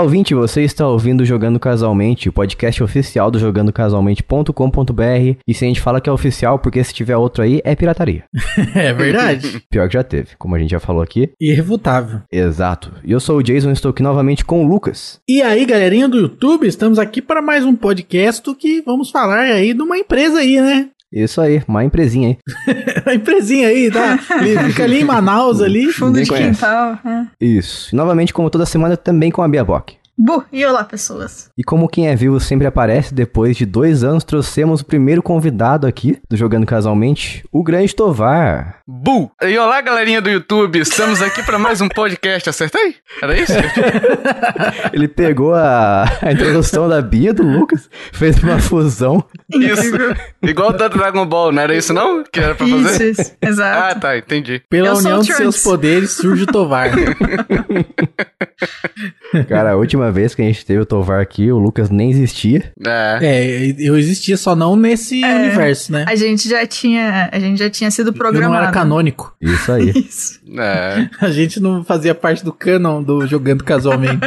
Olá, ouvinte, você está ouvindo Jogando Casualmente, o podcast oficial do jogandocasualmente.com.br. E se a gente fala que é oficial, porque se tiver outro aí, é pirataria. é verdade. Pior que já teve, como a gente já falou aqui. Irrefutável. Exato. E eu sou o Jason, estou aqui novamente com o Lucas. E aí, galerinha do YouTube, estamos aqui para mais um podcast que vamos falar aí de uma empresa aí, né? Isso aí, uma empresinha aí. a empresinha aí, tá? Fica ali em Manaus ali. Fundo Ninguém de conhece. quintal. É. Isso. E novamente, como toda semana, também com a Bia Bock. Bu, e olá, pessoas. E como quem é vivo sempre aparece, depois de dois anos trouxemos o primeiro convidado aqui do Jogando Casualmente, o grande Tovar. Bu! E olá, galerinha do YouTube, estamos aqui para mais um podcast, acertei? Era isso? Ele pegou a, a introdução da Bia do Lucas, fez uma fusão. Isso. Igual da Dragon Ball, não era isso não? Que era pra Isso, fazer? isso. Ah, Exato. tá, entendi. Pela Eu união de seus poderes surge o Tovar. Cara, a última vez que a gente teve o Tovar aqui, o Lucas nem existia. É. é, eu existia só não nesse É. universo, né? A gente já tinha, a gente já tinha sido Eu não programado. era canônico. Isso aí. Isso. É. A gente não fazia parte do canon do Jogando Casualmente.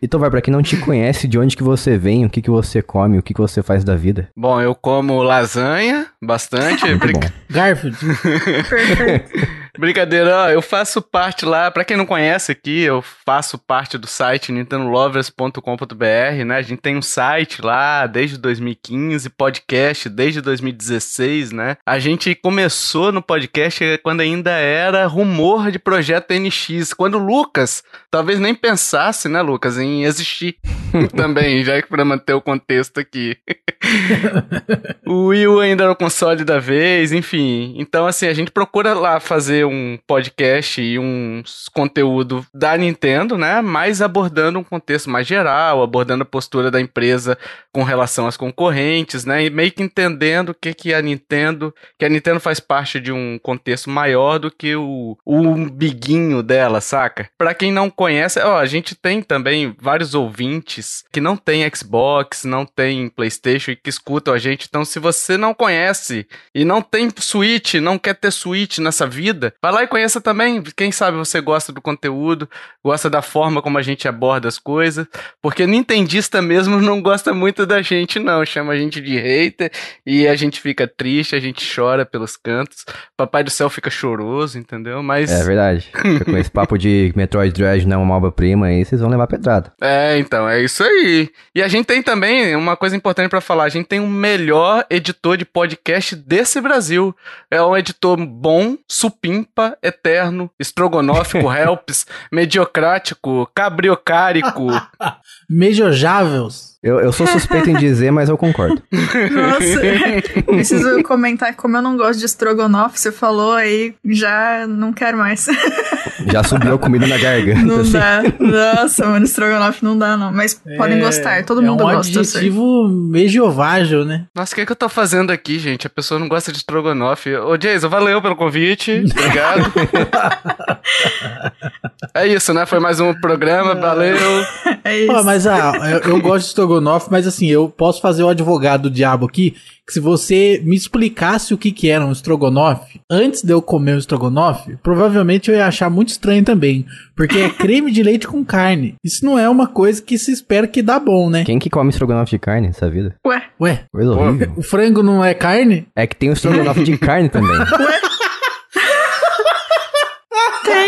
E Tovar, pra quem não te conhece, de onde que você vem, o que que você come, o que que você faz da vida? Bom, eu como lasanha bastante. Muito bom. Garfield, Perfeito. Brincadeira, ó, eu faço parte lá, pra quem não conhece aqui, eu faço parte do site nintendolovers.com.br, né? A gente tem um site lá desde 2015, podcast desde 2016, né? A gente começou no podcast quando ainda era rumor de projeto NX, quando o Lucas talvez nem pensasse, né, Lucas, em existir também, já que pra manter o contexto aqui. o Wii U ainda era o console da vez, enfim. Então, assim, a gente procura lá fazer um podcast e um conteúdo da Nintendo, né? Mas abordando um contexto mais geral, abordando a postura da empresa com relação às concorrentes, né? E meio que entendendo o que, que a Nintendo. Que a Nintendo faz parte de um contexto maior do que o, o umbiguinho dela, saca? Pra quem não conhece, ó, a gente tem também vários ouvintes que não tem Xbox, não tem PlayStation e que escutam a gente. Então, se você não conhece e não tem Switch, não quer ter Switch nessa vida, vai lá e conheça também. Quem sabe você gosta do conteúdo, gosta da forma como a gente aborda as coisas. Porque Nintendista mesmo não gosta muito da gente, não. Chama a gente de hater e a gente fica triste, a gente chora pelos cantos. Papai do céu fica choroso, entendeu? Mas. É verdade. Com esse papo de Metroid Dread não é uma obra-prima aí, vocês vão levar pedrada. É, então, é isso aí. E a gente tem também uma coisa importante pra falar: a gente tem o melhor editor de podcast desse Brasil. É um editor bom, supimpa, eterno, estrogonófico, helps, mediocrático, cabriocárico. Mejojáveis. Eu, eu sou suspeito em dizer, mas eu concordo. Nossa, preciso comentar como eu não gosto de estrogonofe. Você falou aí, já não quero mais. Já subiu a comida na garganta. Não assim. dá. Nossa, mano, estrogonofe não dá, não. Mas podem gostar, todo é mundo um gosta. eu sei. adjetivo mediovágil, né? Nossa, o que, é que eu tô fazendo aqui, gente? A pessoa não gosta de estrogonofe. Ô, Jason, valeu pelo convite. Obrigado. é isso, né? Foi mais um programa. Valeu. É isso. Ó, mas ah, eu, eu gosto de estrogonofe, mas assim, eu posso fazer o advogado do diabo aqui, se você me explicasse o que que era um estrogonofe, antes de eu comer o estrogonofe, provavelmente eu ia achar muito estranho também, porque é creme de leite com carne. Isso não é uma coisa que se espera que dá bom, né? Quem que come estrogonofe de carne nessa vida? Ué, Ué, Coisa horrível. o frango não é carne? É que tem o estrogonofe de carne também. ué,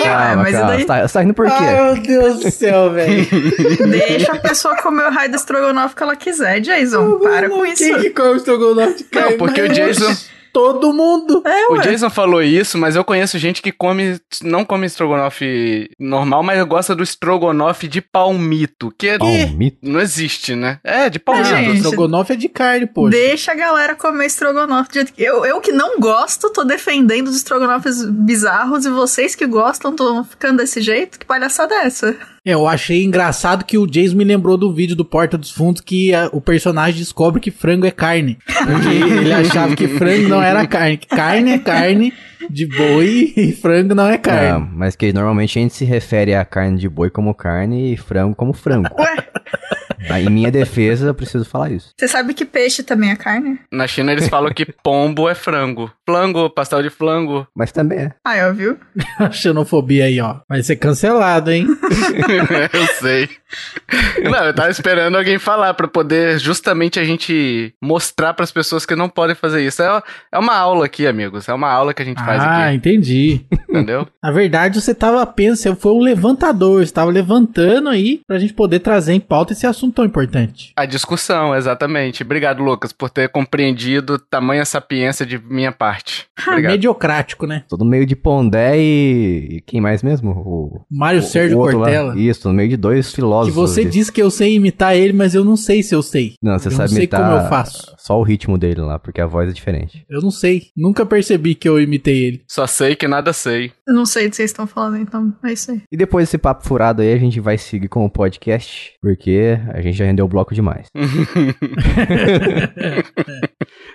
Calma, mas e calma. daí? Você tá, você tá rindo por quê? Ai, meu Deus do céu, velho. Deixa a pessoa comer o raio do estrogonofe que ela quiser, Jason. Para com isso. Quem que come estrogonofe de carne? Não, porque o Jason- Todo mundo. É, O ué. Jason falou isso, mas eu conheço gente que come, não come estrogonofe normal, mas gosta do estrogonofe de palmito, que é, Palmito. não existe, né? É, de palmito. Gente. estrogonofe é de carne, poxa. Deixa a galera comer estrogonofe. Eu, eu que não gosto, tô defendendo os estrogonofes bizarros e vocês que gostam estão ficando desse jeito? Que palhaçada é essa? É, eu achei engraçado que o Jason me lembrou do vídeo do Porta dos Fundos que a- o personagem descobre que frango é carne. Porque ele achava que frango não era carne. Que carne é carne de boi e frango não é Não, carne. mas que normalmente a gente se refere a carne de boi como carne e frango como frango. Ué, Em minha defesa, eu preciso falar isso. Você sabe que peixe também é carne? Na China eles falam que pombo é frango. Flango, pastel de flango. Mas também é. Ah, eu viu? A xenofobia aí, ó. Vai ser cancelado, hein? eu sei. Não, eu tava esperando alguém falar pra poder justamente a gente mostrar pras pessoas que não podem fazer isso. É, é uma aula aqui, amigos. É uma aula que a gente faz ah, aqui. entendi. Entendeu? Na verdade, você tava você foi o levantador, você tava levantando aí pra gente poder trazer em pauta esse assunto tão importante. A discussão, exatamente. Obrigado, Lucas, por ter compreendido tamanha sapiência de minha parte. Obrigado. Mediocrático, né? Todo meio de Pondé e... e quem mais mesmo? O... Mário o- Sérgio o outro lá. Cortella. Isso, no meio de dois Que filósofos. você de- disse que eu sei imitar ele, mas eu não sei se eu sei. Não, você eu sabe não sei imitar como eu faço. só o ritmo dele lá, porque a voz é diferente. Eu não sei. Nunca percebi que eu imitei ele. Só sei que nada sei. Eu Não sei do que vocês estão falando, então é isso aí. E depois desse papo furado aí, a gente vai seguir com o podcast, porque a gente já rendeu o bloco demais.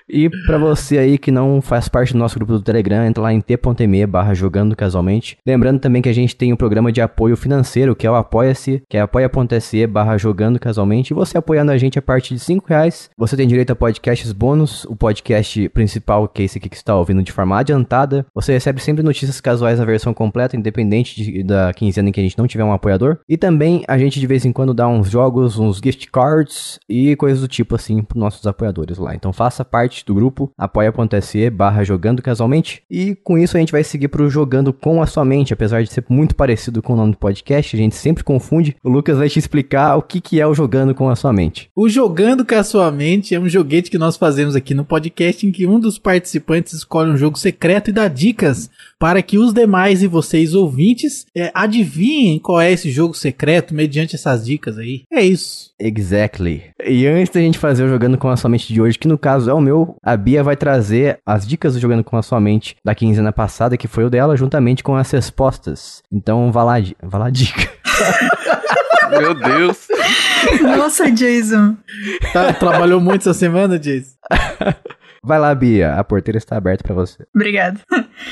E pra você aí que não faz parte do nosso grupo do Telegram, entra lá em t.me barra jogando casualmente. Lembrando também que a gente tem um programa de apoio financeiro, que é o Apoia-se, que é apoia.se barra jogando casualmente. E você apoiando a gente a partir de 5 reais, você tem direito a podcasts bônus, o podcast principal, que é esse aqui que está ouvindo de forma adiantada. Você recebe sempre notícias casuais na versão completa, independente de- da quinzena em que a gente não tiver um apoiador. E também a gente de vez em quando dá uns jogos, uns gift cards e coisas do tipo assim pros nossos apoiadores lá. Então faça parte do grupo apoia.se barra jogando casualmente. E com isso a gente vai seguir pro jogando com a sua mente, apesar de ser muito parecido com o nome do podcast, a gente sempre confunde. O Lucas vai te explicar o que, que é o jogando com a sua mente. O Jogando com a Sua Mente é um joguete que nós fazemos aqui no podcast em que um dos participantes escolhe um jogo secreto e dá dicas para que os demais e vocês ouvintes é, adivinhem qual é esse jogo secreto mediante essas dicas aí. É isso. Exactly. E antes da gente fazer o Jogando com a Sua Mente de hoje, que no caso é o meu, a Bia vai trazer as dicas do Jogando com a Sua Mente da quinzena passada, que foi o dela, juntamente com as respostas. Então vá lá, vá lá dica. Meu Deus. Nossa, Jason. Tá- trabalhou muito essa semana, Jason? Vai lá, Bia, a porteira está aberta pra você. Obrigado.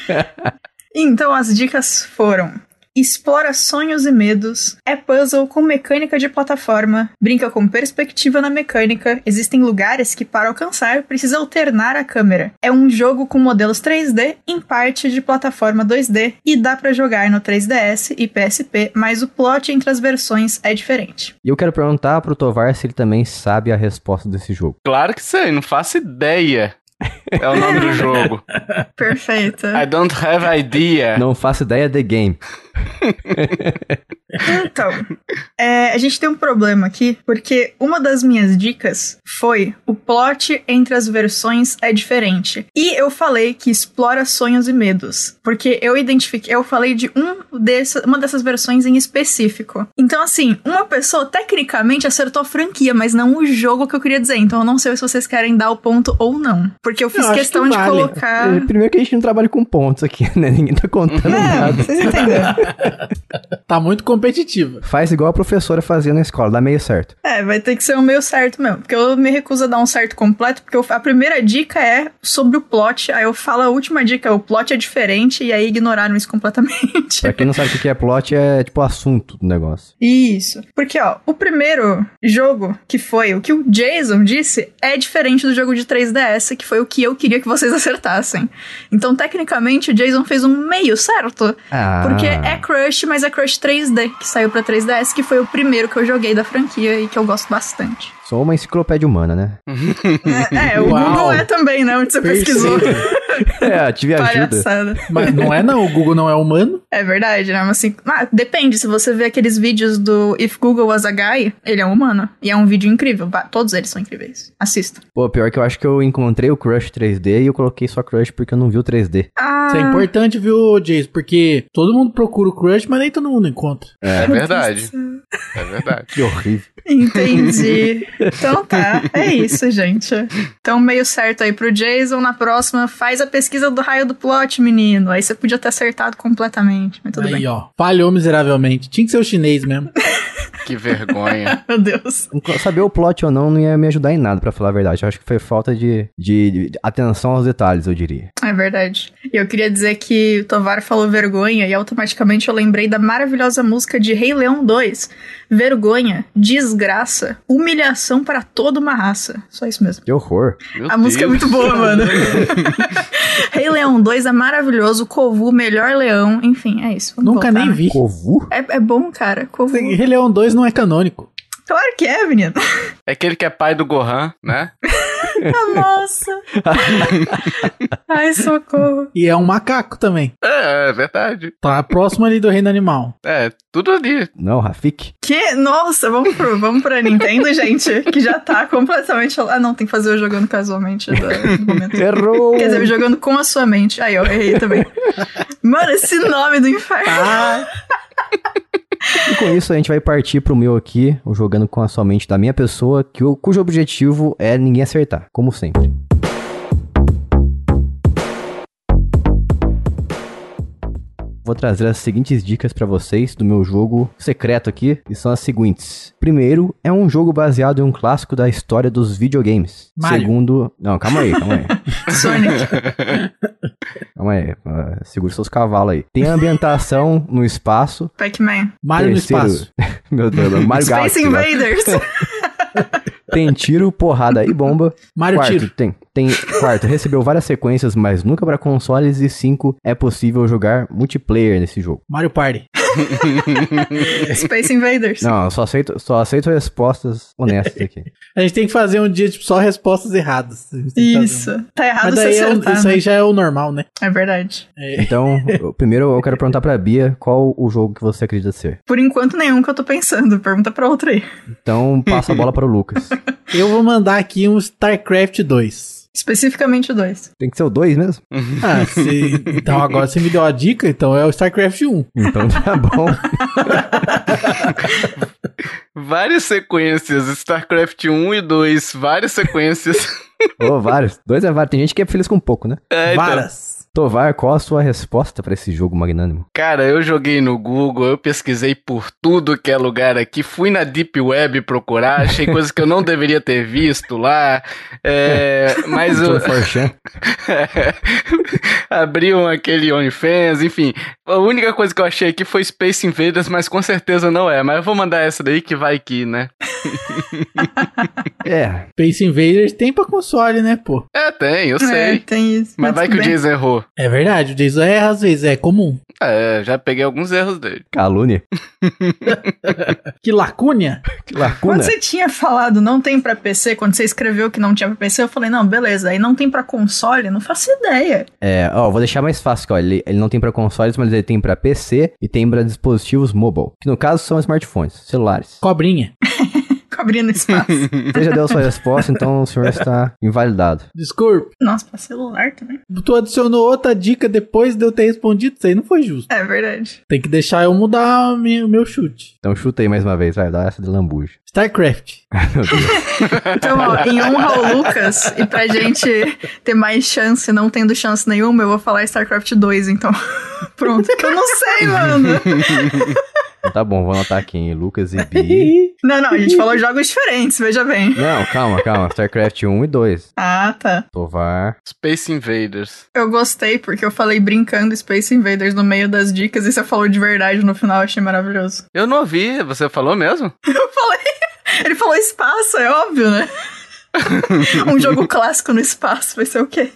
então, as dicas foram: explora sonhos e medos, é puzzle com mecânica de plataforma, brinca com perspectiva na mecânica, existem lugares que para alcançar precisa alternar a câmera. É um jogo com modelos 3D em parte de plataforma 2D e dá pra jogar no 3DS e PSP, mas o plot entre as versões é diferente. E eu quero perguntar pro Tovar se ele também sabe a resposta desse jogo. Claro que sei, não faço ideia. É o nome do jogo. Perfeito. I don't have idea. Não faço ideia de game. Então, é, a gente tem um problema aqui, porque uma das minhas dicas foi o plot entre as versões é diferente. E eu falei que explora sonhos e medos, porque eu identifiquei, eu falei de um dessa, uma dessas versões em específico. Então, assim, uma pessoa tecnicamente acertou a franquia, mas não o jogo que eu queria dizer. Então, eu não sei se vocês querem dar o ponto ou não, porque eu fiz Eu questão que de vale. colocar. Eh, Primeiro que a gente não trabalha com pontos aqui, né? Ninguém tá contando É, nada. vocês entenderam. Tá muito competitiva. Faz igual a professora fazia na escola, dá meio certo. É, vai ter que ser o meio certo mesmo. Porque eu me recuso a dar um certo completo, porque eu- a primeira dica é sobre o plot, aí eu falo a última dica, o plot é diferente, e aí ignoraram isso completamente. Pra quem não sabe o que é plot, é tipo o assunto do negócio. Isso. Porque, ó, o primeiro jogo, que foi o que o Jason disse, é diferente do jogo de 3DS, que foi o que eu queria que vocês acertassem. Então, tecnicamente, o Jason fez um meio certo. Ah. Porque é Crush, mas é Crush 3D, que saiu pra 3DS, que foi o primeiro que eu joguei da franquia e que eu gosto bastante. Sou uma enciclopédia humana, né? É, é, o Uau. Google é também, né? Onde você pesquisou. é, tive ajuda. Palhaçada. Mas não é não, o Google não é humano. É verdade, né? Mas assim, ah, depende. Se você vê aqueles vídeos do If Google Was a Guy, ele é um humano. E é um vídeo incrível. Todos eles são incríveis. Assista. Pô, pior que eu acho que eu encontrei o Crush 3D e eu coloquei só Crush porque eu não vi o 3D. Ah, Isso é importante, viu, Jason? Porque todo mundo procura o crush, mas nem todo mundo encontra. É verdade. É verdade. Que horrível. Entendi. então tá, é isso, gente. Então, meio certo aí pro Jason. Na próxima, faz a pesquisa do raio do plot, menino. Aí você podia ter acertado completamente, mas tudo Aí, bem. ó. Falhou miseravelmente. Tinha que ser o chinês mesmo. que vergonha. Meu Deus. Saber o plot ou não não ia me ajudar em nada, pra falar a verdade. Eu acho que foi falta de, de, de atenção aos detalhes, eu diria. É verdade. E eu queria dizer que o Tovar falou vergonha e automaticamente eu lembrei da maravilhosa música de Rei Leão 2. Vergonha, desgraça, humilhação para toda uma raça. Só isso mesmo. Que horror. Meu A música é Deus. muito boa, mano. Rei Leão 2 é maravilhoso, Kovu, melhor leão, enfim, é isso. Vamos Nunca voltar, nem né? vi. Covu? É, é bom, cara, Kovu. Rei Leão 2 não é canônico. Claro que é, menino. É aquele que é pai do Gohan, né? Nossa. Ai, socorro. E é um macaco também. É, é verdade. Tá próximo ali do reino animal. É, tudo ali. Não, Rafik? Que? Nossa, vamos pro, vamos pra Nintendo, gente, que já tá completamente... Ah, não, tem que fazer o jogando casualmente do, do momento. Errou! Quer dizer, jogando com a sua mente. Aí, eu errei também. Mano, esse nome do inferno. Ah, E com isso a gente vai partir pro meu aqui, jogando com a sua mente da minha pessoa, que cujo objetivo é ninguém acertar, como sempre. Vou trazer as seguintes dicas pra vocês do meu jogo secreto aqui, e são as seguintes. Primeiro, é um jogo baseado em um clássico da história dos videogames. Mario. Segundo, não, calma aí, calma aí. Sonic. Calma aí, ah, segura seus cavalos aí. Tem ambientação no espaço. Pac-Man. Mario no Terceiro- espaço. Meu Deus, Mario Space Galaxy. né? Invaders. Tem tiro, porrada e bomba. Mario quarto, Tiro. tem. Tem quarto, recebeu várias sequências, mas nunca para consoles e cinco é possível jogar multiplayer nesse jogo. Mario Party. Space Invaders. Não, eu só aceito, só aceito respostas honestas aqui. A gente tem que fazer um dia, tipo, só respostas erradas. Isso. um- Tá errado Mas você daí é acertar, isso aí né? já é o normal, né? É verdade. É. Então, eu- primeiro eu quero perguntar pra Bia qual o jogo que você acredita ser. Por enquanto, nenhum que eu tô pensando. Pergunta pra outra aí. Então, passa a bola para o Lucas. Eu vou mandar aqui um StarCraft 2. Especificamente o 2. Tem que ser o 2 mesmo? Ah, se- então agora você me deu a dica, então é o StarCraft 1. Então tá bom. Várias sequências, StarCraft 1 e 2, várias sequências. Ô, vários. Dois é vários. Tem gente que é feliz com pouco, né? É, então, Varas. Tovar, qual a sua resposta pra esse jogo magnânimo? Cara, eu joguei no Google, eu pesquisei por tudo que é lugar aqui, fui na Deep Web procurar, achei coisas que eu não deveria ter visto lá, é, mas eu, abriam aquele OnlyFans, enfim. A única coisa que eu achei aqui foi Space Invaders, mas com certeza não é. Mas eu vou mandar essa daí que vai que, né? É, Space Invaders tem pra console, né, pô? É, tem, eu É, sei. tem isso. Mas vai que o bem. Jason errou. É verdade, o Jason erra às vezes, é comum. É, já peguei alguns erros dele. calúnia. Que lacúnia. Que lacuna. Quando você tinha falado não tem pra PC, quando você escreveu que não tinha pra PC, eu falei, não, beleza. Aí não tem pra console, não faço ideia. É, ó, vou deixar mais fácil, ó. Ele, ele não tem pra consoles, mas ele tem pra PC e tem pra dispositivos mobile. Que no caso são smartphones, celulares. Cobrinha. Cobrinha no espaço. Você já deu sua resposta, então o senhor está invalidado. Desculpe. Nossa, pra celular também. Tu adicionou outra dica depois de eu ter respondido, isso aí não foi justo. É verdade. Tem que deixar eu mudar o meu, meu chute. Então chuta aí mais uma vez, vai, dá essa de lambuja. StarCraft. Meu Deus. Então, ó, em honra ao Lucas, e pra gente ter mais chance, não tendo chance nenhuma, eu vou falar StarCraft 2, então. Pronto, que eu não sei, mano. Então tá bom, vou anotar aqui, hein? Lucas e Bi. Não, não, a gente falou jogos diferentes, veja bem. Não, calma, calma. StarCraft 1 e 2. Ah, tá. Tovar. Space Invaders. Eu gostei porque eu falei brincando Space Invaders no meio das dicas e você falou de verdade no final, eu achei maravilhoso. Eu não ouvi, você falou mesmo? Eu falei. Ele falou espaço, é óbvio, né? um jogo clássico no espaço, vai ser o quê?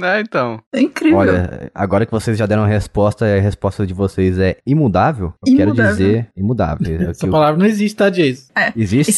Ah, então. É incrível. Olha, agora que vocês já deram a resposta, e a resposta de vocês é imudável. Eu quero dizer imudável. É o Essa que palavra não existe, tá, Jason? É. Existe?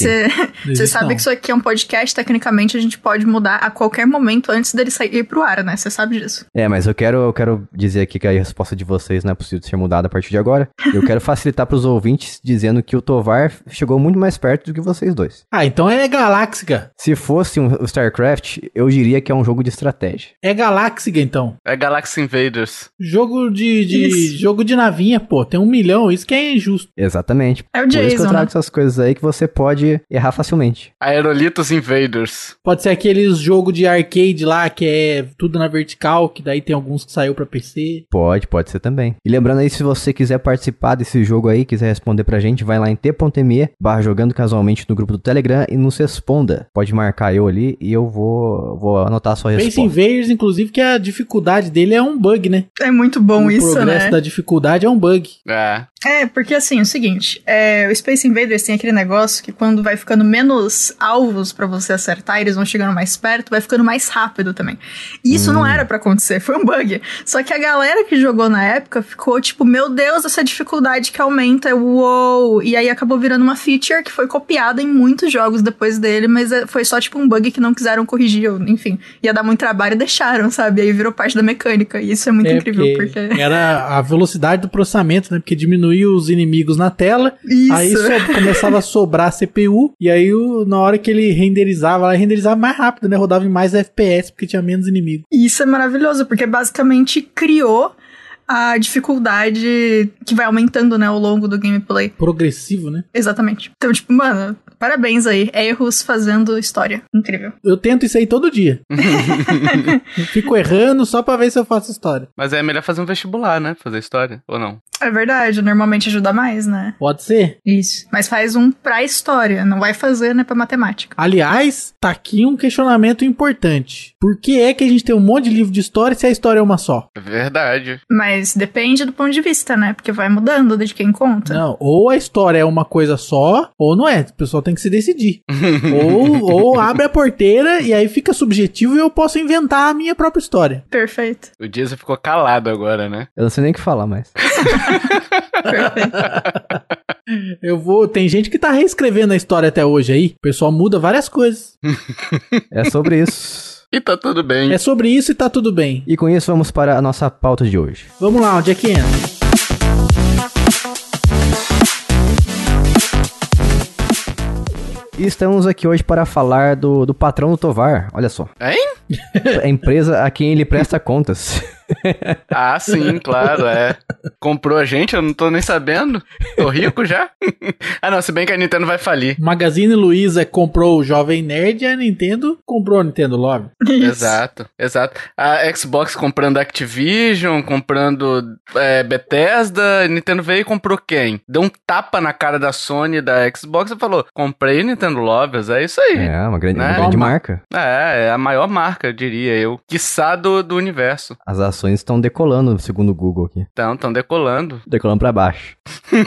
Você sabe não. que isso aqui é um podcast, tecnicamente a gente pode mudar a qualquer momento antes dele sair pro ar, né? Você sabe disso. É, mas eu quero, eu quero dizer aqui que a resposta de vocês não é possível ser mudada a partir de agora. Eu quero facilitar pros ouvintes dizendo que o Tovar chegou muito mais perto do que vocês dois. Ah, então é galáxica. Se fosse fosse um StarCraft, eu diria que é um jogo de estratégia. É Galaxiga, então. É Galaxy Invaders. Jogo de, de jogo de navinha, pô. Tem um milhão, isso que é injusto. Exatamente. É o Por isso que eu Jason, trago né? essas coisas aí que você pode errar facilmente. Aerolitos Invaders. Pode ser aqueles jogo de arcade lá, que é tudo na vertical, que daí tem alguns que saiu pra PC. Pode, pode ser também. E lembrando aí, se você quiser participar desse jogo aí, quiser responder pra gente, vai lá em t.me barra jogando casualmente no grupo do Telegram e nos responda. Pode marcar eu ali e eu vou, vou anotar a sua Space resposta. Invaders, inclusive, que a dificuldade dele é um bug, né? É muito bom o isso, progresso né? da dificuldade é um bug. É. É, porque assim, é o seguinte, é, o Space Invaders tem aquele negócio que quando vai ficando menos alvos pra você acertar, eles vão chegando mais perto, vai ficando mais rápido também. E isso não era pra acontecer, foi um bug. Só que a galera que jogou na época ficou tipo, meu Deus, essa dificuldade que aumenta, uou! E aí acabou virando uma feature que foi copiada em muitos jogos depois dele, mas é, foi só tipo um bug que não quiseram corrigir, enfim, ia dar muito trabalho e deixaram, sabe? Aí virou parte da mecânica, e isso é muito É, incrível, porque... Era a velocidade do processamento, né? Porque diminuía os inimigos na tela, Isso. aí so- começava a sobrar a CPU, e aí o- na hora que ele renderizava, ela renderizava mais rápido, né? Rodava em mais FPS, porque tinha menos inimigo. E isso é maravilhoso, porque basicamente criou a dificuldade que vai aumentando, né, ao longo do gameplay. Progressivo, né? Exatamente. Então, tipo, mano, parabéns aí. Erros fazendo história. Incrível. Eu tento isso aí todo dia. Fico errando só pra ver se eu faço história. Mas é melhor fazer um vestibular, né? Fazer história, ou não? É verdade, normalmente ajuda mais, né? Pode ser? Isso. Mas faz um pra história, não vai fazer, né, pra matemática. Aliás, tá aqui um questionamento importante. Por que é que a gente tem um monte de livro de história se a história é uma só? É verdade. Mas depende do ponto de vista, né? Porque vai mudando de quem conta. Não, ou a história é uma coisa só, ou não é. O pessoal tem que se decidir. ou, ou abre a porteira e aí fica subjetivo e eu posso inventar a minha própria história. Perfeito. O Jason ficou calado agora, né? Eu não sei nem o que falar mais. Perfeito. Eu vou. Tem gente que tá reescrevendo a história até hoje aí. O pessoal muda várias coisas. É sobre isso. E tá tudo bem. É sobre isso e tá tudo bem. E com isso vamos para a nossa pauta de hoje. Vamos lá, onde é que entra? E estamos aqui hoje para falar do, do patrão do Tovar. Olha só. Hein? A empresa a quem ele presta contas. Ah, sim, claro, é. Comprou a gente, eu não tô nem sabendo. Tô rico já. ah, não, se bem que a Nintendo vai falir. Magazine Luiza comprou o Jovem Nerd e a Nintendo comprou a Nintendo Love. Isso. Exato, exato. A Xbox comprando Activision, comprando é, Bethesda, a Nintendo veio e comprou quem? Deu um tapa na cara da Sony e da Xbox e falou: comprei Nintendo Lovers, é isso aí. É, uma grande, uma Né? grande Toma. marca. É, é a maior marca, diria eu. Quiçá do, do universo. As ações estão decolando, segundo o Google aqui. Então, estão decolando. Decolando pra baixo.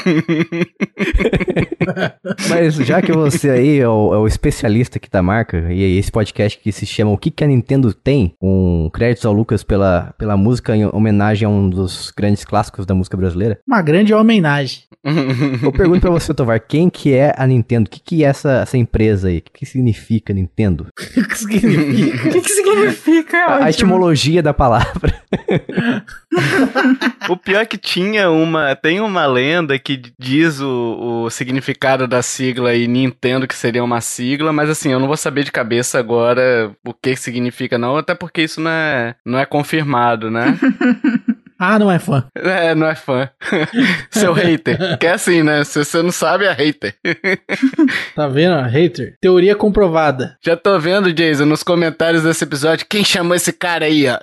Mas já que você aí é o, é o especialista aqui da marca, e esse podcast que se chama O que, que a Nintendo tem, com créditos ao Lucas pela, pela música em homenagem a um dos grandes clássicos da música brasileira, Uma grande homenagem. eu pergunto pra você, Tovar, quem que é a Nintendo? O que, que é essa, essa empresa aí? O que, que significa Nintendo? O que significa? O que, que significa? É A, a etimologia da palavra. O pior é que tinha uma. Tem uma lenda que diz o, o significado da sigla aí, Nintendo, que seria uma sigla, mas assim, eu não vou saber de cabeça agora o que significa, não, até porque isso não é, não é confirmado, né? Ah, não é fã. É, não é fã. Seu hater. Que é assim, né? Se você não sabe, é hater. Tá vendo? Hater. Teoria comprovada. Já tô vendo, Jason, nos comentários desse episódio, quem chamou esse cara aí, ó.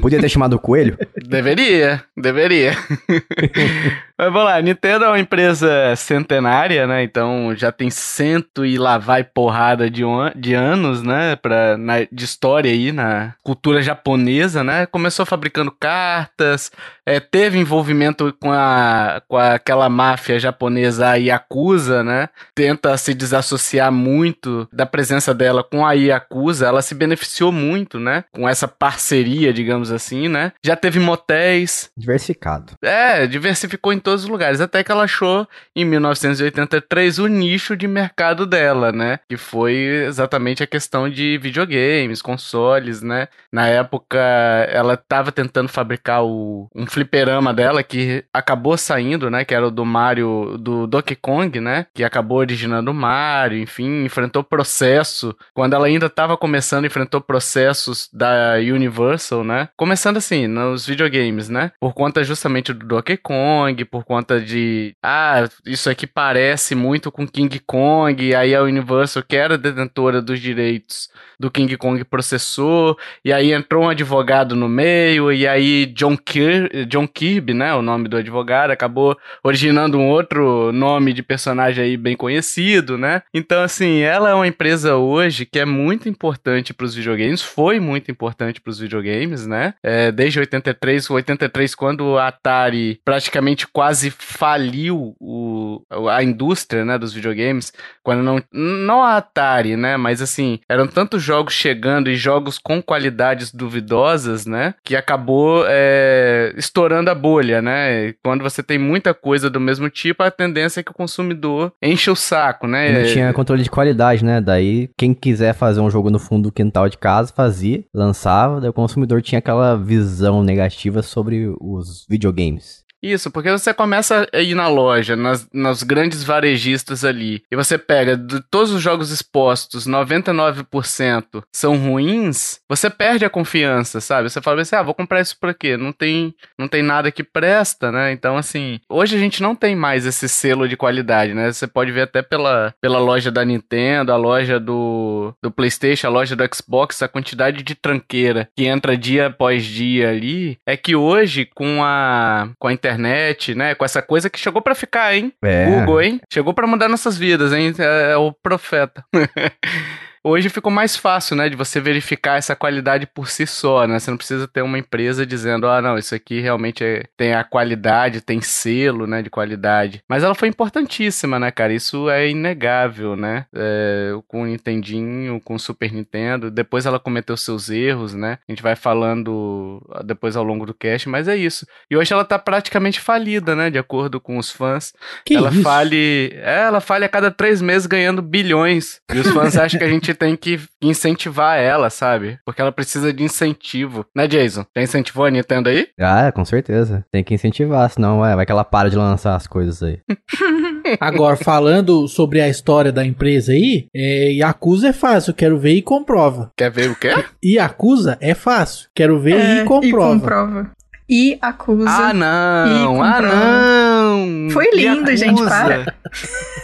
Podia ter chamado o Coelho? Deveria, deveria. Mas vamos lá, a Nintendo é uma empresa centenária, né? Então já tem cento e lá vai porrada de, on- de anos, né? Pra, na- de história aí na cultura japonesa, né? Começou fabricando cartas, é, teve envolvimento com, a, com aquela máfia japonesa a Yakuza, né? Tenta se desassociar muito da presença dela com a Yakuza, ela se beneficiou muito, né? Com essa parceria, digamos assim, né? Já teve motéis, Diversificado. é, diversificou em todos os lugares, até que ela achou em 1983 o nicho de mercado dela, né? Que foi exatamente a questão de videogames, consoles, né? Na época ela estava tentando fabricar o, um fliperama dela, que acabou saindo, né? Que era o do Mario, do Donkey Kong, né? Que acabou originando o Mario, enfim, enfrentou processo. Quando ela ainda estava começando, enfrentou processos da Universal, né? Começando assim, nos videogames, né? Por conta justamente do Donkey Kong, por conta de. Ah, isso aqui parece muito com King Kong, e aí a Universal, que era detentora dos direitos do King Kong, processou, e aí entrou um advogado no meio, e aí John, Kir John Kirby, né? O nome do advogado, acabou originando um outro nome de personagem aí bem conhecido, né? Então, assim, ela é uma empresa hoje que é muito importante para os videogames, foi muito importante para os videogames, né? É, desde 83, 83, quando a Atari praticamente quase faliu o, a indústria, né, dos videogames, quando não, não a Atari, né, mas assim, eram tantos jogos chegando e jogos com qualidades duvidosas, né, que acabou é, estourando a bolha, né? Quando você tem muita coisa do mesmo tipo, a tendência é que o consumidor enche o saco, né? Não tinha controle de qualidade, né? Daí, quem quiser fazer um jogo no fundo do quintal de casa, fazia, lançava, daí o consumidor tinha aquela visão negativa sobre os videogames. Isso, porque você começa a ir na loja, nas, nos grandes varejistas ali, e você pega de todos os jogos expostos, 99% são ruins, você perde a confiança, sabe? Você fala assim, ah, vou comprar isso por quê? Não tem, não tem nada que presta, né? Então, assim, hoje a gente não tem mais esse selo de qualidade, né? Você pode ver até pela, pela loja da Nintendo, a loja do, do PlayStation, a loja do Xbox, a quantidade de tranqueira que entra dia após dia ali, é que hoje, com a, com a internet, internet, né? Com essa coisa que chegou para ficar, hein? É. Google, hein? Chegou para mudar nossas vidas, hein? É, é o profeta. Hoje ficou mais fácil, né, de você verificar essa qualidade por si só, né? Você não precisa ter uma empresa dizendo, ah, não, isso aqui realmente é, tem a qualidade, tem selo, né, de qualidade. Mas ela foi importantíssima, né, cara? Isso é inegável, né? É, com o Nintendinho, com o Super Nintendo. Depois ela cometeu seus erros, né? A gente vai falando depois ao longo do cast, mas é isso. E hoje ela tá praticamente falida, né, de acordo com os fãs. Que ela isso? fale, é, ela fale a cada três meses ganhando bilhões. E os fãs acham que a gente gente tem que incentivar ela, sabe? Porque ela precisa de incentivo. Né, Jason? Já incentivou a Nintendo aí? Ah, com certeza. Tem que incentivar, senão vai, vai que ela para de lançar as coisas aí. Agora, falando sobre a história da empresa aí, é, Yakuza é fácil, quero ver e comprova. Quer ver o quê? Yakuza é fácil, quero ver é, e comprova. E comprova. E acusa. Ah, não! Ah, não! Foi lindo, gente, para.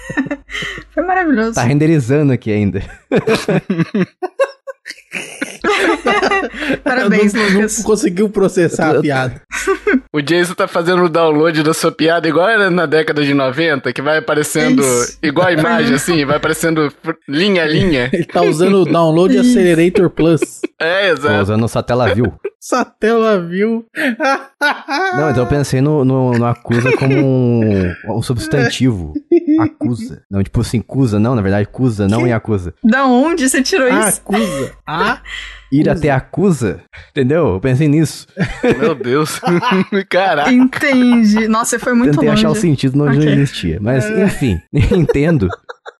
Foi maravilhoso. Tá renderizando aqui ainda. Parabéns, não, Lucas. Não conseguiu processar a piada. O Jason tá fazendo o download da sua piada igual era na década de 90, que vai aparecendo Isso. igual a imagem, assim, vai aparecendo linha a linha. Ele tá usando o Download Isso. Accelerator Plus. É, exato. Tô usando o Satellaview. Satellaview. Não, então eu pensei no, no, no acusa como um, um substantivo. Acusa. Não, tipo assim, cusa, não, na verdade, cusa, não e acusa. Da onde você tirou isso? Acusa. Ah, ir até acusa, entendeu? Eu pensei nisso. Meu Deus. Caraca. Entendi. Nossa, foi muito Tentei longe. achar o sentido onde okay. não existia. Mas, é. enfim, entendo.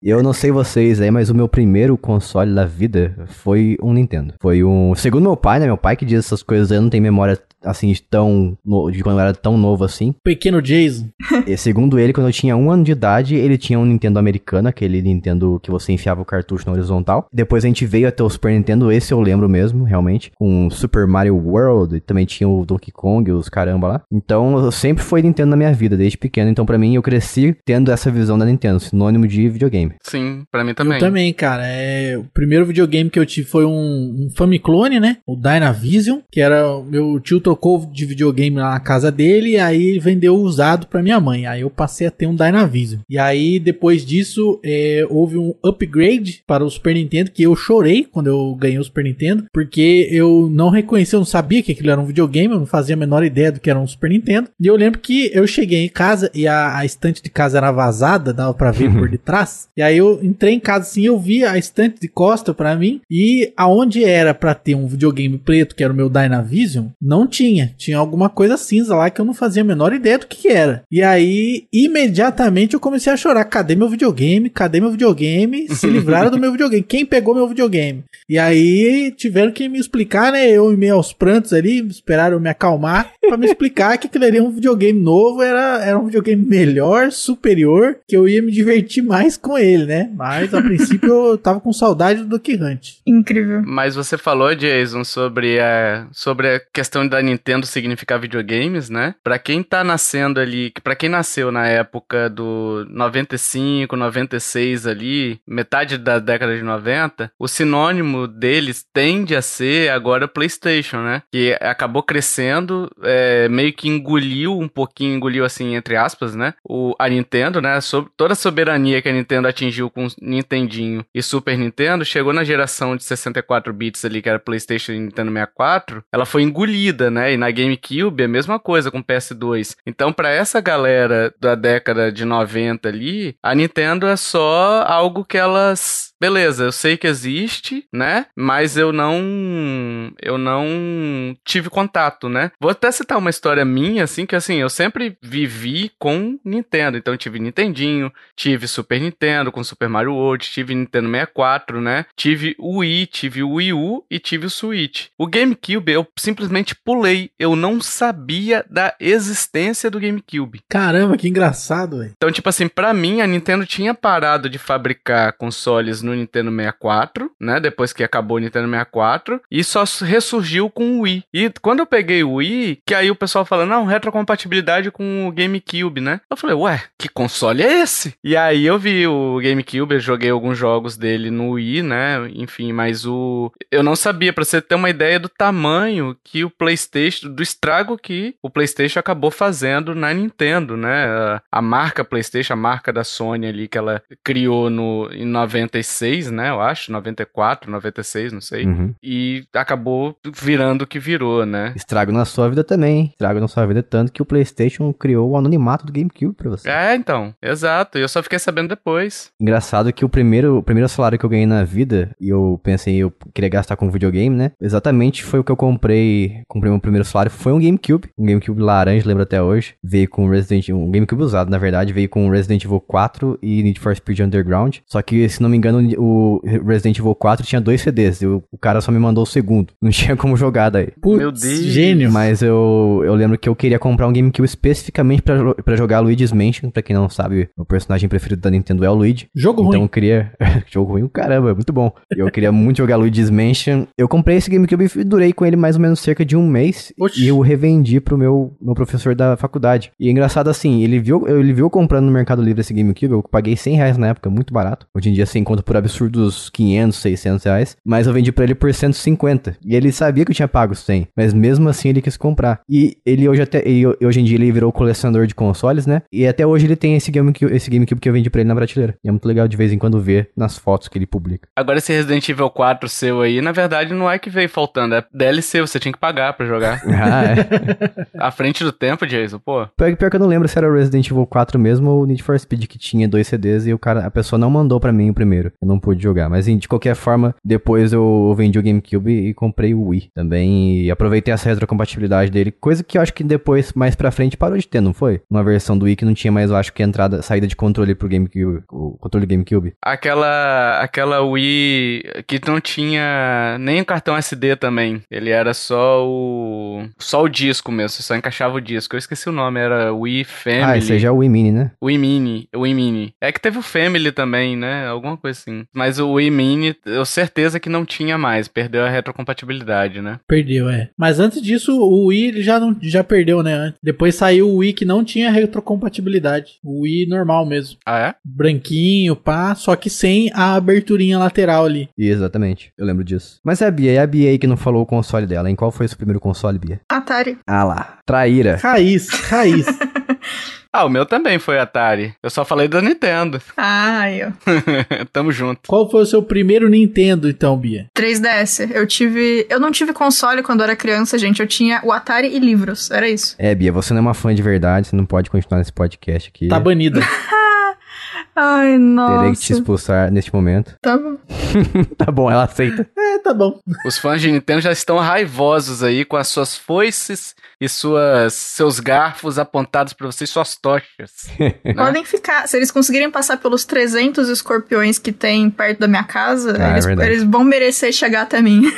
Eu não sei vocês aí, mas o meu primeiro console da vida foi um Nintendo. Foi um. Segundo meu pai, né? Meu pai que diz essas coisas, eu não tenho memória assim, de tão. de quando eu era tão novo assim. Pequeno Jason. E, segundo ele, quando eu tinha um ano de idade, ele tinha um Nintendo americano, aquele Nintendo que você enfiava o cartucho na horizontal. Depois a gente veio até o Super Nintendo, esse eu lembro mesmo, realmente. Com Super Mario World, e também tinha o Donkey Kong, os caramba lá. Então, sempre foi Nintendo na minha vida, desde pequeno. Então, para mim, eu cresci tendo essa visão da Nintendo, sinônimo de videogame. Sim, para mim também. Eu também, cara. É... O primeiro videogame que eu tive foi um, um Famiclone, né? O Dynavision, que era o meu tio trocou de videogame lá na casa dele e aí vendeu usado para minha mãe. Aí eu passei a ter um Dynavision. E aí depois disso é, houve um upgrade para o Super Nintendo que eu chorei quando eu ganhei o Super Nintendo porque eu não reconheci, eu não sabia que aquilo era um videogame, eu não fazia a menor ideia do que era um Super Nintendo. E eu lembro que eu cheguei em casa e a, a estante de casa era vazada, dava para ver por detrás. E aí eu entrei em casa assim, eu vi a estante de costa para mim e aonde era para ter um videogame preto que era o meu Dynavision, não tinha tinha. Tinha alguma coisa cinza lá que eu não fazia a menor ideia do que, que era. E aí, imediatamente eu comecei a chorar. Cadê meu videogame? Cadê meu videogame? Se livraram do meu videogame. Quem pegou meu videogame? E aí tiveram que me explicar, né? Eu em meio aos prantos ali, esperaram me acalmar para me explicar que aquilo ali era um videogame novo, era, era um videogame melhor, superior, que eu ia me divertir mais com ele, né? Mas a princípio eu tava com saudade do Duck Hunt. Incrível. Mas você falou, Jason, sobre a, sobre a questão da Nintendo significar videogames, né? Pra quem tá nascendo ali, pra quem nasceu na época do 95, 96 ali, metade da década de 90, o sinônimo deles tende a ser agora PlayStation, né? Que acabou crescendo, é, meio que engoliu um pouquinho, engoliu assim, entre aspas, né? O, a Nintendo, né? Toda a soberania que a Nintendo atingiu com Nintendinho e Super Nintendo, chegou na geração de 64 bits ali, que era PlayStation e Nintendo 64, ela foi engolida, né? E na GameCube a mesma coisa com PS2. Então, para essa galera da década de 90 ali, a Nintendo é só algo que elas beleza, eu sei que existe, né? Mas eu não eu não tive contato, né? Vou até citar uma história minha assim que assim, eu sempre vivi com Nintendo. Então tive Nintendinho, tive Super Nintendo com Super Mario World, tive Nintendo 64, né? Tive o Wii, tive o Wii U e tive o Switch. O GameCube eu simplesmente pulei, eu não sabia da existência do GameCube. Caramba, que engraçado, velho. Então, tipo assim, para mim a Nintendo tinha parado de fabricar consoles no Nintendo 64, né? Depois que acabou o Nintendo 64. E só ressurgiu com o Wii. E quando eu peguei o Wii, que aí o pessoal falando, não, retrocompatibilidade com o GameCube, né? Eu falei, ué, que console é esse? E aí eu vi o GameCube, eu joguei alguns jogos dele no Wii, né? Enfim, mas o. Eu não sabia, pra você ter uma ideia do tamanho que o PlayStation, do estrago que o PlayStation acabou fazendo na Nintendo, né? A marca PlayStation, a marca da Sony ali que ela criou no, em 96 96, né? Eu acho, 94, 96, não sei. Uhum. E acabou virando o que virou, né? Estrago na sua vida também. Estrago na sua vida tanto que o PlayStation criou o anonimato do GameCube pra você. É, então. Exato. E eu só fiquei sabendo depois. Engraçado que o primeiro, o primeiro salário que eu ganhei na vida, e eu pensei, eu queria gastar com videogame, né? Exatamente foi o que eu comprei. Comprei meu primeiro salário. Foi um GameCube. Um GameCube laranja, lembro até hoje. Veio com Resident Evil. Um GameCube usado, na verdade. Veio com Resident Evil 4 e Need for Speed Underground. Só que, se não me engano, o Resident Evil 4 tinha dois CDs. Eu, o cara só me mandou o segundo. Não tinha como jogar daí. Putz, Meu Deus. Gênio. Mas eu, eu lembro que eu queria comprar um GameCube especificamente pra, pra jogar Luigi's Mansion. Pra quem não sabe, o personagem preferido da Nintendo é o Luigi. Jogo então ruim. Então eu queria. Jogo ruim, caramba, muito bom. Eu queria muito jogar Luigi's Mansion. Eu comprei esse GameCube e durei com ele mais ou menos cerca de um mês. Oxi. E eu revendi pro meu, meu professor da faculdade. E é engraçado assim, ele viu, ele viu comprando no Mercado Livre esse GameCube. Eu paguei 100 reais na época, muito barato. Hoje em dia você encontra por absurdos 500, 600 reais, mas eu vendi para ele por 150. E ele sabia que eu tinha pago 100, mas mesmo assim ele quis comprar. E ele hoje até ele, hoje em dia ele virou colecionador de consoles, né? E até hoje ele tem esse GameCube, esse GameCube que eu vendi para ele na prateleira. E é muito legal de vez em quando ver nas fotos que ele publica. Agora esse Resident Evil 4 seu aí, na verdade não é que veio faltando, é DLC, você tinha que pagar para jogar. ah, é. à frente do tempo, Jason, pô. Pior, pior que eu não lembro se era o Resident Evil 4 mesmo ou o Need for Speed que tinha dois CDs e o cara, a pessoa não mandou para mim o primeiro. Eu não pude jogar, mas de qualquer forma, depois eu vendi o GameCube e comprei o Wii também. E aproveitei essa retrocompatibilidade dele. Coisa que eu acho que depois, mais pra frente, parou de ter, não foi? Uma versão do Wii que não tinha mais, eu acho que entrada, saída de controle pro GameCube, o controle do GameCube. Aquela, aquela Wii que não tinha nem o cartão SD também. Ele era só o. Só o disco mesmo, você só encaixava o disco. Eu esqueci o nome, era Wii Family. Ah, esse já é o Wii Mini, né? Wii Mini, Wii Mini. É que teve o Family também, né? Alguma coisa assim. Mas o Wii Mini, eu certeza que não tinha mais, perdeu a retrocompatibilidade, né? Perdeu, é. Mas antes disso, o Wii já, não, já perdeu, né? Depois saiu o Wii que não tinha retrocompatibilidade. O Wii normal mesmo. Ah, é? Branquinho, pá, só que sem a aberturinha lateral ali. Exatamente, eu lembro disso. Mas é a Bia, e a Bia aí que não falou o console dela, em qual foi o seu primeiro console, Bia? Atari. Ah lá, traíra. Raiz, raiz. Ah, o meu também foi Atari. Eu só falei da Nintendo. Ah, eu. Tamo junto. Qual foi o seu primeiro Nintendo, então, Bia? 3DS. Eu tive. Eu não tive console quando era criança, gente. Eu tinha o Atari e livros. Era isso. É, Bia, você não é uma fã de verdade, você não pode continuar nesse podcast aqui. Tá banida. Ai, nossa. Terei que te expulsar neste momento. Tá bom. tá bom, ela aceita. É, tá bom. Os fãs de Nintendo já estão raivosos aí com as suas foices e suas seus garfos apontados pra vocês, suas tochas. né? Podem ficar. Se eles conseguirem passar pelos 300 escorpiões que tem perto da minha casa, Ah, é eles, verdade. eles vão merecer chegar até mim.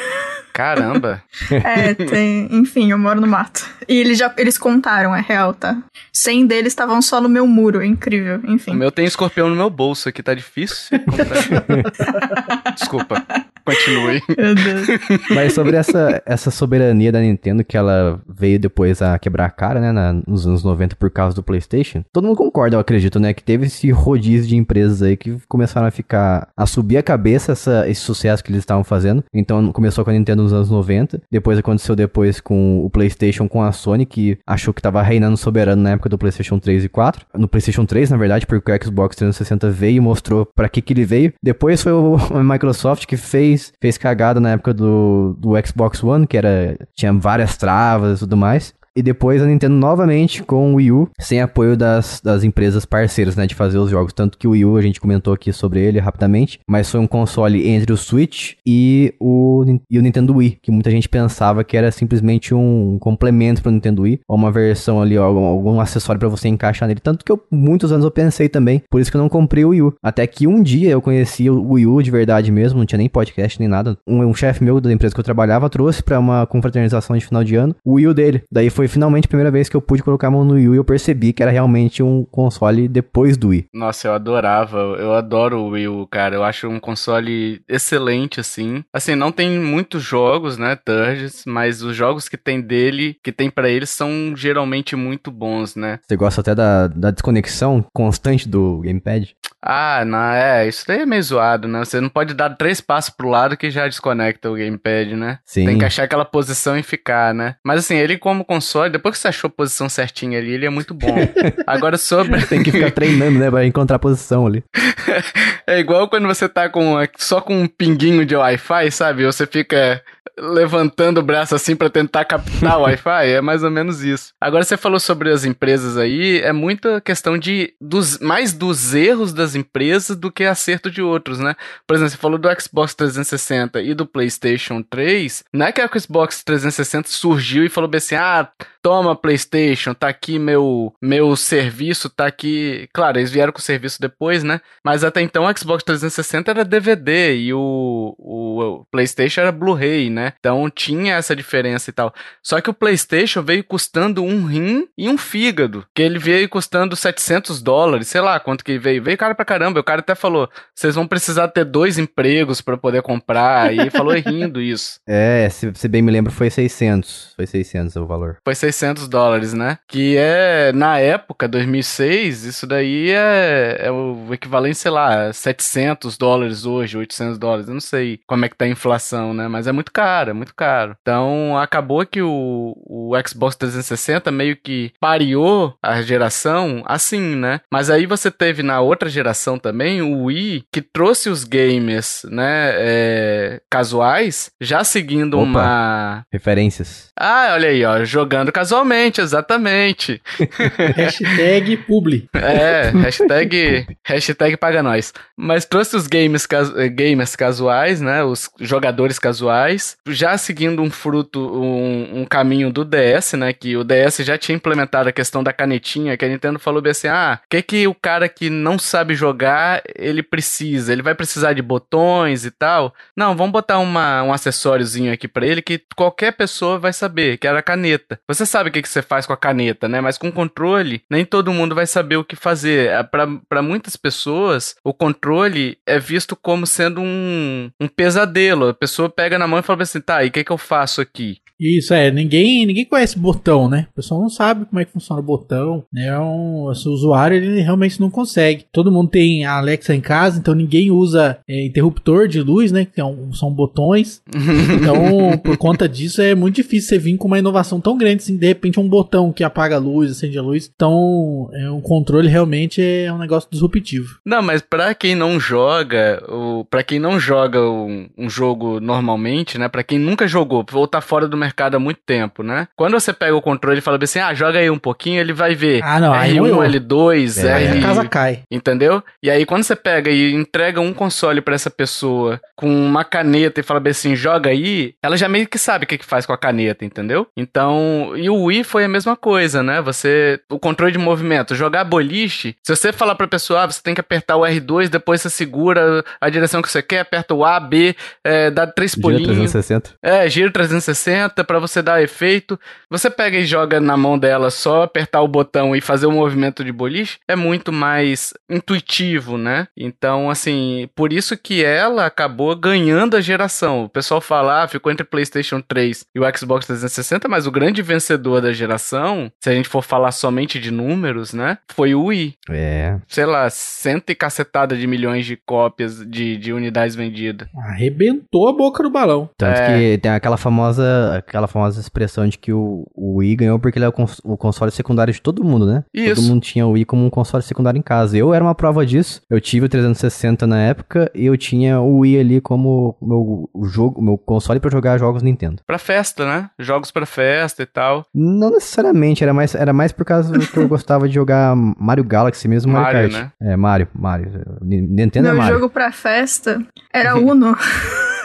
Caramba. É, tem. Enfim, eu moro no mato. E eles já eles contaram, é real, tá? 100 deles estavam só no meu muro, é incrível. O Enfim. meu tem escorpião no meu bolso aqui, tá difícil. Desculpa. Continue. Meu Deus. Mas sobre essa, essa soberania da Nintendo, que ela veio depois a quebrar a cara, né, na- nos anos 90 por causa do PlayStation, todo mundo concorda, eu acredito, né, que teve esse rodízio de empresas aí que começaram a ficar, a subir a cabeça essa, esse sucesso que eles estavam fazendo. Então começou com a Nintendo nos anos 90, depois aconteceu depois com o PlayStation com a Sony, que achou que tava reinando soberano na época do PlayStation 3 e 4. No PlayStation 3, na verdade, porque o Xbox 360 veio e mostrou pra que que ele veio. Depois foi o, a Microsoft que fez, fez cagada na época do, do Xbox One, que era tinha várias travas e tudo mais. E depois a Nintendo novamente com o Wii U, sem apoio das, das empresas parceiras, né, de fazer os jogos. Tanto que o Wii U, a gente comentou aqui sobre ele rapidamente, mas foi um console entre o Switch e o, e o Nintendo Wii, que muita gente pensava que era simplesmente um complemento pro Nintendo Wii, ou uma versão ali, algum, algum acessório pra você encaixar nele. Tanto que eu, muitos anos eu pensei também, por isso que eu não comprei o Wii U. Até que um dia eu conheci o Wii U de verdade mesmo, não tinha nem podcast nem nada. Um, um chefe meu da empresa que eu trabalhava trouxe pra uma confraternização de final de ano o Wii U dele. Daí foi finalmente a primeira vez que eu pude colocar a mão no Wii e eu percebi que era realmente um console depois do Wii. Nossa, eu adorava. Eu adoro o Wii U, cara. Eu acho um console excelente, assim. Assim, não tem muitos jogos, né, Turges, mas os jogos que tem dele, que tem pra ele, são geralmente muito bons, né? Você gosta até da, da desconexão constante do gamepad? Ah, não, é, isso daí é meio zoado, né? Você não pode dar três passos pro lado que já desconecta o gamepad, né? Sim. Tem que achar aquela posição e ficar, né? Mas assim, ele como console, depois que você achou a posição certinha ali, ele é muito bom. Agora sobre... Tem que ficar treinando, né, pra encontrar a posição ali. É igual quando você tá com só com um pinguinho de Wi-Fi, sabe? Você fica levantando o braço assim pra tentar captar o Wi-Fi, é mais ou menos isso. Agora você falou sobre as empresas aí, é muita questão de dos mais dos erros das empresas do que acerto de outros, né? Por exemplo, você falou do Xbox 360 e do PlayStation 3, não é que o Xbox 360 surgiu e falou assim: "Ah, toma PlayStation, tá aqui meu meu serviço, tá aqui". Claro, eles vieram com o serviço depois, né? Mas até então o Xbox 360 era DVD e o, o PlayStation era Blu-ray, né? Então tinha essa diferença e tal. Só que o PlayStation veio custando um rim e um fígado. Que ele veio custando 700 dólares, sei lá quanto que veio. Veio caro pra caramba. O cara até falou: vocês vão precisar ter dois empregos pra poder comprar. E falou rindo isso. É, se você bem me lembra, foi 600. Foi 600 o valor. Foi 600 dólares, né? Que é, na época, 2006, isso daí é, é o equivalente, sei lá, 700 dólares hoje, 800 dólares. Eu não sei como é que tá a inflação, né? Mas é muito caro, é muito caro. Então, acabou que o, o Xbox 360 meio que pareou a geração assim, né? Mas aí você teve na outra geração também o Wii, que trouxe os gamers, né, é, casuais, já seguindo Opa. uma... Referências. Ah, olha aí, ó, jogando casualmente, exatamente. Hashtag publi. É, hashtag, hashtag paga nós. Mas trouxe os games, cas- eh, gamers casuais, né? Os jogadores casuais, já seguindo um fruto, um, um caminho do DS, né? Que o DS já tinha implementado a questão da canetinha, que a Nintendo falou bem assim: ah, o que, que o cara que não sabe jogar ele precisa? Ele vai precisar de botões e tal? Não, vamos botar uma, um acessóriozinho aqui pra ele que qualquer pessoa vai saber, que era a caneta. Você sabe o que, que você faz com a caneta, né? Mas com controle, nem todo mundo vai saber o que fazer. É, pra muitas pessoas, o controle é visto como sendo um, um pesadelo. A pessoa pega na mão e fala assim: tá, e o que, que eu faço aqui? Isso, é, ninguém, ninguém conhece botão, né? O pessoal não sabe como é que funciona o botão, né? É um, esse usuário, ele realmente não consegue. Todo mundo tem a Alexa em casa, então ninguém usa é, interruptor de luz, né? Que é um- são botões. Então, por conta disso, é muito difícil você vir com uma inovação tão grande, assim, de repente um botão que apaga a luz, acende a luz. Então, é, um controle realmente é um negócio disruptivo. Não, mas pra quem não joga, o, pra quem não joga um, um jogo normalmente, né? Pra quem nunca jogou ou tá fora do mercado mercado há muito tempo, né? Quando você pega o controle e fala assim, ah, joga aí um pouquinho, ele vai ver Ah, não, aí R1, moiou. L2, É, Aí R... a casa cai. Entendeu? E aí, quando você pega e entrega um console pra essa pessoa com uma caneta e fala bem assim, joga aí, ela já meio que sabe o que, que faz com a caneta, entendeu? Então, e o Wii foi a mesma coisa, né? Você, o controle de movimento, jogar boliche, se você falar pra pessoa, ah, você tem que apertar o R2, depois você segura a direção que você quer, aperta o A, B, é, dá três Gira pulinhos. 360. É, giro 360 pra você dar efeito. Você pega e joga na mão dela só apertar o botão e fazer o movimento de boliche, é muito mais intuitivo, né? Então, assim, por isso que ela acabou ganhando a geração. O pessoal fala, ah, ficou entre PlayStation 3 e o Xbox 360, mas o grande vencedor da geração, se a gente for falar somente de números, né, foi o Wii. É. Sei lá, cento e cacetada de milhões de cópias de, de unidades vendidas. Arrebentou a boca do balão. Tanto É. que tem aquela famosa, aquela famosa expressão de que o, o Wii ganhou porque ele é o, cons- o console secundário de todo mundo, né? Isso. Todo mundo tinha o Wii como um console secundário em casa. Eu era uma prova disso. Eu tive o 360 na época e eu tinha o Wii ali como meu jogo, meu console pra jogar jogos Nintendo. Pra festa, né? Jogos pra festa e tal. Não necessariamente, era mais, era mais por causa que eu gostava de jogar Mario Galaxy mesmo, Mario, Mario, Kart. É, Mario, Mario. Ni- Nintendo é Meu Mario. jogo pra festa era Uno.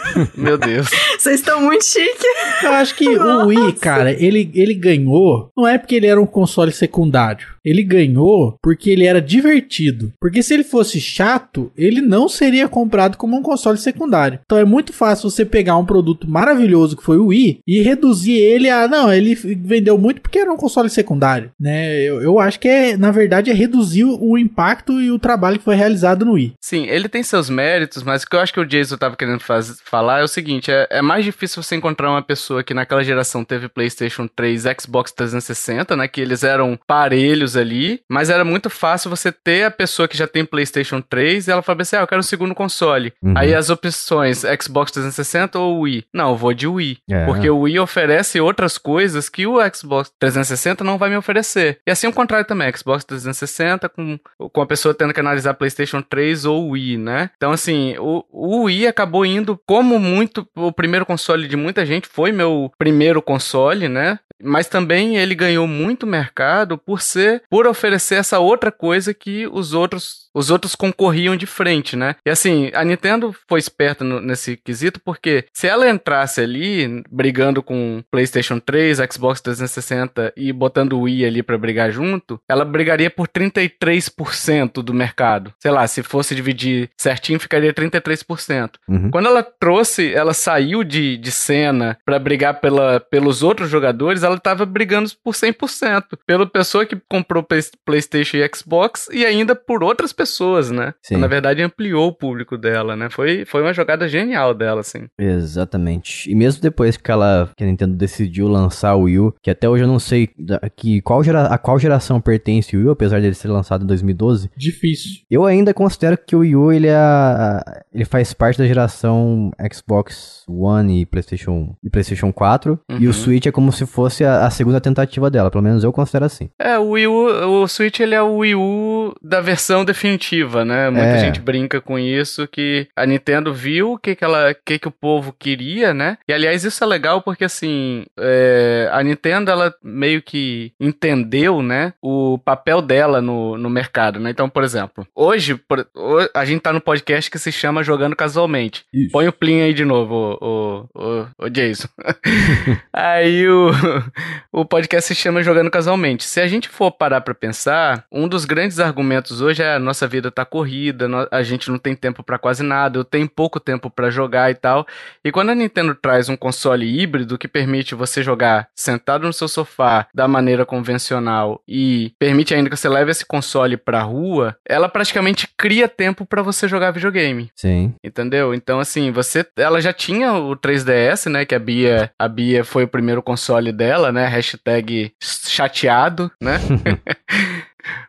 Meu Deus. Vocês estão muito chique. Eu acho que o Wii, cara, ele, ele ganhou. Não é porque ele era um console secundário. Ele ganhou porque ele era divertido. Porque se ele fosse chato, ele não seria comprado como um console secundário. Então é muito fácil você pegar um produto maravilhoso que foi o Wii e reduzir ele a. Não, ele vendeu muito porque era um console secundário. Né? Eu, eu acho que é, na verdade, é reduzir o impacto e o trabalho que foi realizado no Wii. Sim, ele tem seus méritos, mas o que eu acho que o Jason tava querendo faz- falar é o seguinte: é, é mais difícil você encontrar uma pessoa que naquela geração teve PlayStation 3, Xbox 360, né? Que eles eram parelhos ali, mas era muito fácil você ter a pessoa que já tem PlayStation 3 e ela fala assim: ah, eu quero um segundo console. Uhum. Aí as opções Xbox 360 ou Wii? Não, eu vou de Wii. É. Porque o Wii oferece outras coisas que o Xbox 360 não vai me oferecer. E assim o contrário também, Xbox 360 com, com a pessoa tendo que analisar PlayStation 3 ou Wii, né? Então assim, o, o Wii acabou indo como muito o primeiro console de muita gente foi meu primeiro console, né? Mas também ele ganhou muito mercado por ser, por oferecer essa outra coisa que os outros, os outros concorriam de frente, né? E assim, a Nintendo foi esperta no- nesse quesito porque se ela entrasse ali brigando com PlayStation 3, Xbox 360 e botando o Wii ali pra brigar junto, ela brigaria por 33% do mercado. Sei lá, se fosse dividir certinho, ficaria 33%. Uhum. Quando ela trouxe, ela saiu de, de cena pra brigar pela, pelos outros jogadores, ela tava brigando por 100%. Pela pessoa que comprou Play- PlayStation e Xbox e ainda por outras pessoas, né? Sim. Na verdade, ampliou o público dela, né? Foi, foi uma jogada genial dela, assim. Exatamente. E mesmo depois que ela, que a Nintendo decidiu lançar o Wii U, que até hoje eu não sei que qual gera, a qual geração pertence o Wii U, apesar dele ser lançado em 2012, Difícil. eu ainda considero que o Wii U ele, é ele faz parte da geração Xbox One e PlayStation, e PlayStation 4, e Uhum. o Switch é como se fosse a, a segunda tentativa dela, pelo menos eu considero assim. É, o Wii U, o Switch ele é o Wii U da versão definitiva, né? Muita É. gente brinca com isso, que a Nintendo viu o que, que, ela, o que, que o povo queria, né? E aliás, isso é legal porque assim, é, a Nintendo ela meio que entendeu, né? O papel dela no, no mercado, né? Então, por exemplo, hoje por- a gente tá no podcast que se chama Jogando Casualmente. Põe o Plin aí de novo, o, o, o, o Jason. aí o, o podcast se chama Jogando Casualmente. Se a gente for parar pra pensar, um dos grandes argumentos hoje é a nossa vida tá corrida, a gente não tem tempo pra quase nada, eu tenho pouco tempo pra jogar e tal. E quando a Nintendo traz um console híbrido que permite você jogar sentado no seu sofá da maneira convencional e permite ainda que você leve esse console pra rua, ela praticamente cria tempo pra você jogar videogame. Sim. Entendeu? Então, assim, você. Ela já tinha o 3DS, né? Que a Bia. A Bia foi o primeiro console dela, né? Hashtag chateado, né?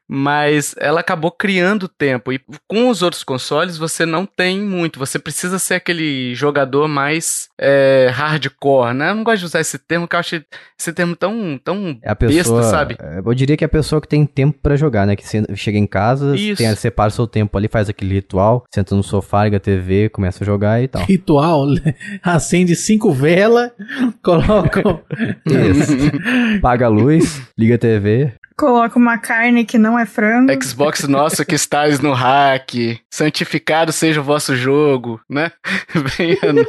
Mas ela acabou criando tempo. E com os outros consoles, você não tem muito. Você precisa ser aquele jogador mais é, hardcore, né? Eu não gosto de usar esse termo, que eu acho esse termo tão, tão É a pessoa, besta, sabe? Eu diria que é a pessoa que tem tempo pra jogar, né? Que você chega em casa, tem, separa seu tempo ali, faz aquele ritual, senta no sofá, liga a TV, começa a jogar e tal. Ritual, acende cinco velas, coloca. Isso. Paga a luz, liga a TV. Coloca uma carne que não é frango. Xbox nosso que estáis no hack, santificado seja o vosso jogo, né? Venha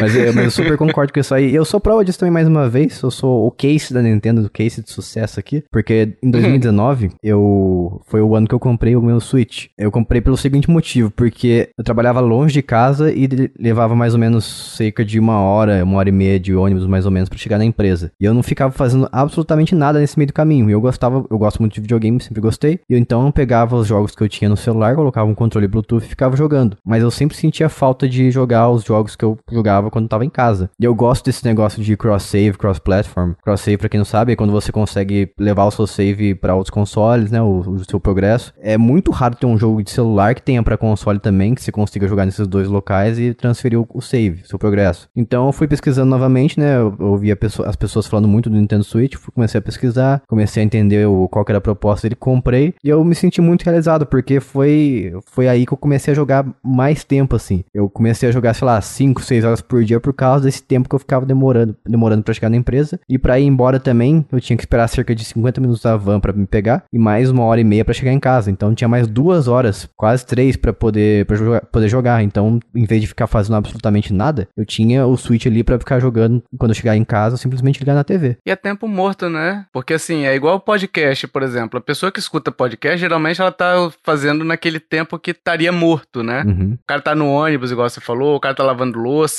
Mas, eu- mas eu super concordo com isso aí. Eu sou prova disso também mais uma vez. Eu sou o case da Nintendo, do case de sucesso aqui. Porque em 2019, eu foi o ano que eu comprei o meu Switch. Eu comprei pelo seguinte motivo, porque eu trabalhava longe de casa e levava mais ou menos cerca de uma hora, uma hora e meia de ônibus mais ou menos pra chegar na empresa. E eu não ficava fazendo absolutamente nada nesse meio do caminho. E eu gostava, eu gosto muito de videogame, sempre gostei. E eu então pegava os jogos que eu tinha no celular, colocava um controle Bluetooth e ficava jogando. Mas eu sempre sentia falta de jogar os jogos que eu jogava quando tava em casa. E eu gosto desse negócio de cross-save, cross-platform. Cross-save, pra quem não sabe, é quando você consegue levar o seu save pra outros consoles, né? O, o seu progresso. É muito raro ter um jogo de celular que tenha pra console também, que você consiga jogar nesses dois locais e transferir o, o save, seu progresso. Então eu fui pesquisando novamente, né? Eu, ouvi pessoa- as pessoas falando muito do Nintendo Switch, comecei a pesquisar, comecei a entender o, qual era a proposta dele, comprei. E eu me senti muito realizado, porque foi, foi aí que eu comecei a jogar mais tempo, assim. Eu comecei a jogar, sei lá, 5, 6 horas por dia por causa desse tempo que eu ficava demorando, demorando pra chegar na empresa. E pra ir embora também, eu tinha que esperar cerca de 50 minutos da van pra me pegar e mais uma hora e meia pra chegar em casa. Então tinha mais duas horas, quase três, pra poder, pra jogar, poder jogar. Então, em vez de ficar fazendo absolutamente nada, eu tinha o Switch ali pra ficar jogando quando eu chegar em casa, eu simplesmente ligar na TV. E é tempo morto, né? Porque assim, é igual podcast, por exemplo. A pessoa que escuta podcast, geralmente ela tá fazendo naquele tempo que estaria morto, né? Uhum. O cara tá no ônibus, igual você falou, o cara tá lavando louça.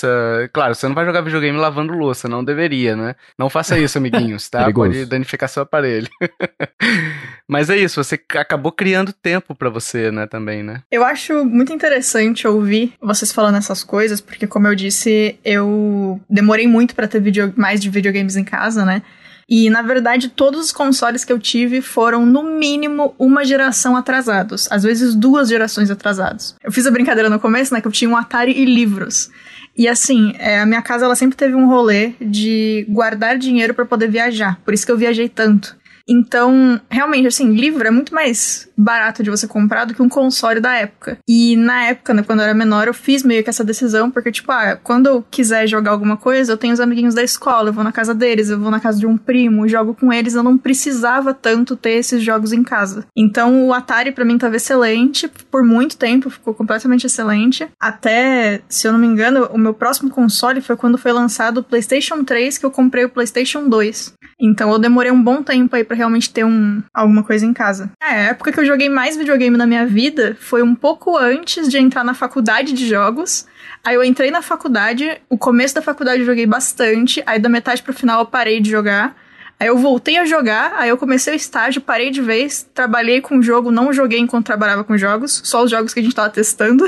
Claro, você não vai jogar videogame lavando louça, não deveria, né? Não faça isso, amiguinhos, tá? Pode danificar seu aparelho. Mas é isso, você acabou criando tempo pra você, né, também, né? Eu acho muito interessante ouvir vocês falando essas coisas, porque, como eu disse, eu demorei muito pra ter video- mais de videogames em casa, né? E, na verdade, todos os consoles que eu tive foram, no mínimo, uma geração atrasados. Às vezes, duas gerações atrasados. Eu fiz a brincadeira no começo, né? Que eu tinha um Atari e livros. E assim, é, a minha casa ela sempre teve um rolê de guardar dinheiro pra poder viajar. Por isso que eu viajei tanto. Então, realmente, assim, livro é muito mais barato de você comprar do que um console da época. E na época, né, quando eu era menor, eu fiz meio que essa decisão, porque, tipo, ah, quando eu quiser jogar alguma coisa, eu tenho os amiguinhos da escola, eu vou na casa deles, eu vou na casa de um primo, jogo com eles, eu não precisava tanto ter esses jogos em casa. Então, o Atari pra mim tava excelente, por muito tempo, ficou completamente excelente. Até, se eu não me engano, o meu próximo console foi quando foi lançado o PlayStation 3, que eu comprei o PlayStation 2. Então eu demorei um bom tempo aí pra realmente ter um, alguma coisa em casa. É, a época que eu joguei mais videogame na minha vida foi um pouco antes de entrar na faculdade de jogos. Aí eu entrei na faculdade, o começo da faculdade eu joguei bastante, aí da metade pro final eu parei de jogar. Aí eu voltei a jogar, aí eu comecei o estágio, parei de vez, trabalhei com o jogo, não joguei enquanto trabalhava com jogos, só os jogos que a gente tava testando.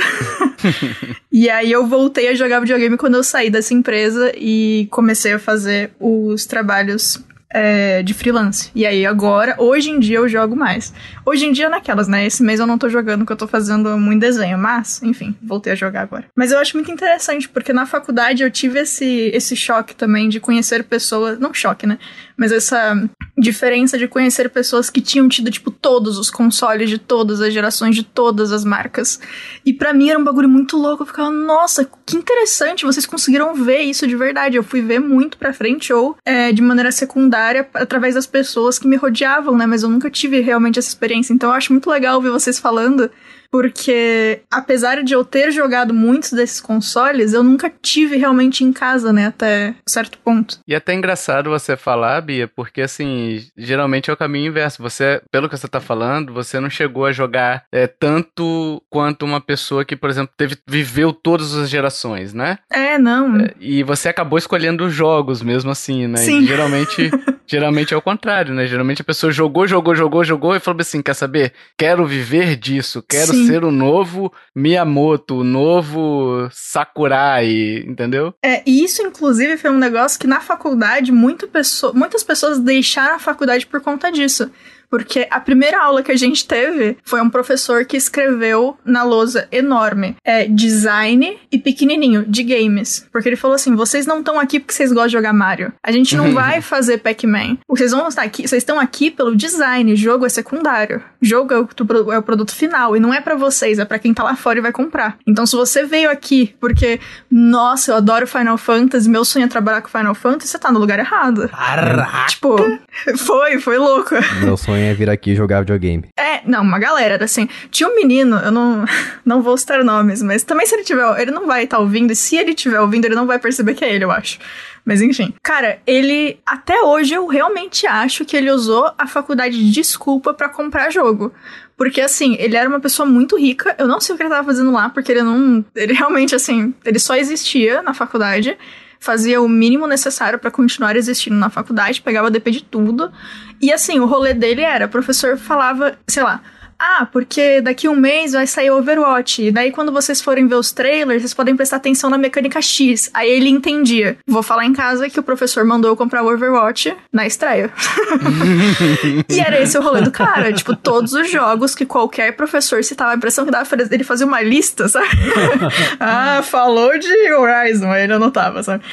e aí eu voltei a jogar videogame quando eu saí dessa empresa e comecei a fazer os trabalhos é, de freelance. E aí agora, hoje em dia eu jogo mais. Hoje em dia naquelas, né? Esse mês eu não tô jogando porque eu tô fazendo muito desenho, mas, enfim, voltei a jogar agora. Mas eu acho muito interessante, porque na faculdade eu tive esse, esse choque também de conhecer pessoas, não choque, né? Mas essa diferença de conhecer pessoas que tinham tido, tipo, todos os consoles de todas as gerações, de todas as marcas. E pra mim era um bagulho muito louco. Eu ficava, nossa, que interessante, vocês conseguiram ver isso de verdade. Eu fui ver muito pra frente ou é, de maneira secundária através das pessoas que me rodeavam, né? Mas eu nunca tive realmente essa experiência. Então eu acho muito legal ver vocês falando porque apesar de eu ter jogado muitos desses consoles, eu nunca tive realmente em casa, né, até certo ponto. E é até engraçado você falar, Bia, porque assim, geralmente é o caminho inverso. Você, pelo que você tá falando, você não chegou a jogar é, tanto quanto uma pessoa que, por exemplo, teve, viveu todas as gerações, né? É, não. É, e você acabou escolhendo os jogos mesmo assim, né? Sim. E geralmente, geralmente é o contrário, né? Geralmente a pessoa jogou, jogou, jogou, jogou e falou assim: quer saber? Quero viver disso, quero Sim. ser o novo Miyamoto, o novo Sakurai, entendeu? É, e isso, inclusive, foi um negócio que na faculdade muito pesso- muitas pessoas deixaram a faculdade por conta disso. Porque a primeira aula que a gente teve foi um professor que escreveu na lousa enorme é, design e pequenininho de games. Porque ele falou assim: vocês não estão aqui porque vocês gostam de jogar Mario. A gente não vai fazer Pac-Man. Vocês vão estar aqui, vocês estão aqui pelo design. Jogo é secundário. Jogo é o, é o produto final e não é para vocês, é para quem tá lá fora e vai comprar. Então se você veio aqui porque, nossa, eu adoro Final Fantasy, meu sonho é trabalhar com Final Fantasy, você tá no lugar errado. Caraca. Tipo, foi, foi louco. Meu sonho é vir aqui jogar videogame. É, não, uma galera, era assim. Tinha um menino, eu não, não vou citar nomes, mas também se ele tiver, ele não vai estar tá ouvindo, e se ele estiver ouvindo, ele não vai perceber que é ele, eu acho. Mas enfim. Cara, ele. Até hoje eu realmente acho que ele usou a faculdade de desculpa para comprar jogo. Porque, assim, ele era uma pessoa muito rica. Eu não sei o que ele tava fazendo lá, porque ele não. Ele realmente, assim, ele só existia na faculdade fazia o mínimo necessário para continuar existindo na faculdade, pegava DP de tudo. E assim, o rolê dele era, o professor falava, sei lá, ah, porque daqui um mês vai sair Overwatch. E daí, quando vocês forem ver os trailers, vocês podem prestar atenção na mecânica X. Aí ele entendia. Vou falar em casa que o professor mandou eu comprar o Overwatch na estreia. e era esse o rolê do cara. Tipo, todos os jogos que qualquer professor citava, a impressão que dava ele fazer uma lista, sabe? ah, falou de Horizon, aí ele anotava, sabe?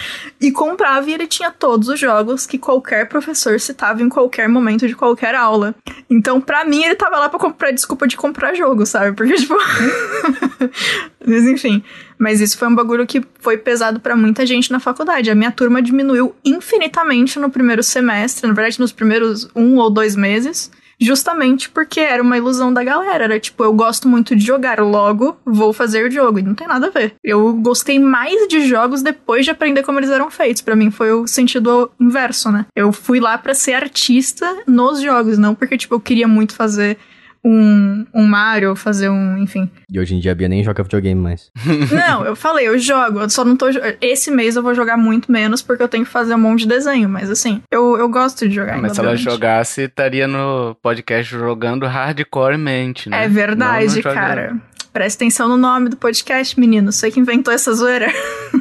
E comprava e ele tinha todos os jogos que qualquer professor citava em qualquer momento de qualquer aula. Então, pra mim, ele tava lá pra comprar desculpa de comprar jogo, sabe? Porque, tipo. Mas enfim. Mas isso foi um bagulho que foi pesado para muita gente na faculdade. A minha turma diminuiu infinitamente no primeiro semestre, na verdade, nos primeiros um ou dois meses. Justamente porque era uma ilusão da galera. Era tipo, eu gosto muito de jogar, logo vou fazer o jogo. E não tem nada a ver. Eu gostei mais de jogos depois de aprender como eles eram feitos. para mim foi o sentido inverso, né? Eu fui lá para ser artista nos jogos, não porque, tipo, eu queria muito fazer um, um Mario, fazer um, enfim. E hoje em dia a Bia nem joga videogame mais. não, eu falei, eu jogo, eu só não tô. Esse mês eu vou jogar muito menos porque eu tenho que fazer um monte de desenho, mas assim, eu, eu gosto de jogar. Mas se ela jogasse, estaria no podcast jogando hardcoremente, né? É verdade, cara. Presta atenção no nome do podcast, menino. Você que inventou essa zoeira.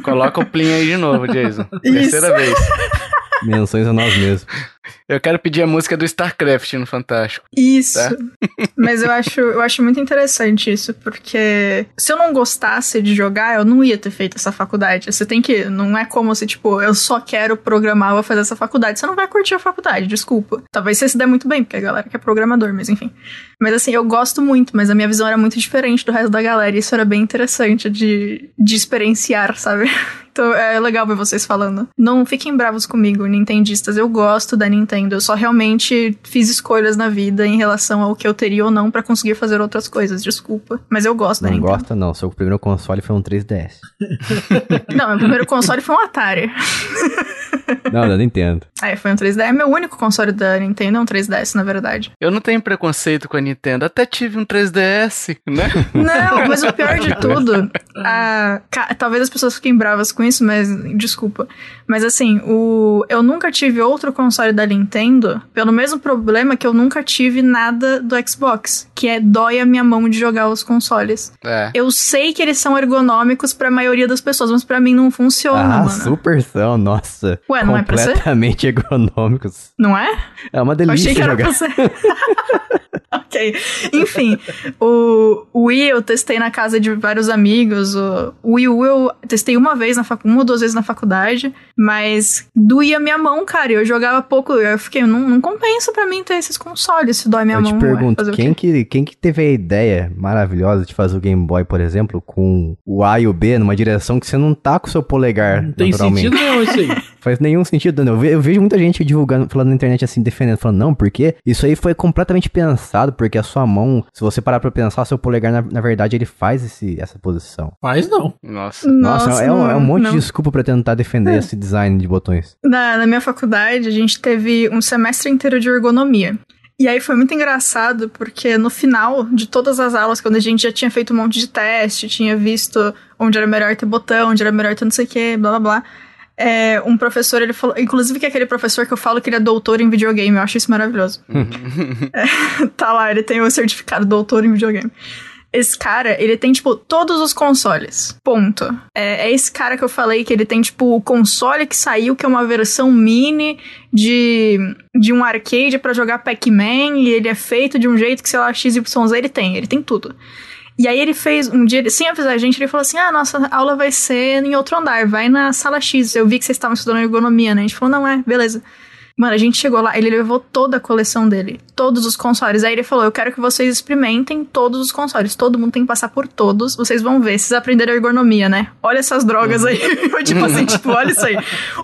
Coloca o Plin aí de novo, Jason. Terceira vez. Menções a nós mesmos. Eu quero pedir a música do StarCraft no Fantástico. Isso. Tá? Mas eu acho, eu acho muito interessante isso, porque se eu não gostasse de jogar, eu não ia ter feito essa faculdade. Você tem que. Não é como se, tipo, eu só quero programar, vou fazer essa faculdade. Você não vai curtir a faculdade, desculpa. Talvez você se dê muito bem, porque a galera que é programador, mas enfim. Mas assim, eu gosto muito, mas a minha visão era muito diferente do resto da galera. E isso era bem interessante de, de experienciar, sabe? Então é legal ver vocês falando. Não fiquem bravos comigo, nintendistas. Eu gosto da Nintendo. Eu só realmente fiz escolhas na vida em relação ao que eu teria ou não para conseguir fazer outras coisas. Desculpa. Mas eu gosto não da Nintendo. Não gosta, não. Seu primeiro console foi um 3DS. não, meu primeiro console foi um Atari. não, da Nintendo. É, foi um 3DS. É meu único console da Nintendo, é um 3DS, na verdade. Eu não tenho preconceito com a Nintendo. Até tive um 3DS, né? Não, mas o pior de tudo, a... talvez as pessoas fiquem bravas com isso, mas desculpa. Mas assim, o... eu nunca tive outro console da Nintendo pelo mesmo problema que eu nunca tive nada do Xbox, que é dói a minha mão de jogar os consoles. É. Eu sei que eles são ergonômicos para a maioria das pessoas, mas para mim não funciona, ah, mano. super são, nossa. Ué, não é pra ser? Completamente ergonômicos. Não é? É uma delícia eu achei que jogar. Era pra ser. ok. Enfim, o Wii eu testei na casa de vários amigos. O Wii U eu testei uma vez, na fac... uma ou duas vezes na faculdade. Mas doía minha mão, cara. Eu jogava pouco. Eu fiquei, não, não compensa para mim ter esses consoles se dói minha eu mão. Eu te pergunto, quem que, quem que teve a ideia maravilhosa de fazer o Game Boy, por exemplo, com o A e o B numa direção que você não tá com o seu polegar Não tem sentido não isso aí. Faz nenhum sentido, eu, ve eu vejo muita gente divulgando, falando na internet assim, defendendo, falando, não, porque isso aí foi completamente pensado, porque a sua mão, se você parar pra pensar, seu polegar, na, na verdade, ele faz esse, essa posição. Faz não. Nossa. Nossa, Nossa é, um, é um monte não. de desculpa pra tentar defender É. esse design de botões. Na, na minha faculdade, a gente teve um semestre inteiro de ergonomia. E aí foi muito engraçado, porque no final de todas as aulas, quando a gente já tinha feito um monte de teste, tinha visto onde era melhor ter botão, onde era melhor ter não sei o que, blá blá blá. É, um professor, ele falou, inclusive que é aquele professor que eu falo que ele é doutor em videogame, eu acho isso maravilhoso. É, tá lá, ele tem o certificado doutor em videogame. Esse cara, ele tem, tipo, todos os consoles. Ponto. É, é esse cara que eu falei que ele tem, tipo, o console que saiu, que é uma versão mini de, de um arcade para jogar Pac-Man, e ele é feito de um jeito que, sei lá, XYZ ele tem. Ele tem tudo. E aí ele fez, um dia, sem avisar a gente, ele falou assim, ah, nossa aula vai ser em outro andar, vai na sala X. Eu vi que vocês estavam estudando ergonomia, né? A gente falou, não, é, beleza. Mano, a gente chegou lá, ele levou toda a coleção dele, todos os consoles. Aí ele falou: Eu quero que vocês experimentem todos os consoles. Todo mundo tem que passar por todos. Vocês vão ver, vocês aprenderam ergonomia, né? Olha essas drogas uhum. aí. tipo assim, tipo, olha isso aí.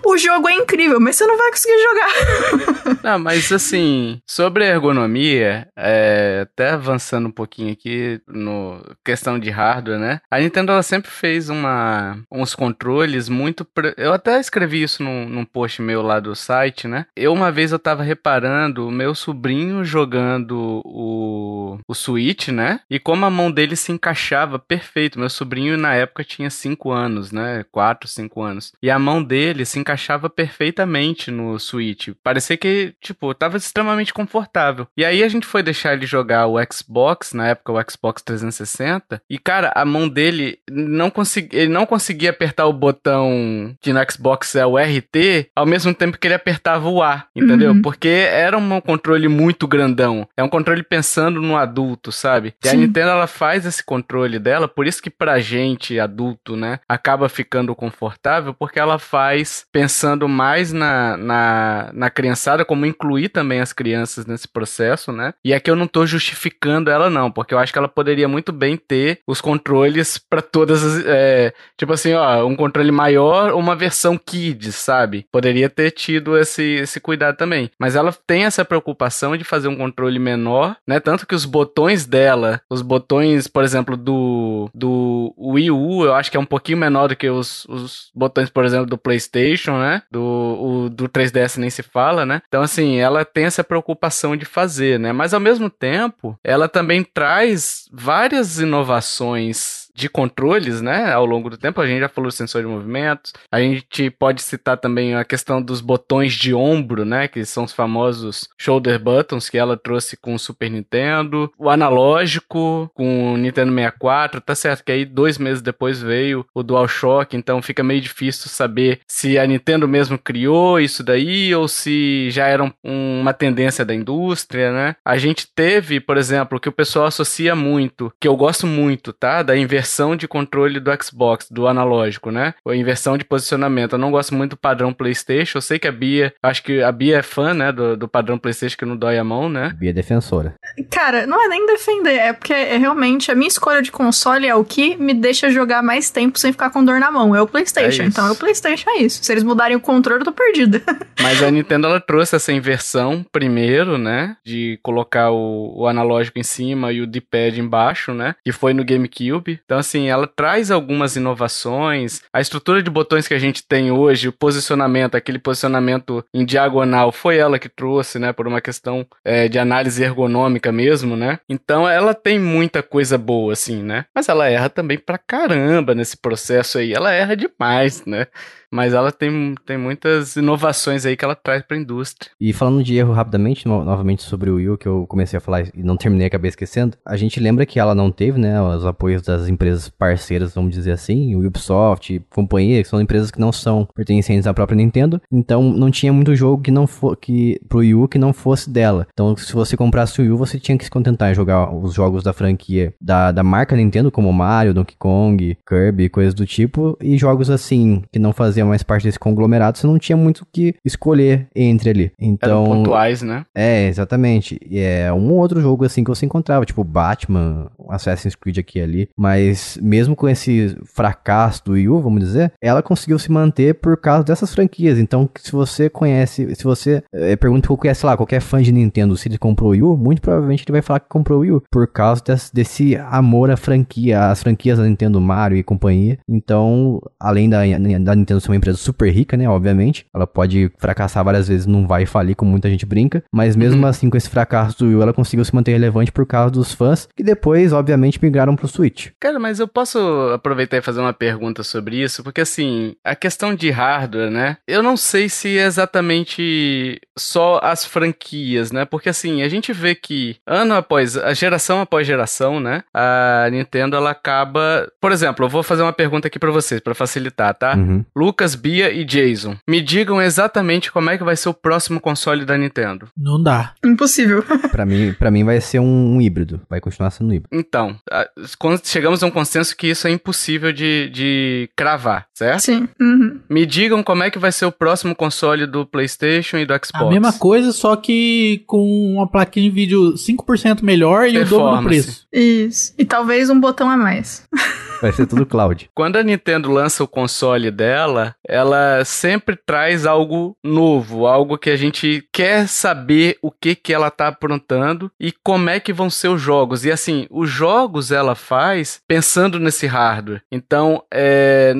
O jogo é incrível, mas você não vai conseguir jogar. não, mas assim, sobre a ergonomia, é, até avançando um pouquinho aqui no questão de hardware, né? A Nintendo ela sempre fez uma, uns controles muito. Pre... Eu até escrevi isso num, num post meu lá do site, né? Eu uma vez eu tava reparando o meu sobrinho jogando o, o Switch, né? E como a mão dele se encaixava perfeito. Meu sobrinho na época tinha 5 anos, né? 4, 5 anos. E a mão dele se encaixava perfeitamente no Switch. Parecia que, tipo, tava extremamente confortável. E aí a gente foi deixar ele jogar o Xbox, na época o Xbox 360. E, cara, a mão dele não conseguia. Ele não conseguia apertar o botão que no Xbox é o RT, ao mesmo tempo que ele apertava o A entendeu? Uhum. Porque era um controle muito grandão. É um controle pensando no adulto, sabe? E Sim. a Nintendo ela faz esse controle dela, por isso que pra gente adulto, né, acaba ficando confortável, porque ela faz pensando mais na, na, na criançada, como incluir também as crianças nesse processo, né? E aqui eu não tô justificando ela, não, porque eu acho que ela poderia muito bem ter os controles para todas as. É, tipo assim, ó, um controle maior, uma versão kids, sabe? Poderia ter tido esse, esse cuidado também. Mas ela tem essa preocupação de fazer um controle menor, né? Tanto que os botões dela, os botões, por exemplo, do, do Wii U, eu acho que é um pouquinho menor do que os, os botões, por exemplo, do PlayStation, né? Do, o, do 3DS nem se fala, né? Então, assim, ela tem essa preocupação de fazer, né? Mas ao mesmo tempo, ela também traz várias inovações de controles, né, ao longo do tempo. A gente já falou do sensor de movimentos. A gente pode citar também a questão dos botões de ombro, né, que são os famosos shoulder buttons que ela trouxe com o Super Nintendo. O analógico com o Nintendo 64, tá certo que aí dois meses depois veio o DualShock, então fica meio difícil saber se a Nintendo mesmo criou isso daí ou se já era um, uma tendência da indústria, né. A gente teve, por exemplo, que o pessoal associa muito, que eu gosto muito, tá, da inversão inversão de controle do Xbox, do analógico, né? Ou inversão de posicionamento. Eu não gosto muito do padrão PlayStation. Eu sei que a Bia, acho que a Bia é fã, né, do, do padrão PlayStation que não dói a mão, né? Bia é defensora. Cara, não é nem defender, é porque é realmente a minha escolha de console é o que me deixa jogar mais tempo sem ficar com dor na mão. É o PlayStation. É então é o PlayStation, é isso. Se eles mudarem o controle, eu tô perdida. Mas a Nintendo ela trouxe essa inversão primeiro, né? De colocar o, o analógico em cima e o D-pad embaixo, né? Que foi no GameCube. Então, assim, ela traz algumas inovações. A estrutura de botões que a gente tem hoje, o posicionamento, aquele posicionamento em diagonal, foi ela que trouxe, né? Por uma questão é, de análise ergonômica mesmo, né? Então, ela tem muita coisa boa, assim, né? Mas ela erra também pra caramba nesse processo aí. Ela erra demais, né? Mas ela tem, tem muitas inovações aí que ela traz para a indústria. E falando de erro rapidamente, no, novamente sobre o Will, que eu comecei a falar e não terminei, acabei esquecendo, a gente lembra que ela não teve, né, os apoios das empresas parceiras, vamos dizer assim, o Ubisoft, companhia, que são empresas que não são pertencentes à própria Nintendo, então não tinha muito jogo que não for, que pro Wii U que não fosse dela. Então, se você comprasse o Wii U, você tinha que se contentar em jogar os jogos da franquia da, da marca Nintendo, como Mario, Donkey Kong, Kirby, coisas do tipo, e jogos assim que não faziam fazia mais parte desse conglomerado, você não tinha muito o que escolher entre ali. Então, Eram pontuais, né? É, exatamente. E é um outro jogo assim que você encontrava, tipo Batman, Assassin's Creed aqui e ali, mas mesmo com esse fracasso do Wii U, vamos dizer, ela conseguiu se manter por causa dessas franquias. Então, se você conhece, se você é, pergunta qual é, sei lá, qualquer fã de Nintendo se ele comprou o Wii U, muito provavelmente ele vai falar que comprou o Wii U por causa desse, desse amor à franquia, às franquias da Nintendo Mario e companhia. Então, além da, da Nintendo ser uma empresa super rica, né? Obviamente. Ela pode fracassar várias vezes, não vai falir, como muita gente brinca. Mas mesmo uhum. assim, com esse fracasso do Wii, ela conseguiu se manter relevante por causa dos fãs, que depois, obviamente, migraram pro Switch. Cara, mas eu posso aproveitar e fazer uma pergunta sobre isso, porque assim, a questão de hardware, né? Eu não sei se é exatamente só as franquias, né? Porque assim, a gente vê que ano após, a geração após geração, né? A Nintendo ela acaba, por exemplo, eu vou fazer uma pergunta aqui para vocês para facilitar, tá? Uhum. Lucas, Bia e Jason, me digam exatamente como é que vai ser o próximo console da Nintendo. Não dá. Impossível. Pra mim, pra mim vai ser um, um híbrido. Vai continuar sendo um híbrido. Então, a- quando chegamos a um consenso que isso é impossível de, de cravar, certo? Sim. Uhum. Me digam como é que vai ser o próximo console do PlayStation e do Xbox. A mesma coisa, só que com uma plaquinha de vídeo 5% melhor e o dobro do preço. Isso. E talvez um botão a mais. Vai ser tudo cloud. Quando a Nintendo lança o console dela, ela sempre traz algo novo, algo que a gente quer saber o que que ela tá aprontando e como é que vão ser os jogos. E assim, os jogos ela faz pensando nesse hardware. Então, é,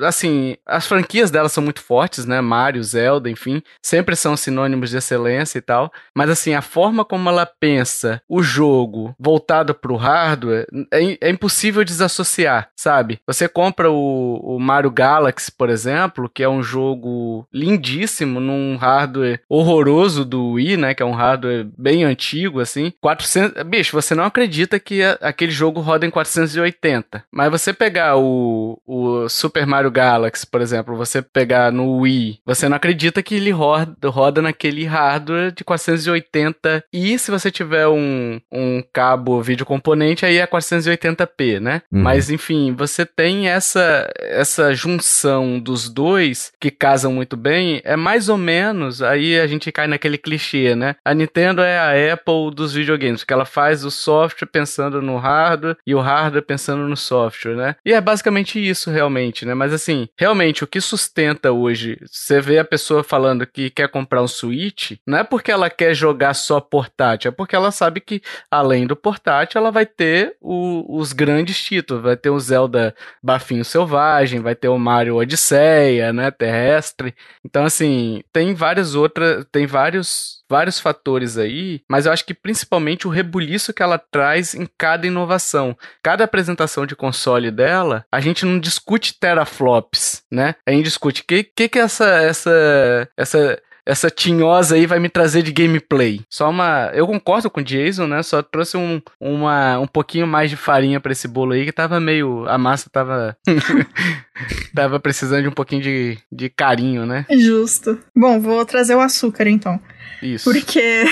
assim, as franquias dela são muito fortes, né? Mario, Zelda, enfim, sempre são sinônimos de excelência e tal. Mas assim, a forma como ela pensa o jogo voltado pro hardware é, é impossível desassociar, sabe? Você compra o, o Mario Galaxy, por exemplo, que é um jogo lindíssimo num hardware horroroso do Wii, né? Que é um hardware bem antigo, assim. 400... Bicho, você não acredita que aquele jogo roda em 480. Mas você pegar o, o Super Mario Galaxy, por exemplo, você pegar no Wii, você não acredita que ele roda, roda naquele hardware de 480 e se você tiver um, um cabo vídeo componente, aí é 480p, né? Uhum. Mas enfim, você tem essa, essa junção dos dois que casam muito bem, é mais ou menos, aí a gente cai naquele clichê, né? A Nintendo é a Apple dos videogames, porque ela faz o software pensando no hardware e o hardware pensando no software, né? E é basicamente isso realmente, né? Mas assim, realmente o que sustenta hoje, você vê a pessoa falando que quer comprar um Switch, não é porque ela quer jogar só portátil, é porque ela sabe que além do portátil ela vai ter o- os grandes títulos, vai ter o Zelda Bafinho Selvagem, vai ter o Mario Odisseia, né, terrestre. Então assim, tem várias outras, tem vários vários fatores aí, mas eu acho que principalmente o rebuliço que ela traz em cada inovação. Cada apresentação de console dela, a gente não discute teraflops, né? A gente discute o que, que que essa essa essa essa tinhosa aí vai me trazer de gameplay. Só uma. Eu concordo com o Jason, né? Só trouxe um, uma, um pouquinho mais de farinha pra esse bolo aí, que tava meio. A massa tava. tava precisando de um pouquinho de, de carinho, né? Justo. Bom, vou trazer o açúcar então. Isso. Porque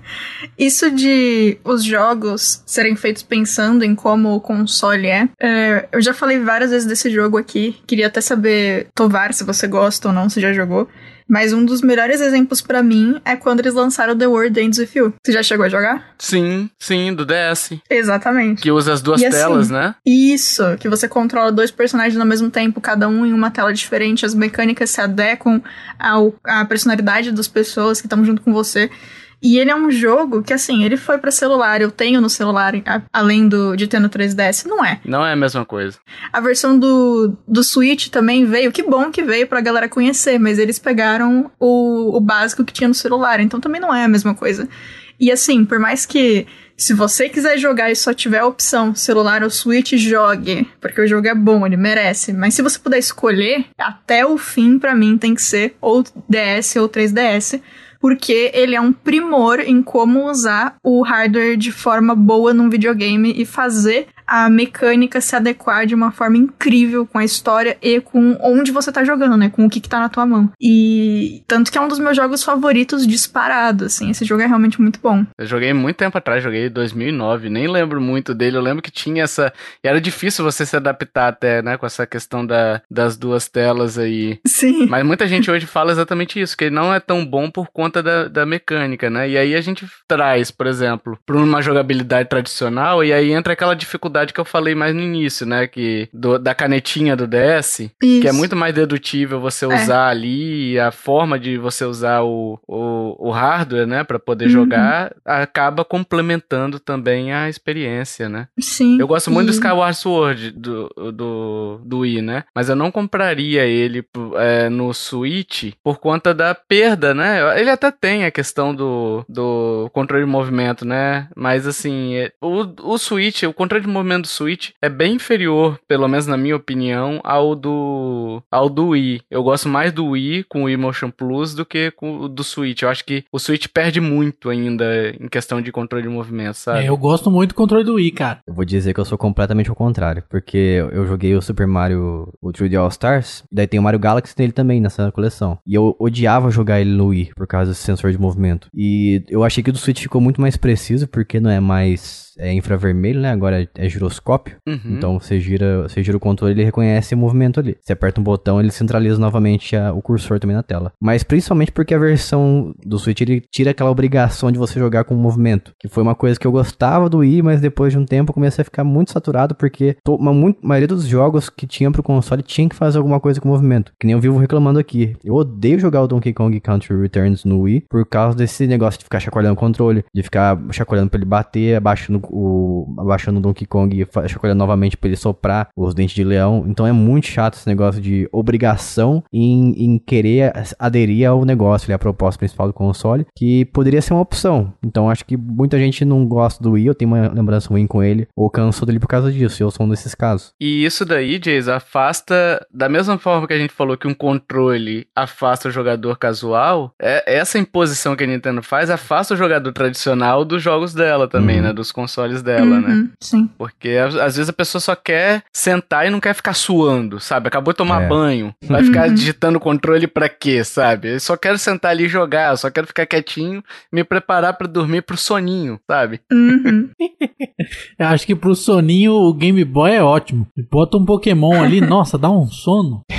isso de os jogos serem feitos pensando em como o console é, é, eu já falei várias vezes desse jogo aqui. Queria até saber, Tovar, se você gosta ou não, se já jogou. Mas um dos melhores exemplos pra mim é quando eles lançaram The World Ends With You. Você já chegou a jogar? Sim, sim, do DS. Exatamente. Que usa as duas E assim, telas, né? Isso, que você controla dois personagens ao mesmo tempo, cada um em uma tela diferente, as mecânicas se adequam ao, à personalidade das pessoas que estão junto com você. E ele é um jogo que, assim, ele foi pra celular, eu tenho no celular, a- além do, de ter no 3DS, não é. Não é a mesma coisa. A versão do, do Switch também veio, que bom que veio pra galera conhecer, mas eles pegaram o, o básico que tinha no celular, então também não é a mesma coisa. E assim, por mais que se você quiser jogar e só tiver a opção celular ou Switch, jogue, porque o jogo é bom, ele merece. Mas se você puder escolher, até o fim pra mim tem que ser ou DS ou 3DS, porque ele é um primor em como usar o hardware de forma boa num videogame e fazer a mecânica se adequar de uma forma incrível com a história e com onde você tá jogando, né? Com o que, que tá na tua mão. E tanto que é um dos meus jogos favoritos disparado, assim. Esse jogo é realmente muito bom. Eu joguei muito tempo atrás, joguei em 2009, nem lembro muito dele. Eu lembro que tinha essa. E era difícil você se adaptar até, né, com essa questão da, das duas telas aí. Sim. Mas muita gente hoje fala exatamente isso, que ele não é tão bom por conta da, da mecânica, né? E aí a gente traz, por exemplo, para uma jogabilidade tradicional, e aí entra aquela dificuldade que eu falei mais no início, né? Que do- da canetinha do DS, que é Isso. muito mais dedutível você É. usar ali, a forma de você usar o, o, o hardware, né, para poder Uhum. jogar, acaba complementando também a experiência, né? Sim. Eu gosto muito do E- Skyward Sword do, do, do Wii, né? Mas eu não compraria ele é, no Switch por conta da perda, né? Ele até tem a questão do, do controle de movimento, né? Mas assim, é- o, o Switch, o controle de movimento movimento do Switch é bem inferior, pelo menos na minha opinião, ao do ao do Wii. Eu gosto mais do Wii com o Wii Motion Plus do que com o do Switch. Eu acho que o Switch perde muito ainda em questão de controle de movimento, sabe? É, eu gosto muito do controle do Wii, cara. Eu vou dizer que eu sou completamente ao contrário, porque eu joguei o Super Mario, o 3D All Stars, e daí tem o Mario Galaxy nele também nessa coleção. E eu odiava jogar ele no Wii por causa desse sensor de movimento. E eu achei que o do Switch ficou muito mais preciso, porque não é mais é infravermelho, né? Agora é, giroscópio. Uhum. Então você gira, você gira o controle, ele reconhece o movimento ali. Você aperta um botão, ele centraliza novamente a, o cursor também na tela. Mas principalmente porque a versão do Switch ele tira aquela obrigação de você jogar com movimento, que foi uma coisa que eu gostava do Wii, mas depois de um tempo eu comecei a ficar muito saturado porque to, uma, muito, a maioria dos jogos que tinha pro console tinha que fazer alguma coisa com movimento, que nem eu vivo reclamando aqui. Eu odeio jogar o Donkey Kong Country Returns no Wii por causa desse negócio de ficar chacoalhando o controle, de ficar chacoalhando para ele bater, abaixando o abaixando o Donkey Kong e chacoalhando novamente para ele soprar os dentes de leão. Então é muito chato esse negócio de obrigação em, em querer aderir ao negócio, à proposta principal do console, que poderia ser uma opção. Então acho que muita gente não gosta do Wii, eu tenho uma lembrança ruim com ele, ou cansou dele por causa disso, eu sou um desses casos. E isso daí, Jays, afasta, da mesma forma que a gente falou que um controle afasta o jogador casual, é essa imposição que a Nintendo faz afasta o jogador tradicional dos jogos dela também, uhum. né? Dos consoles dela, né? uhum, né? Sim. Porque às vezes a pessoa só quer sentar e não quer ficar suando, sabe? Acabou de tomar é. banho. Vai uhum. ficar digitando o controle pra quê, sabe? Eu só quero sentar ali e jogar, eu só quero ficar quietinho, me preparar para dormir pro soninho, sabe? Uhum. eu acho que pro soninho o Game Boy é ótimo. Bota um Pokémon ali, nossa, dá um sono.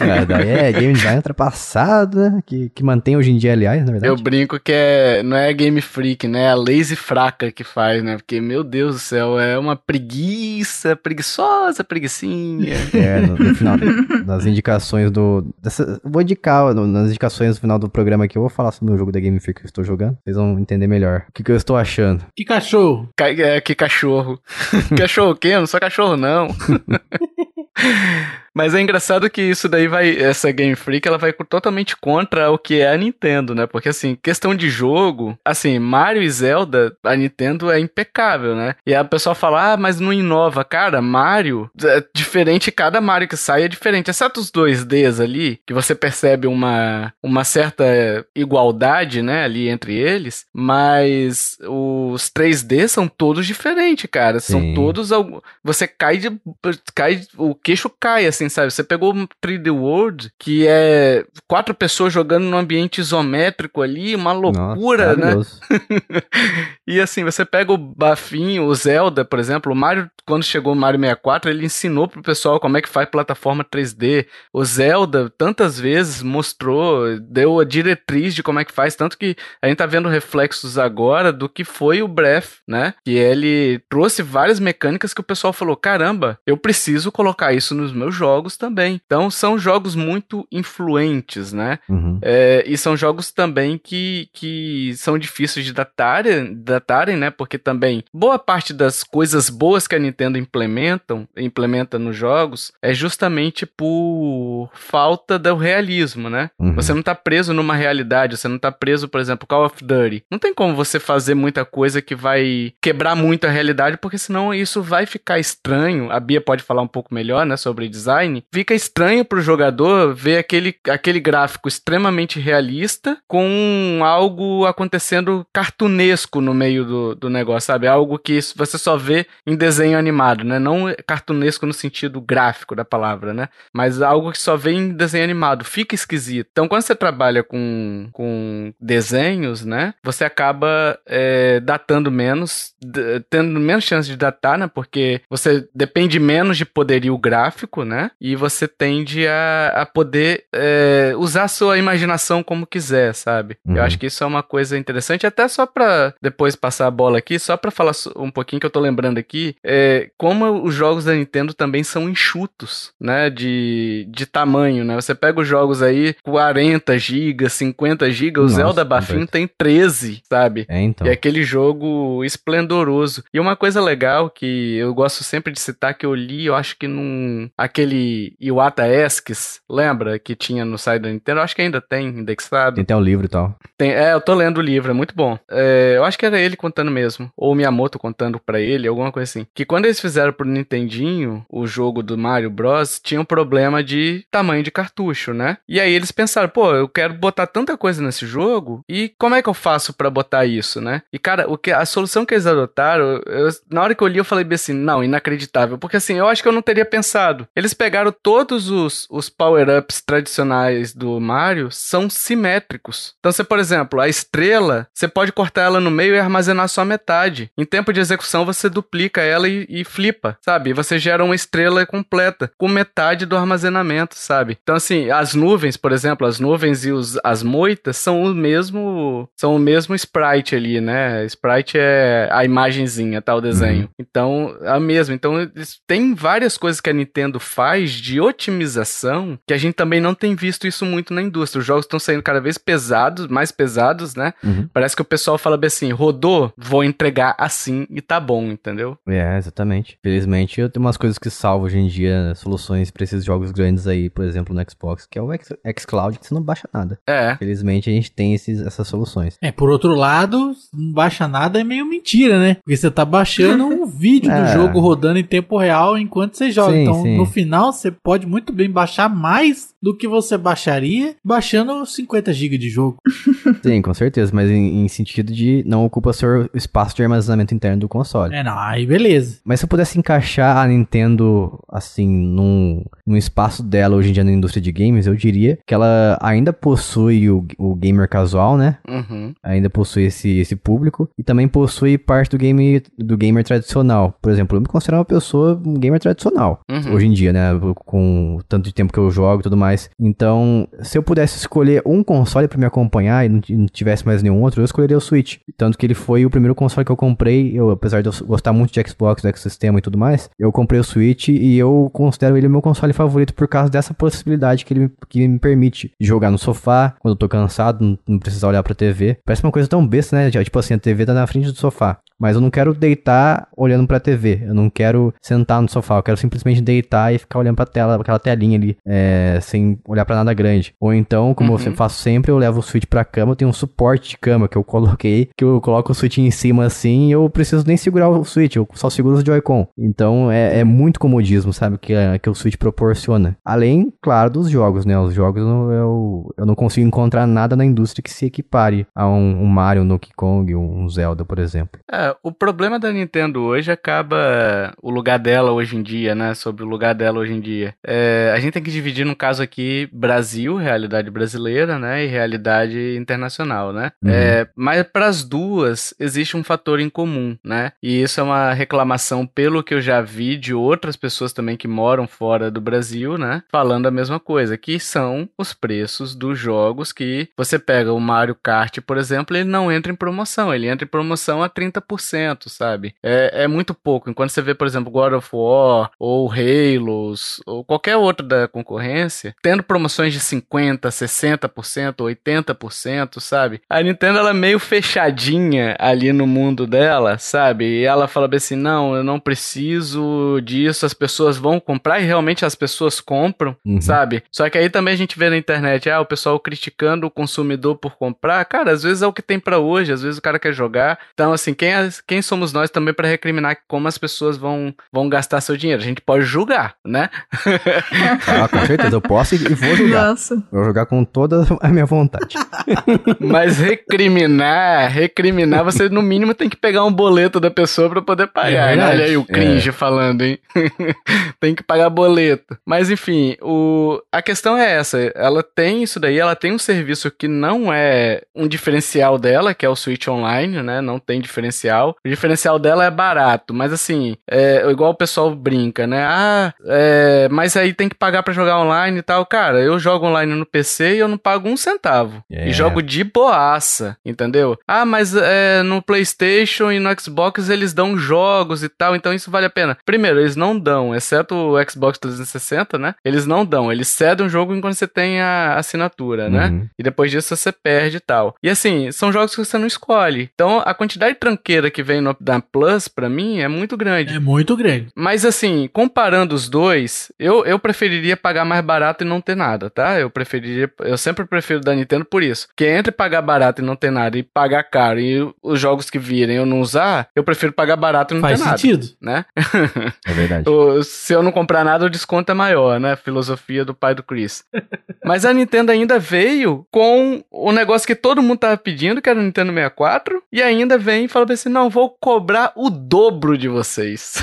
é, daí é game design ultrapassado, né? Que, que mantém hoje em dia, aliás, na verdade. Eu brinco que é, não é Game Freak, né? É a lazy fraca que faz, né? Porque, meu Deus do céu, é uma preguiça, preguiçosa preguiçinha. É, no, no final, nas indicações do... Dessa, vou indicar, no, nas indicações no final do programa aqui, eu vou falar sobre o jogo da Game Freak que eu estou jogando. Vocês vão entender melhor o que, que eu estou achando. Que cachorro? Ca é, que cachorro. cachorro o quê? Eu não sou cachorro, não. Mas é engraçado que isso daí vai. Essa Game Freak ela vai totalmente contra o que é a Nintendo, né? Porque assim, questão de jogo, assim, Mario e Zelda, a Nintendo é impecável, né? E a pessoa fala, ah, mas não inova. Cara, Mario, é diferente, cada Mario que sai é diferente. Exceto os 2Ds ali, que você percebe uma, uma certa igualdade, né, ali entre eles. Mas os 3D são todos diferentes, cara. São Sim. todos. Você cai de. cai o queixo cai, assim, sabe? Você pegou um 3D World, que é quatro pessoas jogando num ambiente isométrico ali, uma loucura, Nossa, né? e assim, você pega o Bafinho, o Zelda, por exemplo, o Mario, quando chegou o Mario 64, ele ensinou pro pessoal como é que faz plataforma 3D. O Zelda, tantas vezes, mostrou, deu a diretriz de como é que faz, tanto que a gente tá vendo reflexos agora do que foi o Breath, né? Que ele trouxe várias mecânicas que o pessoal falou: caramba, eu preciso colocar isso nos meus jogos também. Então são jogos muito influentes, né? Uhum. É, e são jogos também que, que são difíceis de datarem, datarem, né? Porque também boa parte das coisas boas que a Nintendo implementam, implementa nos jogos é justamente por falta do realismo, né? Uhum. Você não tá preso numa realidade, você não tá preso, por exemplo, Call of Duty. Não tem como você fazer muita coisa que vai quebrar muito a realidade, porque senão isso vai ficar estranho. A Bia pode falar um pouco melhor, né, sobre design. Fica estranho pro jogador ver aquele, aquele gráfico extremamente realista com algo acontecendo cartunesco no meio do, do negócio, sabe? Algo que você só vê em desenho animado, né? Não cartunesco no sentido gráfico da palavra, né? Mas algo que só vê em desenho animado. Fica esquisito. Então, quando você trabalha com, com desenhos, né? Você acaba é, datando menos, tendo menos chance de datar, né? Porque você depende menos de poderio gráfico, né? E você tende a, a poder é, usar sua imaginação como quiser, sabe? Uhum. Eu acho que isso é uma coisa interessante, até só pra depois passar a bola aqui, só pra falar um pouquinho que eu tô lembrando aqui, é, como os jogos da Nintendo também são enxutos, né? De, de tamanho, né? Você pega os jogos aí, 40 GB, 50 GB, o Zelda Bafinho tem 13, sabe? É, então. E é aquele jogo esplendoroso. E uma coisa legal que eu gosto sempre de citar, que eu li, eu acho que num tem aquele Iwata Esques, lembra? Que tinha no site da Nintendo. Eu acho que ainda tem indexado. Tem até um livro e tal. Tem, é, eu tô lendo o livro, é muito bom. É, eu acho que era ele contando mesmo. Ou o Miyamoto contando pra ele, alguma coisa assim. Que quando eles fizeram pro Nintendinho o jogo do Mario Bros, tinha um problema de tamanho de cartucho, né? E aí eles pensaram, pô, eu quero botar tanta coisa nesse jogo, e como é que eu faço para botar isso, né? E cara, o que, a solução que eles adotaram, eu, na hora que eu li, eu falei bem assim, não, inacreditável. Porque assim, eu acho que eu não teria pensado. Eles pegaram todos os, os power-ups tradicionais do Mario, são simétricos. Então, você, por exemplo, a estrela, você pode cortar ela no meio e armazenar só metade. Em tempo de execução, você duplica ela e, e flipa, sabe? Você gera uma estrela completa, com metade do armazenamento, sabe? Então, assim, as nuvens, por exemplo, as nuvens e os, as moitas são o mesmo são o mesmo sprite ali, né? Sprite é a imagenzinha, tá? O desenho. Uhum. Então, é a mesma. Então, tem várias coisas que a Nintendo faz de otimização que a gente também não tem visto isso muito na indústria. Os jogos estão saindo cada vez pesados, mais pesados, né? Uhum. Parece que o pessoal fala bem assim, rodou, vou entregar assim e tá bom, entendeu? É, exatamente. Felizmente, eu tenho umas coisas que salvo hoje em dia soluções para esses jogos grandes aí, por exemplo, no Xbox, que é o xCloud, que você não baixa nada. É. Felizmente, a gente tem esses, essas soluções. É, por outro lado, não baixa nada é meio mentira, né? Porque você tá baixando um vídeo é. do jogo rodando em tempo real enquanto você joga. Sim, então, sim. no final, você pode muito bem baixar mais do que você baixaria baixando 50 GB de jogo. Sim, com certeza, mas em, em, sentido de não ocupa seu espaço de armazenamento interno do console. É, não, aí beleza. Mas se eu pudesse encaixar a Nintendo, assim, num, num espaço dela hoje em dia na indústria de games, eu diria que ela ainda possui o, o gamer casual, né? Uhum. Ainda possui esse, esse público e também possui parte do game do gamer tradicional. Por exemplo, eu me considero uma pessoa um gamer tradicional uhum. hoje em dia, né? Com tanto de tempo que eu jogo e tudo mais. Então, se eu pudesse escolher um console para me acompanhar e não, tivesse mais nenhum outro, eu escolheria o Switch. Tanto que ele foi o primeiro console que eu comprei. Eu, apesar de eu gostar muito de Xbox, do ecossistema e tudo mais, eu comprei o Switch e eu considero ele meu console favorito por causa dessa possibilidade que ele que me permite jogar no sofá, quando eu tô cansado, não, não precisar olhar pra TV. Parece uma coisa tão besta, né? Tipo assim, a TV tá na frente do sofá. Mas eu não quero deitar olhando pra TV. Eu não quero sentar no sofá. Eu quero simplesmente deitar e ficar olhando pra tela, aquela telinha ali, é, sem olhar para nada grande. Ou então, como uhum. eu faço sempre, eu levo o Switch pra cama. Eu tenho um suporte de cama que eu coloquei, que eu coloco o Switch em cima assim e eu preciso nem segurar o Switch. Eu só seguro o Joy-Con. Então é, é, muito comodismo, sabe? Que, que o Switch proporciona. Além, claro, dos jogos, né? Os jogos eu, eu não consigo encontrar nada na indústria que se equipare a um, um Mario, um Donkey Kong, um Zelda, por exemplo. É, o problema da Nintendo hoje acaba o lugar dela hoje em dia, né? Sobre o lugar dela hoje em dia. É, a gente tem que dividir, no caso aqui, Brasil, realidade brasileira, né? E realidade internacional, né? Uhum. É, mas para as duas existe um fator em comum, né? E isso é uma reclamação pelo que eu já vi de outras pessoas também que moram fora do Brasil, né? Falando a mesma coisa, que são os preços dos jogos que você pega o Mario Kart, por exemplo, ele não entra em promoção, ele entra em promoção a 30% sabe? É, é muito pouco. Enquanto você vê, por exemplo, God of War, ou Halos, ou qualquer outro da concorrência, tendo promoções de 50%, 60%, 80%, sabe? A Nintendo, ela é meio fechadinha ali no mundo dela, sabe? E ela fala bem assim, não, eu não preciso disso, as pessoas vão comprar, e realmente as pessoas compram, uhum. sabe? Só que aí também a gente vê na internet, ah, o pessoal criticando o consumidor por comprar. Cara, às vezes é o que tem para hoje, às vezes o cara quer jogar. Então, assim, quem é quem somos nós também para recriminar como as pessoas vão, vão gastar seu dinheiro? A gente pode julgar, né? ah, com certeza, eu posso e vou julgar. Nossa. Vou jogar com toda a minha vontade. Mas recriminar, recriminar, você no mínimo tem que pegar um boleto da pessoa para poder pagar. É né? Olha aí o cringe é. falando, hein? tem que pagar boleto. Mas enfim, o... a questão é essa. Ela tem isso daí, ela tem um serviço que não é um diferencial dela, que é o Switch Online, né? Não tem diferencial. O diferencial dela é barato, mas assim, é igual o pessoal brinca, né? Ah, é, mas aí tem que pagar para jogar online e tal. Cara, eu jogo online no PC e eu não pago um centavo. Yeah. E é. jogo de boaça, entendeu? Ah, mas é, no PlayStation e no Xbox eles dão jogos e tal, então isso vale a pena. Primeiro, eles não dão, exceto o Xbox 360, né? Eles não dão, eles cedem o jogo enquanto você tem a assinatura, né? Uhum. E depois disso você perde e tal. E assim, são jogos que você não escolhe. Então a quantidade de tranqueira barreira que vem no, da Plus, pra mim, é muito grande. É muito grande. Mas assim, comparando os dois, eu, eu preferiria pagar mais barato e não ter nada, tá? Eu preferiria. Eu sempre prefiro da Nintendo por isso. Porque entre pagar barato e não ter nada e pagar caro e os jogos que virem eu não usar, eu prefiro pagar barato e não Faz ter sentido. nada. Né? É verdade. O- se eu não comprar nada, o desconto é maior, né? Filosofia do pai do Chris. Mas a Nintendo ainda veio com o negócio que todo mundo tava pedindo, que era o Nintendo 64, e ainda vem e fala assim: não, vou cobrar o dobro de vocês.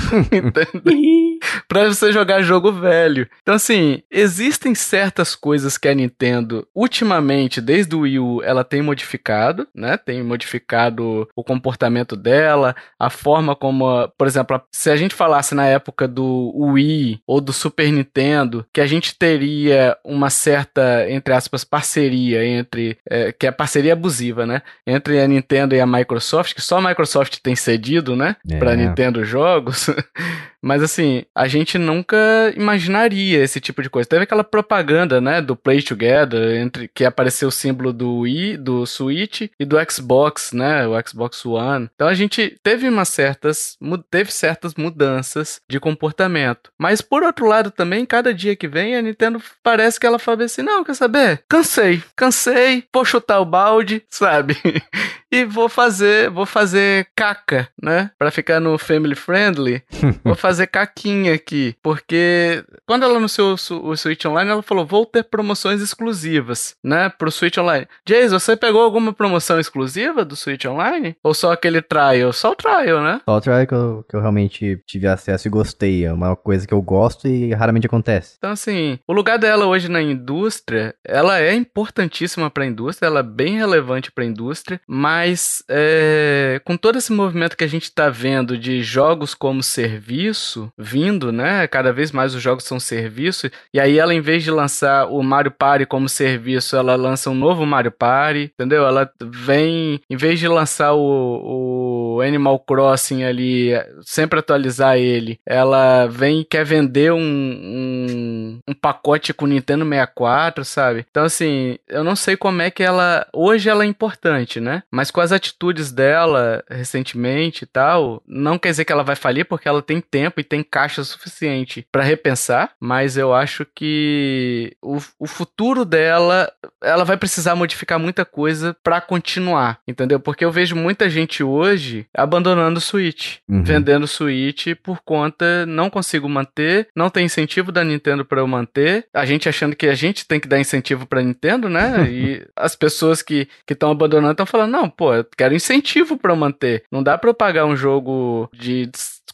Pra você jogar jogo velho. Então, assim, existem certas coisas que a Nintendo, ultimamente, desde o Wii U, ela tem modificado, né? Tem modificado o comportamento dela, a forma como, por exemplo, se a gente falasse na época do Wii ou do Super Nintendo, que a gente teria uma certa, entre aspas, parceria entre, é, que é parceria abusiva, né? Entre a Nintendo e a Microsoft, que só a Microsoft tem cedido, né? É. Pra Nintendo jogos. Mas assim, a gente nunca imaginaria esse tipo de coisa. Teve aquela propaganda, né, do Play Together, entre que apareceu o símbolo do Wii, do Switch e do Xbox, né, o Xbox One. Então a gente teve umas certas, teve certas mudanças de comportamento. Mas por outro lado também, cada dia que vem a Nintendo parece que ela fala assim: "Não, quer saber? Cansei, cansei, vou chutar o balde", sabe? e vou fazer, vou fazer caca, né? Pra ficar no family friendly, vou fazer caquinha aqui, porque quando ela anunciou o Switch Online, ela falou: "Vou ter promoções exclusivas, né, pro Switch Online". Jason, você pegou alguma promoção exclusiva do Switch Online ou só aquele trial? Só o trial, né? Só o trial que eu, que eu realmente tive acesso e gostei. É uma coisa que eu gosto e raramente acontece. Então, assim, o lugar dela hoje na indústria, ela é importantíssima para a indústria, ela é bem relevante para a indústria, mas é, com todo esse movimento que a gente está vendo de jogos como serviço vindo, né? Cada vez mais os jogos são serviço, e aí ela, em vez de lançar o Mario Party como serviço, ela lança um novo Mario Party, entendeu? Ela vem, em vez de lançar o, o Animal Crossing ali, sempre atualizar ele, ela vem e quer vender um, um, um pacote com Nintendo 64, sabe? Então, assim, eu não sei como é que ela. Hoje ela é importante, né? Mas com as atitudes dela recentemente e tal, não quer dizer que ela vai falir, porque ela tem tempo e tem caixa suficiente pra repensar. Mas eu acho que o, o futuro dela, ela vai precisar modificar muita coisa pra continuar, entendeu? Porque eu vejo muita gente hoje abandonando o Switch, Uhum. vendendo o Switch por conta não consigo manter, não tem incentivo da Nintendo pra eu manter. A gente achando que a gente tem que dar incentivo pra Nintendo, né? e as pessoas que estão abandonando estão falando: "Não, pô, eu quero incentivo eu manter. Não dá eu pagar um jogo de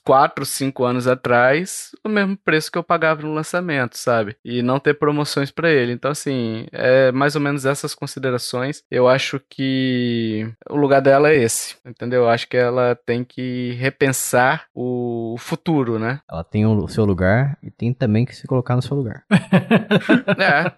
4, 5 anos atrás o mesmo preço que eu pagava no lançamento, sabe? E não ter promoções pra ele. Então, assim, é mais ou menos essas considerações. Eu acho que o lugar dela é esse, entendeu? Eu acho que ela tem que repensar o futuro, né? Ela tem o seu lugar e tem também que se colocar no seu lugar. É.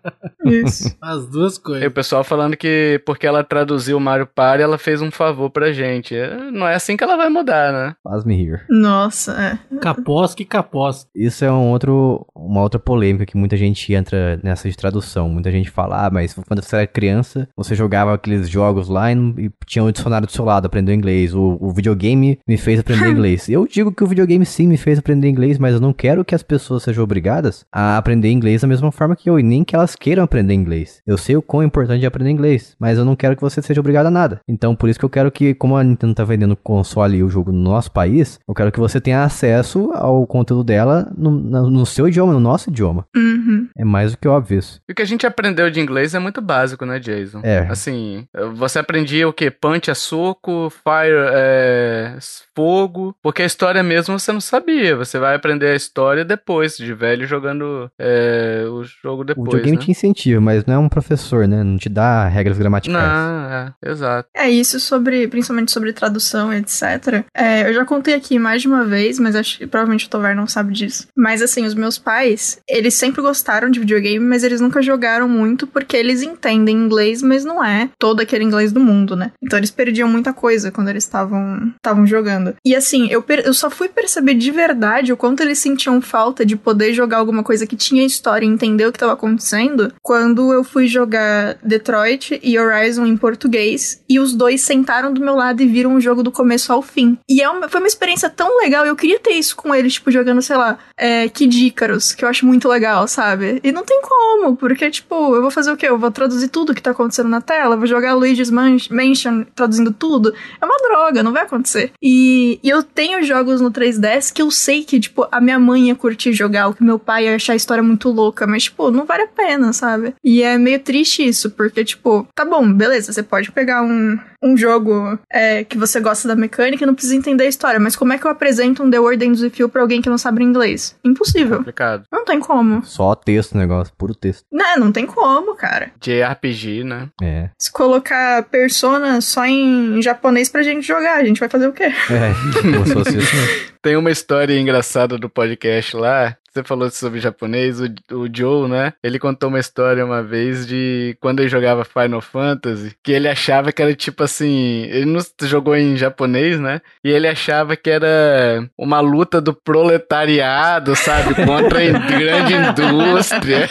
Isso. As duas E coisas. o pessoal falando que porque ela traduziu o Mario Party, ela fez um favor pra gente. É, Não é assim que ela vai mudar, né? Faz-me rir. Nossa, é. Capós que capós. Isso é um outro, uma outra polêmica que muita gente entra nessa de tradução. Muita gente fala, ah, mas quando você era criança, você jogava aqueles jogos lá e, e tinha um dicionário do seu lado, aprendeu inglês. O, o videogame me fez aprender inglês. Eu digo que o videogame sim me fez aprender inglês, mas eu não quero que as pessoas sejam obrigadas a aprender inglês da mesma forma que eu, e nem que elas queiram aprender inglês. Eu sei o quão importante é aprender inglês, mas eu não quero que você seja obrigado a nada. Então, por isso que eu quero que, como a Nintendo tá vendendo o console e o jogo no nosso país, eu quero que você tenha acesso ao conteúdo dela no, no seu idioma, no nosso idioma. Uhum. É mais do que óbvio isso. E o que a gente aprendeu de inglês é muito básico, né, Jason? É. Assim, você aprendia o quê? Punch é soco, fire é fogo. Porque a história mesmo você não sabia. Você vai aprender a história depois, de velho, jogando é, o jogo O depois. videogame né? te incentiva, mas não é um professor, né? Não te dá regras gramaticais. Não, é, exato. É isso sobre, principalmente sobre tradução, etc. É, eu já contei aqui mais de uma vez, mas acho que provavelmente o Tovar não sabe disso. Mas assim, os meus pais, eles sempre gostaram gostaram de videogame, mas eles nunca jogaram muito porque eles entendem inglês, mas não é todo aquele inglês do mundo, né? Então eles perdiam muita coisa quando eles estavam estavam jogando. E assim, eu, eu só fui perceber de verdade o quanto eles sentiam falta de poder jogar alguma coisa que tinha história e entender o que estava acontecendo quando eu fui jogar Detroit e Horizon em português e os dois sentaram do meu lado e viram o jogo do começo ao fim. E é uma, foi uma experiência tão legal, eu queria ter isso com eles, tipo, jogando, sei lá, é, Kid Icarus, que eu acho muito legal, sabe? E não tem como, porque, tipo, eu vou fazer o quê? Eu vou traduzir tudo que tá acontecendo na tela, vou jogar Luigi's Mansion traduzindo tudo. É uma droga, não vai acontecer. E, e eu tenho jogos no 3DS que eu sei que, tipo, a minha mãe ia curtir jogar, o que meu pai ia achar a história muito louca, mas, tipo, não vale a pena, sabe? E é meio triste isso, porque, tipo, tá bom, beleza, você pode pegar um, um jogo é, que você gosta da mecânica e não precisa entender a história, mas como é que eu apresento um The Word Ends With You pra alguém que não sabe inglês? Impossível. Complicado. Não tem como. Só texto o negócio, puro texto. Não, não tem como, cara. JRPG, né? É. Se colocar Persona só em japonês pra gente jogar, a gente vai fazer o quê? É, como se fosse isso mesmo. Tem uma história engraçada do podcast lá. Você falou sobre japonês, o, o Joe, né? Ele contou uma história uma vez de quando ele jogava Final Fantasy, que ele achava que era tipo assim. Ele não jogou em japonês, né? E ele achava que era uma luta do proletariado, sabe? Contra a grande indústria.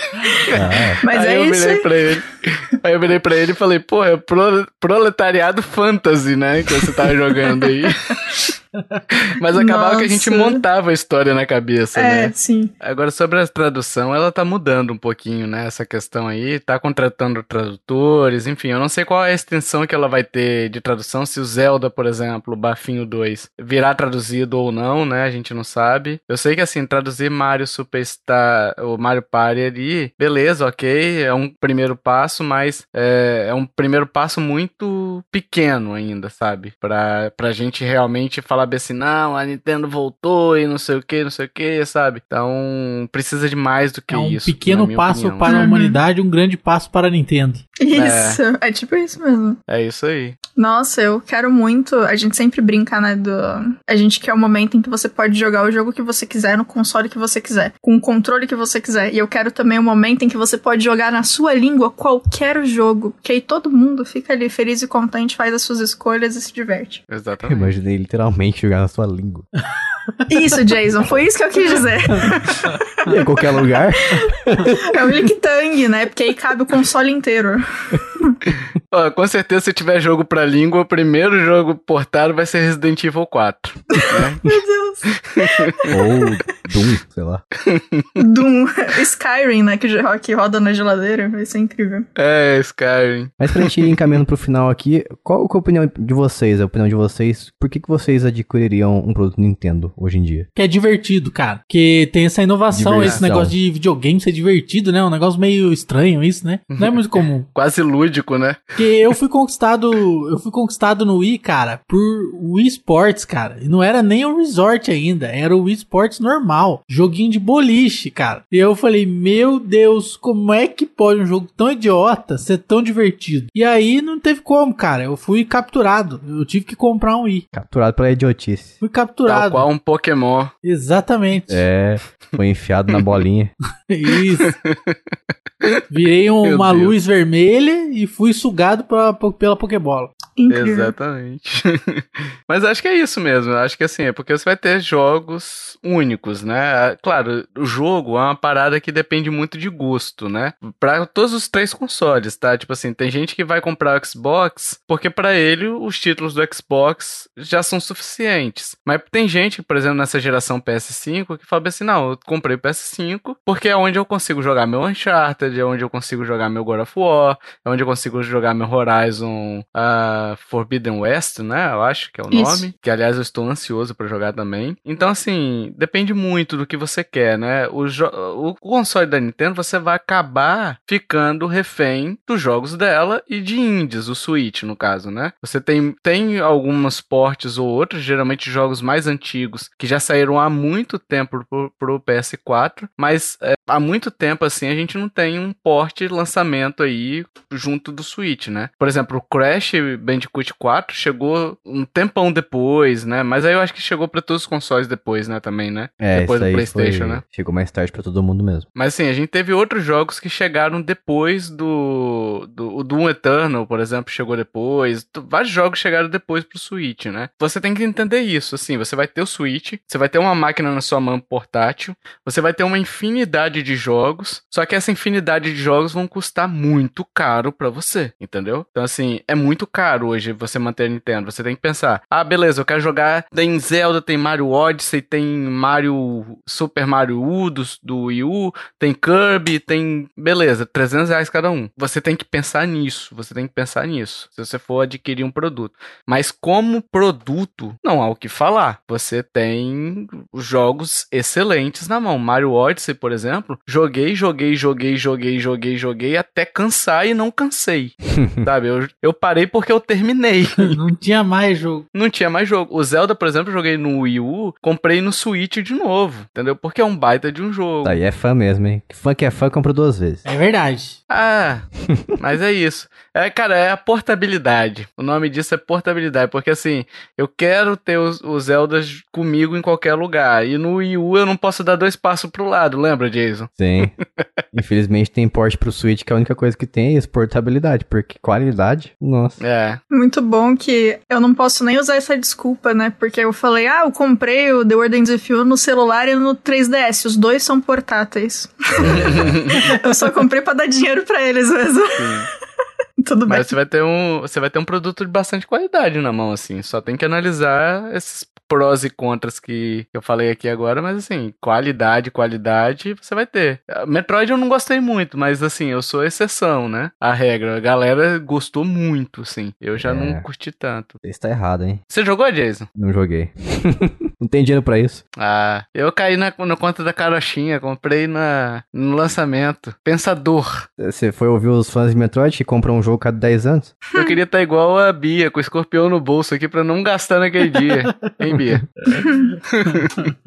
Ah, Mas Aí é eu isso. virei pra ele. Aí eu virei pra ele e falei, pô, é pro- proletariado fantasy, né? Que você tava jogando aí. Mas acabava que a gente Nossa. montava a história na cabeça, É, né? sim. Agora, sobre a tradução, ela tá mudando um pouquinho, né? Essa questão aí, tá contratando tradutores, enfim, eu não sei qual é a extensão que ela vai ter de tradução, se o Zelda, por exemplo, o Bafinho 2, virá traduzido ou não, né? A gente não sabe. Eu sei que, assim, traduzir Mario Superstar, o Mario Party ali, beleza, ok, é um primeiro passo, mas é, é um primeiro passo muito pequeno ainda, sabe? Pra, pra gente realmente falar bem assim, não, a Nintendo voltou e não sei o que, não sei o que, sabe? Então, precisa de mais do que É um isso. pequeno na minha passo opinião. para a Uhum. humanidade, um grande passo para a Nintendo. Isso. É. tipo isso mesmo. É isso aí. Nossa, eu quero muito. A gente sempre brinca, né? Do... A gente quer o momento em que você pode jogar o jogo que você quiser, no console que você quiser, com o controle que você quiser. E eu quero também o momento em que você pode jogar na sua língua qualquer jogo. Que aí todo mundo fica ali feliz e contente, faz as suas escolhas e se diverte. eu Exatamente. imaginei literalmente jogar na sua língua. Isso, Jason, foi isso que eu quis dizer. E em qualquer lugar. É o Lictang, né? Porque aí cabe o console inteiro. Ó, com certeza, se tiver jogo pra língua, o primeiro jogo portado vai ser Resident Evil 4. né? Meu Deus. Ou Doom, sei lá. Doom. Skyrim, né? Que, que roda na geladeira. Vai ser incrível. É, Skyrim. Mas pra gente ir encaminhando pro final aqui, qual que é a opinião de vocês? A opinião de vocês, por que, que vocês adquiririam um produto Nintendo hoje em dia? Que é divertido, cara. Que tem essa inovação, Diversão. esse negócio de videogame ser divertido, né? Um negócio meio estranho isso, né? Não é muito comum. Quase lúdico, né? Porque eu fui conquistado, eu fui conquistado no Wii, cara, por Wii Sports, cara. E não era nem o Resort ainda, era o Wii Sports normal. Joguinho de boliche, cara. E eu falei, meu Deus, como é que pode um jogo tão idiota ser tão divertido? E aí não teve como, cara. Eu fui capturado. Eu tive que comprar um Wii. Capturado pela idiotice. Fui Tal capturado. qual um Pokémon. Exatamente. É, foi enfiado na bolinha. Isso. Virei um- uma Deus. luz vermelha e fui sugado pra- pela Pokébola. Incrível. Exatamente. Mas acho que é isso mesmo. Acho que assim, é porque você vai ter jogos únicos, né? Claro, o jogo é uma parada que depende muito de gosto, né? Pra todos os três consoles, tá? Tipo assim, tem gente que vai comprar o Xbox porque pra ele os títulos do Xbox já são suficientes. Mas tem gente, por exemplo, nessa geração PS5 que fala assim: não, eu comprei o PS5 porque é onde eu consigo jogar meu Uncharted, é onde eu consigo jogar meu God of War, é onde eu consigo jogar meu Horizon Forbidden West, né? Eu acho que é o Isso. nome. Que aliás eu estou ansioso pra jogar também. Então, assim, depende muito do que você quer, né? O, o console da Nintendo você vai acabar ficando refém dos jogos dela e de indies, o Switch, no caso, né? Você tem, tem alguns portes ou outros, geralmente jogos mais antigos, que já saíram há muito tempo pro, pro PS4, mas é, há muito tempo assim a gente não tem um porte lançamento aí junto do Switch, né? Por exemplo, o Crash Bandicoot 4 chegou um tempão depois, né? Mas aí eu acho que chegou pra todos os consoles depois, né? Também, né? É, depois do PlayStation, foi- né? Chegou mais tarde pra todo mundo mesmo. Mas assim, a gente teve outros jogos que chegaram depois do. do o Doom Eternal, por exemplo, chegou depois. Vários jogos chegaram depois pro Switch, né? Você tem que entender isso, assim. Você vai ter o Switch, você vai ter uma máquina na sua mão portátil, você vai ter uma infinidade de jogos, só que essa infinidade de jogos vão custar muito caro pra você, entendeu? Então, assim, é muito caro hoje você manter a Nintendo. Você tem que pensar, ah, beleza, eu quero jogar. Tem Zelda, tem Mario Odyssey, tem Mario. Super Mario U do, do Wii U, tem Kirby, tem. Beleza, 300 reais cada um. Você tem que pensar nisso. Você tem que pensar nisso. Se você for adquirir um produto. Mas como produto, não há o que falar. Você tem jogos excelentes na mão. Mario Odyssey, por exemplo, joguei, joguei, joguei, joguei, joguei, joguei até cansar e não cansei. sabe? Eu, eu parei porque eu terminei. Não tinha mais jogo. Não tinha mais jogo. O Zelda, por exemplo, eu joguei no Wii U, comprei no Switch de novo, entendeu? Porque é um baita de um jogo. Daí é fã mesmo, hein? Fã que é fã compra duas vezes. É verdade. Ah, mas é isso. É, cara, é a portabilidade. O nome disso é portabilidade, porque assim, eu quero ter os, os Zeldas comigo em qualquer lugar. E no Wii U eu não posso dar dois passos pro lado, lembra, Jason? Sim. Infelizmente tem porte pro Switch, que a única coisa que tem é isso, portabilidade. Porque qualidade, nossa. É. Muito bom que eu não posso nem usar essa desculpa, né? Porque eu falei, ah, eu comprei o The With You no celular e no 3DS. Os dois são portáteis. eu só comprei pra dar dinheiro pra eles mesmo. Tudo bem. Mas você vai ter um, você vai ter um produto de bastante qualidade na mão, assim. Só tem que analisar esses prós e contras que eu falei aqui agora, mas assim, qualidade, qualidade, você vai ter. Metroid eu não gostei muito, mas assim, eu sou exceção, né? A regra. A galera gostou muito, assim. Eu já É. não curti tanto. Isso tá errado, hein? Você jogou, Jason? Não joguei. não tem dinheiro pra isso. Ah, eu caí na, na conta da carochinha, comprei na, no lançamento. Pensador. Você foi ouvir os fãs de Metroid que compram um jogo cada 10 anos? Eu queria estar igual a Bia, com o escorpião no bolso aqui pra não gastar naquele dia. Hein, Bia?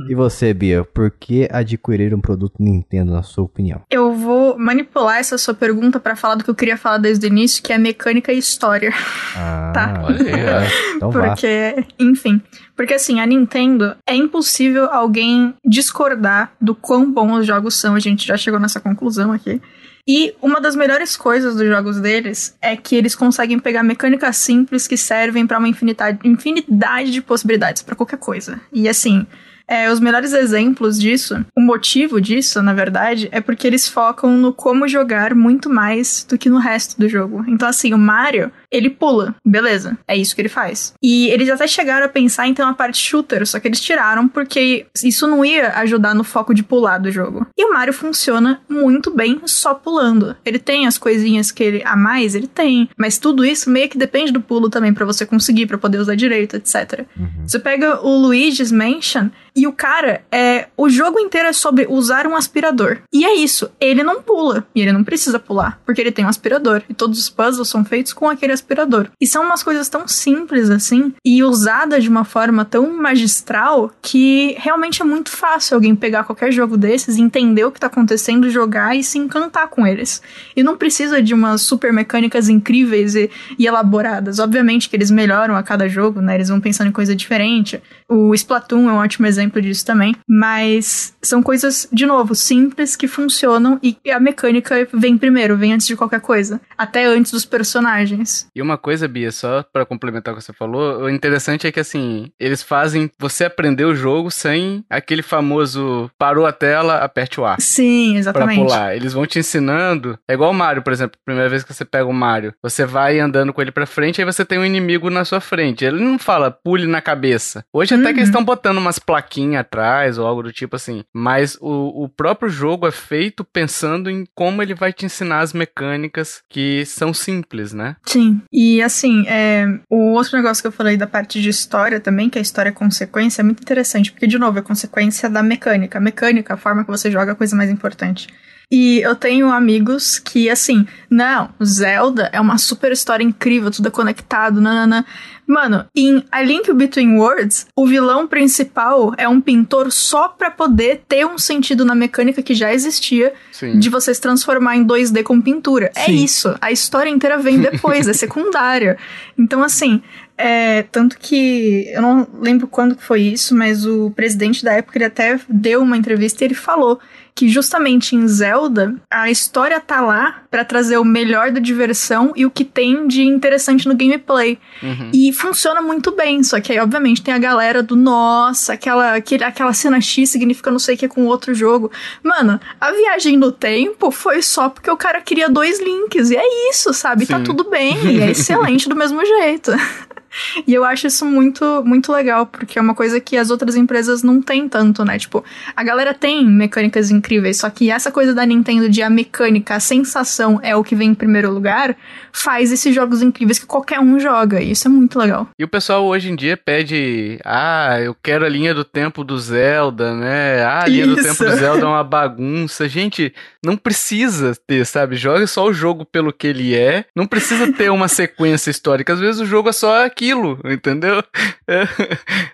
E você, Bia, por que adquirir um produto Nintendo, na sua opinião? Eu vou manipular essa sua pergunta pra falar do que eu queria falar desde o início, que é mecânica e história. Ah, Tá. olha aí. Então vá. Porque, enfim. Porque assim, a Nintendo, é impossível alguém discordar do quão bons os jogos são. A gente já chegou nessa conclusão aqui. E uma das melhores coisas dos jogos deles é que eles conseguem pegar mecânicas simples que servem pra uma infinidade, infinidade de possibilidades pra qualquer coisa. E assim, é, os melhores exemplos disso, o motivo disso, na verdade, é porque eles focam no como jogar muito mais do que no resto do jogo. Então, assim, o Mario, ele pula, beleza, é isso que ele faz. E eles até chegaram a pensar em ter uma parte shooter, só que eles tiraram porque isso não ia ajudar no foco de pular do jogo. E o Mario funciona muito bem só pulando. Ele tem as coisinhas que ele a mais, ele tem, mas tudo isso meio que depende do pulo também pra você conseguir, pra poder usar direito, etc. Você pega o Luigi's Mansion e o cara é. O jogo inteiro é sobre usar um aspirador. E é isso. Ele não pula. E ele não precisa pular. Porque ele tem um aspirador. E todos os puzzles são feitos com aquele aspirador. E são umas coisas tão simples assim. E usadas de uma forma tão magistral. Que realmente é muito fácil alguém pegar qualquer jogo desses, entender o que tá acontecendo, jogar e se encantar com eles. E não precisa de umas super mecânicas incríveis e, e elaboradas. Obviamente que eles melhoram a cada jogo, né? Eles vão pensando em coisa diferente. O Splatoon é um ótimo exemplo disso também. Mas são coisas, de novo, simples que funcionam e a mecânica vem primeiro, vem antes de qualquer coisa. Até antes dos personagens. E uma coisa, Bia, só pra complementar o que você falou, o interessante é que assim, eles fazem você aprender o jogo sem aquele famoso parou a tela, aperte o A. Sim, Pra exatamente. pular. Eles vão te ensinando. É igual o Mario, por exemplo. Primeira vez que você pega o Mario, você vai andando com ele pra frente, aí você tem um inimigo na sua frente. Ele não fala pule na cabeça. Hoje até Uhum. que eles estão botando umas plaquinhas atrás ou algo do tipo assim. Mas o, o próprio jogo é feito pensando em como ele vai te ensinar as mecânicas que são simples, né? Sim. E assim, é, o outro negócio que eu falei da parte de história também, que a história é consequência, é muito interessante, porque, de novo, é consequência da mecânica. A mecânica, a forma que você joga, é a coisa mais importante. E eu tenho amigos que, assim, não, Zelda é uma super história incrível, tudo é conectado, nanana. Mano, em A Link Between Worlds, o vilão principal é um pintor só pra poder ter um sentido na mecânica que já existia Sim. de você se transformar em 2D com pintura. É Sim. isso. A história inteira vem depois, é secundária. Então, assim, é, tanto que eu não lembro quando foi isso, mas o presidente da época ele até deu uma entrevista e ele falou que justamente em Zelda a história tá lá pra trazer o melhor da diversão e o que tem de interessante no gameplay. Uhum. E funciona muito bem, só que aí, obviamente, tem a galera do nossa, aquela, aquele- aquela cena X significa não sei o que com outro jogo. Mano, a viagem no tempo foi só porque o cara queria dois links, e é isso, sabe? Tá Sim. tudo bem, e é excelente do mesmo jeito. E eu acho isso muito, muito legal, porque é uma coisa que as outras empresas não têm tanto, né? Tipo, a galera tem mecânicas incríveis, só que essa coisa da Nintendo de a mecânica, a sensação é o que vem em primeiro lugar, faz esses jogos incríveis que qualquer um joga. E isso é muito legal. E o pessoal hoje em dia pede, ah, eu quero a linha do tempo do Zelda, né? Ah, a linha do Isso. tempo do Zelda é uma bagunça. Gente, não precisa ter, sabe? Joga só o jogo pelo que ele é. Não precisa ter uma sequência histórica. Às vezes o jogo é só aquilo, entendeu? É,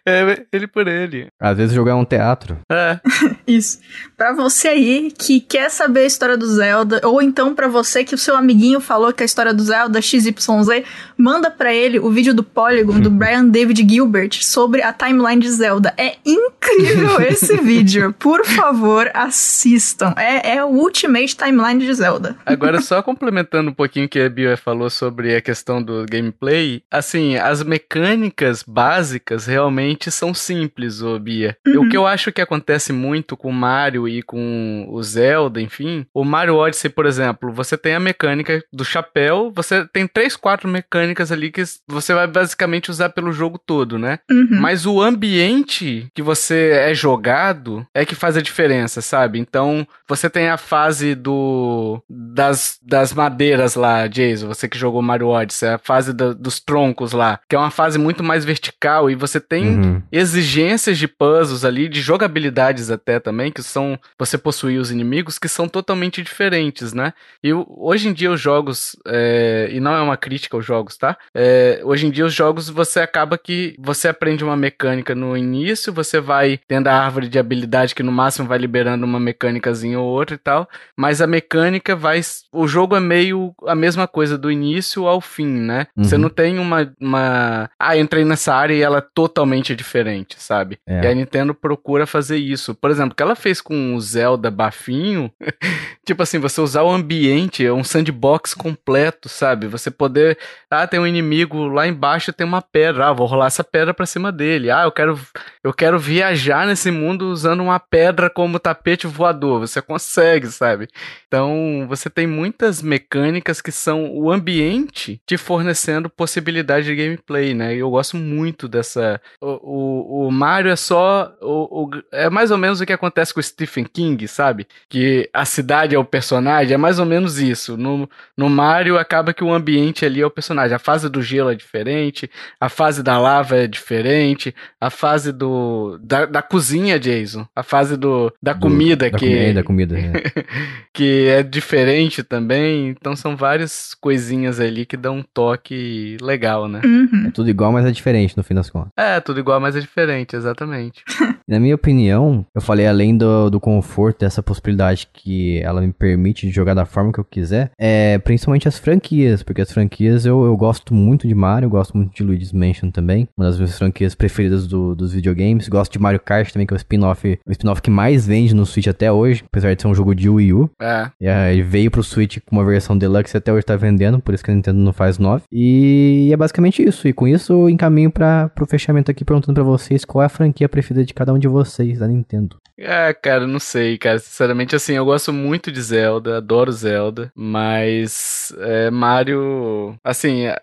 é ele por ele. Às vezes jogar um teatro. É. Isso. Pra você aí que quer saber a história do Zelda, ou então pra você que o seu amiguinho falou que a história do Zelda XYZ, manda pra ele o vídeo do Polygon do Brian David Gilbert sobre a timeline de Zelda. É incrível esse vídeo. Por favor, assistam. É, é o Ultimate Timeline de Zelda. Agora, só complementando um pouquinho o que a Bia falou sobre a questão do gameplay, assim, as mecânicas básicas realmente são simples, ô Bia. E O que eu acho que acontece muito com o Mario e com o Zelda, enfim, o Mario Odyssey, por exemplo, você tem a mecânica do chapéu, você tem três, quatro mecânicas ali que você vai basicamente usar pelo jogo todo, né? Uhum. Mas o ambiente que você é jogado é que faz a diferença, sabe? Então, você tem a fase do das, das madeiras lá, Jason, você que jogou Mario Odyssey, a fase da- dos troncos lá, que é uma fase muito mais vertical e você tem Uhum. exigências de puzzles ali, de jogabilidades até também, que são você possuir os inimigos, que são totalmente diferentes, né? E hoje em dia os jogos, é, e não é uma crítica aos jogos, tá? É, hoje em dia os jogos você acaba que você aprende uma mecânica no início, você vai tendo a árvore de habilidade que no máximo vai liberando uma mecânicazinha ou outra e tal, mas a mecânica vai. O jogo é meio a mesma coisa do início ao fim, né? Você Uhum. não tem uma, uma. Ah, entrei nessa área e ela é totalmente diferente, sabe? É. E a Nintendo procura fazer isso. Por exemplo, o que ela fez com o Zelda Bafinho, tipo assim, você usar o ambiente, é um sandbox completo, sabe? Você poder. Ah, tem um inimigo lá embaixo, tem uma pedra. Ah, vou rolar essa pedra pra cima dele. Ah, eu quero, eu quero viajar nesse mundo usando uma pedra como tapete voador. Você consegue, sabe? Então, você tem muitas mecânicas que são o ambiente te fornecendo possibilidade de gameplay, né? E eu gosto muito dessa. O, o, o Mario é só. O, o- é mais ou menos o que acontece com o Stephen King, sabe? Que a cidade é o personagem, é mais ou menos isso. No, no Mario acaba que o ambiente ali é o personagem. A fase do gelo é diferente, a fase da lava é diferente, a fase do. da, da cozinha, Jason. A fase do, da Do- comida da que comida, da comida. é. que é diferente também. Então são várias coisinhas ali que dão um toque legal, né? Uhum. É tudo igual, mas é diferente no fim das contas. É, tudo igual, mas é diferente, exatamente. Na minha opinião, eu falei além do, do conforto, dessa possibilidade que ela me permite de jogar da forma que eu quiser, é principalmente as franquias, porque as franquias eu, eu gosto muito de Mario, eu gosto muito de Luigi's Mansion também, uma das minhas franquias preferidas do- dos videogames, gosto de Mario Kart também, que é o spin-off, o spin-off que mais vende no Switch até hoje, apesar de ser um jogo de Wii U, É. e aí veio pro Switch com uma versão deluxe e até hoje tá vendendo, por isso que a Nintendo não faz 9. E é basicamente isso. E com isso eu encaminho para pro fechamento aqui perguntando pra vocês qual é a franquia preferida de cada um de vocês da Nintendo. É, cara, não sei, cara. Sinceramente, assim, eu gosto muito de Zelda, adoro Zelda, mas é, Mario. Assim, é,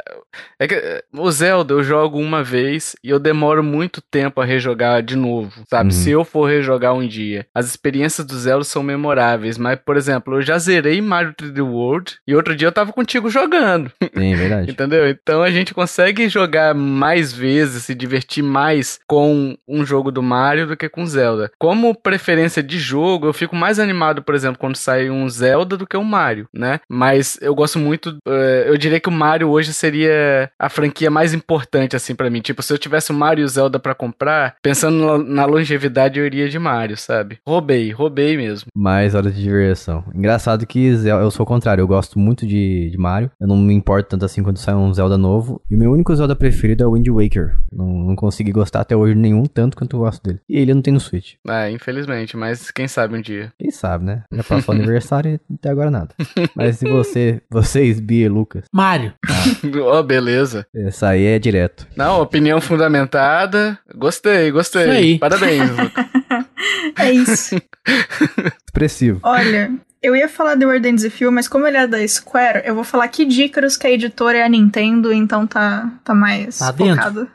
é que o Zelda eu jogo uma vez e eu demoro muito tempo a rejogar de novo, sabe? Uhum. Se eu for rejogar um dia. As experiências do Zelda são memoráveis, mas, por exemplo, eu já zerei Mario 3D World e outro dia eu tava contigo jogando. Sim, é verdade. Entendeu? Então a gente consegue jogar mais vezes, se divertir mais com um jogo do Mario do que com Zelda. Como preferência de jogo, eu fico mais animado, por exemplo, quando sai um Zelda do que um Mario, né? Mas eu gosto muito, eu diria que o Mario hoje seria a franquia mais importante, assim, para mim. Tipo, se eu tivesse o Mario e o Zelda para comprar, pensando na longevidade, eu iria de Mario, sabe? Roubei, roubei mesmo. Mais hora de diversão. Engraçado que eu sou o contrário, eu gosto muito de, de Mario. Eu não me importo tanto assim quando sai um Zelda novo. E o meu único Zelda preferido é o Wind Waker. Não, não consegui gostar até hoje nenhum tanto quanto eu gosto dele. E ele não tem no Switch. É, infelizmente, mas quem sabe um dia. Quem sabe, né? Já passou o aniversário e até agora nada. Mas se você, vocês, Lucas. Mario. oh, beleza. Essa aí é direto. Não, opinião fundamentada. Gostei, gostei. Isso aí. Parabéns, Lucas. é isso. Expressivo. Olha, eu ia falar The Word Ends With You, mas como ele é da Square, eu vou falar que Dícaros, que a editora é a Nintendo, então tá, tá mais tá focado. Dentro.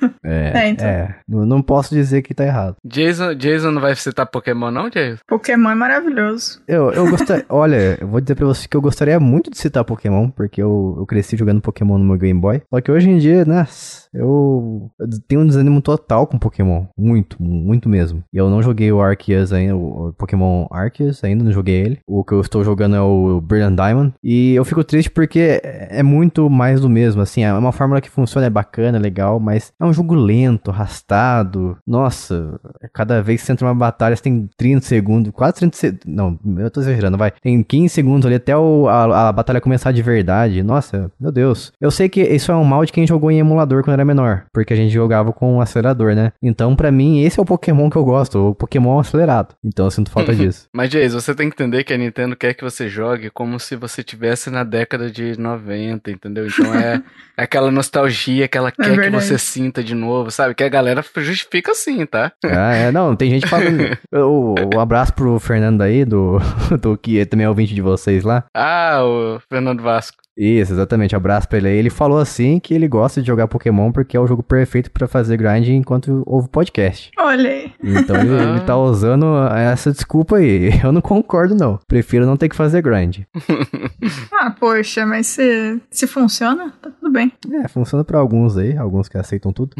É, é, então. é, não posso dizer que tá errado. Jason, Jason não vai citar Pokémon não, Jason? Pokémon é maravilhoso. Eu, eu gostaria, olha, eu vou dizer pra você que eu gostaria muito de citar Pokémon, porque eu, eu cresci jogando Pokémon no meu Game Boy. Só que hoje em dia, né, eu, tenho um desânimo total com Pokémon. Muito, muito mesmo. E eu não joguei o Arceus ainda, o Pokémon Arceus ainda, não joguei ele. O que eu estou jogando é o Brilliant Diamond. E eu fico triste porque é muito mais do mesmo, assim, é uma fórmula que funciona, é bacana, é legal, mas é um jogo lento, arrastado. Nossa, cada vez que você entra numa batalha, você tem 30 segundos, quase 30 segundos. Não, eu tô exagerando, vai. Tem 15 segundos ali até o, a, a batalha começar de verdade. Nossa, meu Deus. Eu sei que isso é um mal de quem jogou em emulador quando era menor, porque a gente jogava com um acelerador, né? Então, para mim, esse é o Pokémon que eu gosto, o Pokémon acelerado. Então, eu sinto falta disso. Mas, Jace, você tem que entender que a Nintendo quer que você jogue como se você tivesse na década de 90, entendeu? Então, é, é aquela nostalgia que ela é quer verdade. que você sinta de novo, sabe? Que a galera justifica assim, tá? Ah, é, não, tem gente falando. um abraço pro Fernando aí, do, do que também é ouvinte de vocês lá. Ah, o Fernando Vasco. Isso, exatamente. Abraço pra ele aí. Ele falou assim que ele gosta de jogar Pokémon porque é o jogo perfeito para fazer grind enquanto ouve podcast. Olha aí. Então ele, ele tá usando essa desculpa aí. Eu não concordo, não. Prefiro não ter que fazer grind. ah, poxa, mas se, se funciona, tá tudo bem. É, funciona pra alguns aí, alguns que aceitam tudo.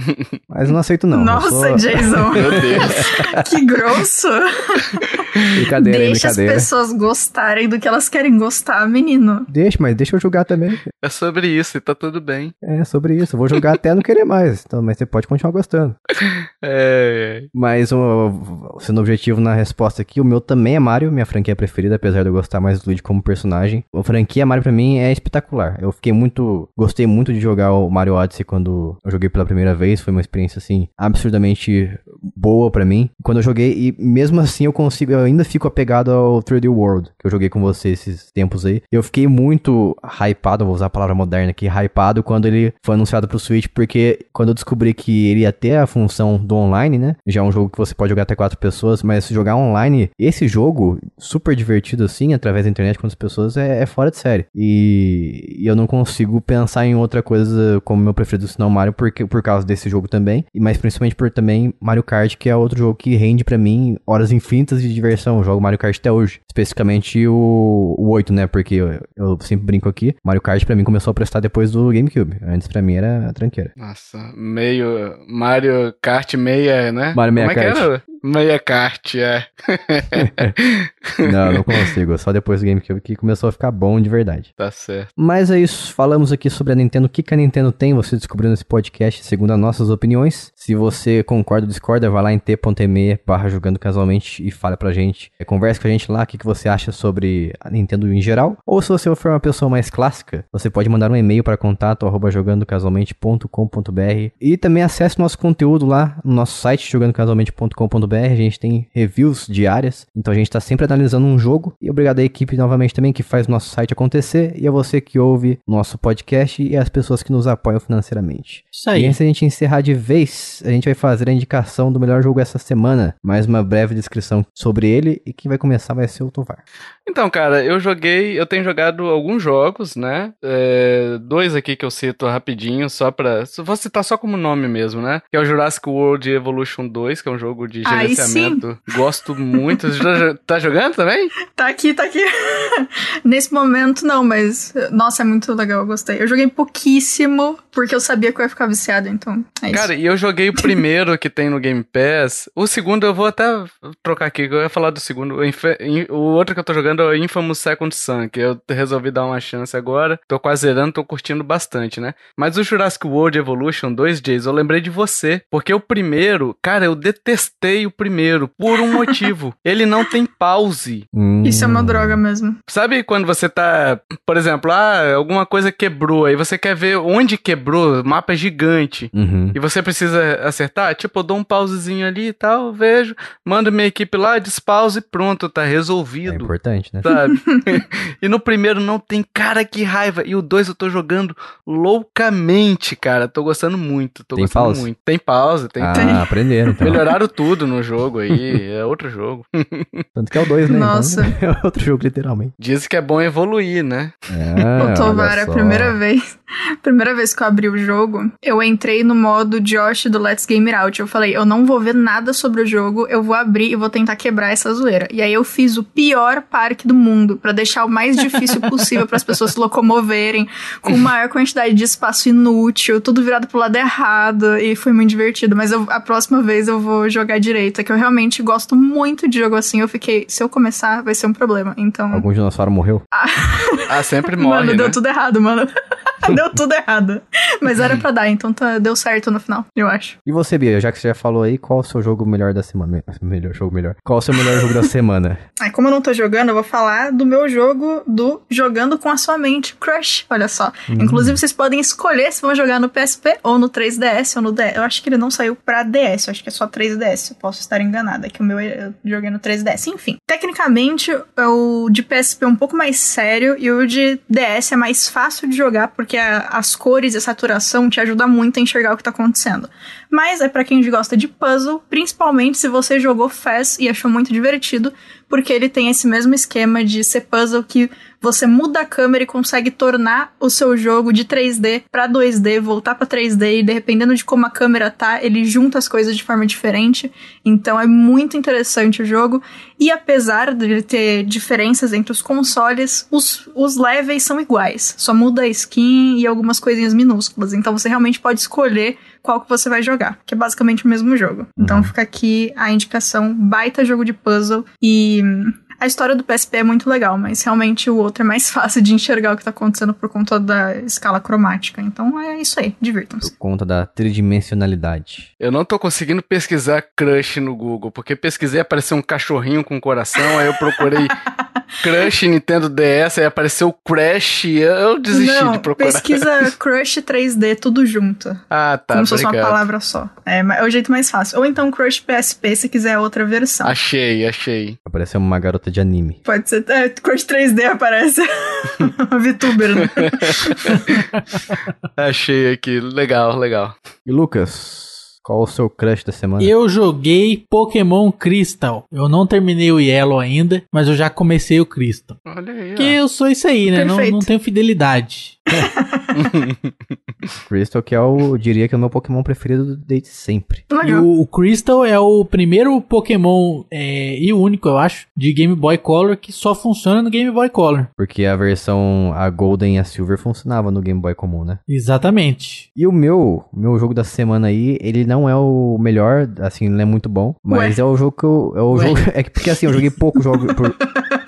Mas eu não aceito, não. Nossa, sou... Jason. Meu Deus. que grosso. Brincadeira, Deixa brincadeira. as pessoas gostarem do que elas querem gostar, menino. Deixa, mas deixa eu jogar também. É sobre isso e tá tudo bem. É sobre isso. Eu vou jogar até não querer mais. Então, mas você pode continuar gostando. É, é. Mas o, sendo objetivo na resposta aqui, o meu também é Mario, minha franquia preferida, apesar de eu gostar mais do Luigi como personagem. A franquia Mario pra mim é espetacular. Eu fiquei muito. Gostei muito de jogar o Mario Odyssey quando eu joguei pela primeira vez. Foi uma experiência assim absurdamente boa para mim. Quando eu joguei, e mesmo assim eu consigo, eu ainda fico apegado ao 3D World, que eu joguei com você esses tempos aí. Eu fiquei muito hypado, vou usar a palavra moderna aqui, hypado quando ele foi anunciado pro Switch, porque quando eu descobri que ele ia ter a função do online, né? Já é um jogo que você pode jogar até quatro pessoas, mas jogar online, esse jogo, super divertido assim, através da internet com as pessoas, é, é fora de série. E, e, eu não consigo pensar em outra coisa como meu preferido senão Mario, porque, por causa desse jogo também, mas principalmente por também Mario Kart, que é outro jogo que rende para mim horas infinitas de diversão. Eu jogo Mario Kart até hoje. Especificamente o, o 8, né? Porque eu, eu sempre brinco aqui. Mario Kart pra mim começou a prestar depois do GameCube. Antes pra mim era tranqueira. Nossa, meio. Mario Kart meia, né? Mario meia Como Kart. É? Meia kart, é. não, não consigo. Só depois do GameCube que começou a ficar bom de verdade. Tá certo. Mas é isso. Falamos aqui sobre a Nintendo. O que, que a Nintendo tem? Você descobriu nesse podcast, segundo as nossas opiniões. Se você concorda ou discorda, vai lá em t.me barra jogando casualmente e fala pra gente. É, converse com a gente lá o que, que você acha sobre a Nintendo em geral. Ou se você for uma pessoa mais clássica, você pode mandar um e-mail para contato arroba jogandocasualmente.com.br e também acesse nosso conteúdo lá no nosso site jogandocasualmente.com.br a gente tem reviews diárias, então a gente está sempre analisando um jogo. E obrigado à equipe novamente também que faz nosso site acontecer e a você que ouve nosso podcast e as pessoas que nos apoiam financeiramente. Isso aí. E antes da gente encerrar de vez, a gente vai fazer a indicação do melhor jogo essa semana. Mais uma breve descrição sobre ele e quem vai começar vai ser o Tovar. Então, cara, eu joguei, eu tenho jogado alguns jogos, né? É, dois aqui que eu cito rapidinho, só pra. Vou citar só como nome mesmo, né? Que é o Jurassic World Evolution 2, que é um jogo de Sim. Gosto muito. Tá jogando também? Tá aqui, tá aqui. Nesse momento, não, mas. Nossa, é muito legal, eu gostei. Eu joguei pouquíssimo, porque eu sabia que eu ia ficar viciado, então. É isso. Cara, e eu joguei o primeiro que tem no Game Pass. O segundo eu vou até trocar aqui, que eu ia falar do segundo. O, outro que eu tô jogando é o Infamous Second Son, que eu resolvi dar uma chance agora. Tô quase zerando, tô curtindo bastante, né? Mas o Jurassic World Evolution 2, Jays, eu lembrei de você. Porque o primeiro, cara, eu detestei o primeiro por um motivo. Ele não tem pause. Hum. Isso é uma droga mesmo. Sabe quando você tá, por exemplo, ah, alguma coisa quebrou, aí você quer ver onde quebrou, o mapa é gigante. Uhum. E você precisa acertar? Tipo, eu dou um pausezinho ali e tal, vejo, mando minha equipe lá, despause e pronto, tá É resolvido. importante, né? Sabe? e no primeiro não tem, cara, que raiva. E o dois eu tô jogando loucamente, cara. Tô gostando muito, tô Tem gostando pause? muito. Tem pausa, tem. Ah, aprenderam, então. Melhoraram tudo no jogo aí, é outro jogo. Tanto que é o 2, né? Nossa. Então, é outro jogo, literalmente. Dizem que é bom evoluir, né? Ah, Ô, Tovar, olha a primeira vez. Primeira vez que eu abri o jogo, eu entrei no modo Josh do Let's Game It Out. Eu falei, eu não vou ver nada sobre o jogo, eu vou abrir e vou tentar quebrar essa zoeira. E aí eu fiz o pior parque do mundo, pra deixar o mais difícil possível para as pessoas se locomoverem, com maior quantidade de espaço inútil, tudo virado pro lado errado, e foi muito divertido. Mas eu- a próxima vez eu vou jogar direito, é que eu realmente gosto muito de jogo assim. Eu fiquei, se eu começar, vai ser um problema. Então. Algum dinossauro morreu? Ah, sempre morre, Mano, né? deu tudo errado, mano. deu tudo errado. Mas era pra dar, então tá, deu certo no final, eu acho. E você, Bia, já que você já falou aí, qual o seu jogo melhor da semana? Me- Melhor jogo melhor. Qual o seu melhor jogo da semana? Aí, como eu não tô jogando, eu vou falar do meu jogo do Jogando com a Sua Mente, Crush. Olha só. Inclusive, vocês podem escolher se vão jogar no PSP ou no 3DS ou no DS. Eu acho que ele não saiu pra DS, eu acho que é só 3DS. Eu posso estar enganada, que o meu eu joguei no 3DS. Enfim, tecnicamente, o de PSP é um pouco mais sério e o de DS é mais fácil de jogar porque a- as cores e a saturação te ajudam muito a enxergar o que tá acontecendo. Mas é pra quem gosta de puzzle, principalmente se você jogou Fast e achou muito divertido, porque ele tem esse mesmo esquema de ser puzzle que você muda a câmera e consegue tornar o seu jogo de 3D pra 2D, voltar pra 3D e dependendo de como a câmera tá, ele junta as coisas de forma diferente. Então é muito interessante o jogo. E apesar de ter diferenças entre os consoles, os, os levels são iguais. Só muda a skin e algumas coisinhas minúsculas. Então você realmente pode escolher qual que você vai jogar, que é basicamente o mesmo jogo. Então fica aqui a indicação, baita jogo de puzzle e hum, a história do PSP é muito legal, mas realmente o outro é mais fácil de enxergar o que tá acontecendo por conta da escala cromática. Então é isso aí, divirtam-se. Por conta da tridimensionalidade. Eu não tô conseguindo pesquisar crush no Google, porque pesquisei apareceu um cachorrinho com coração, aí eu procurei crush Nintendo DS, aí apareceu Crash, eu desisti Não, de procurar. pesquisa Crush 3D, tudo junto. Ah, tá, como se fosse uma palavra só. É, é o jeito mais fácil. Ou então Crush PSP, se quiser outra versão. Achei, achei. Apareceu uma garota de anime. Pode ser. É, Crush 3D aparece. VTuber, né? Achei aqui, legal, legal. E Lucas, qual o seu crush da semana? Eu joguei Pokémon Crystal. Eu não terminei o Yellow ainda, mas eu já comecei o Crystal. Olha aí, Porque ó. eu sou isso aí, né? Não, não tenho fidelidade. Crystal, que é o, eu diria que é o meu Pokémon preferido desde sempre. E o, o Crystal é o primeiro Pokémon é, e o único, eu acho, de Game Boy Color que só funciona no Game Boy Color. Porque a versão, a Golden e a Silver funcionava no Game Boy comum, né? Exatamente. E o meu, meu jogo da semana aí, ele não é o melhor, assim, ele não é muito bom, mas Ué? é o jogo que eu, é o Ué? jogo, é que porque assim, eu joguei pouco jogo, por-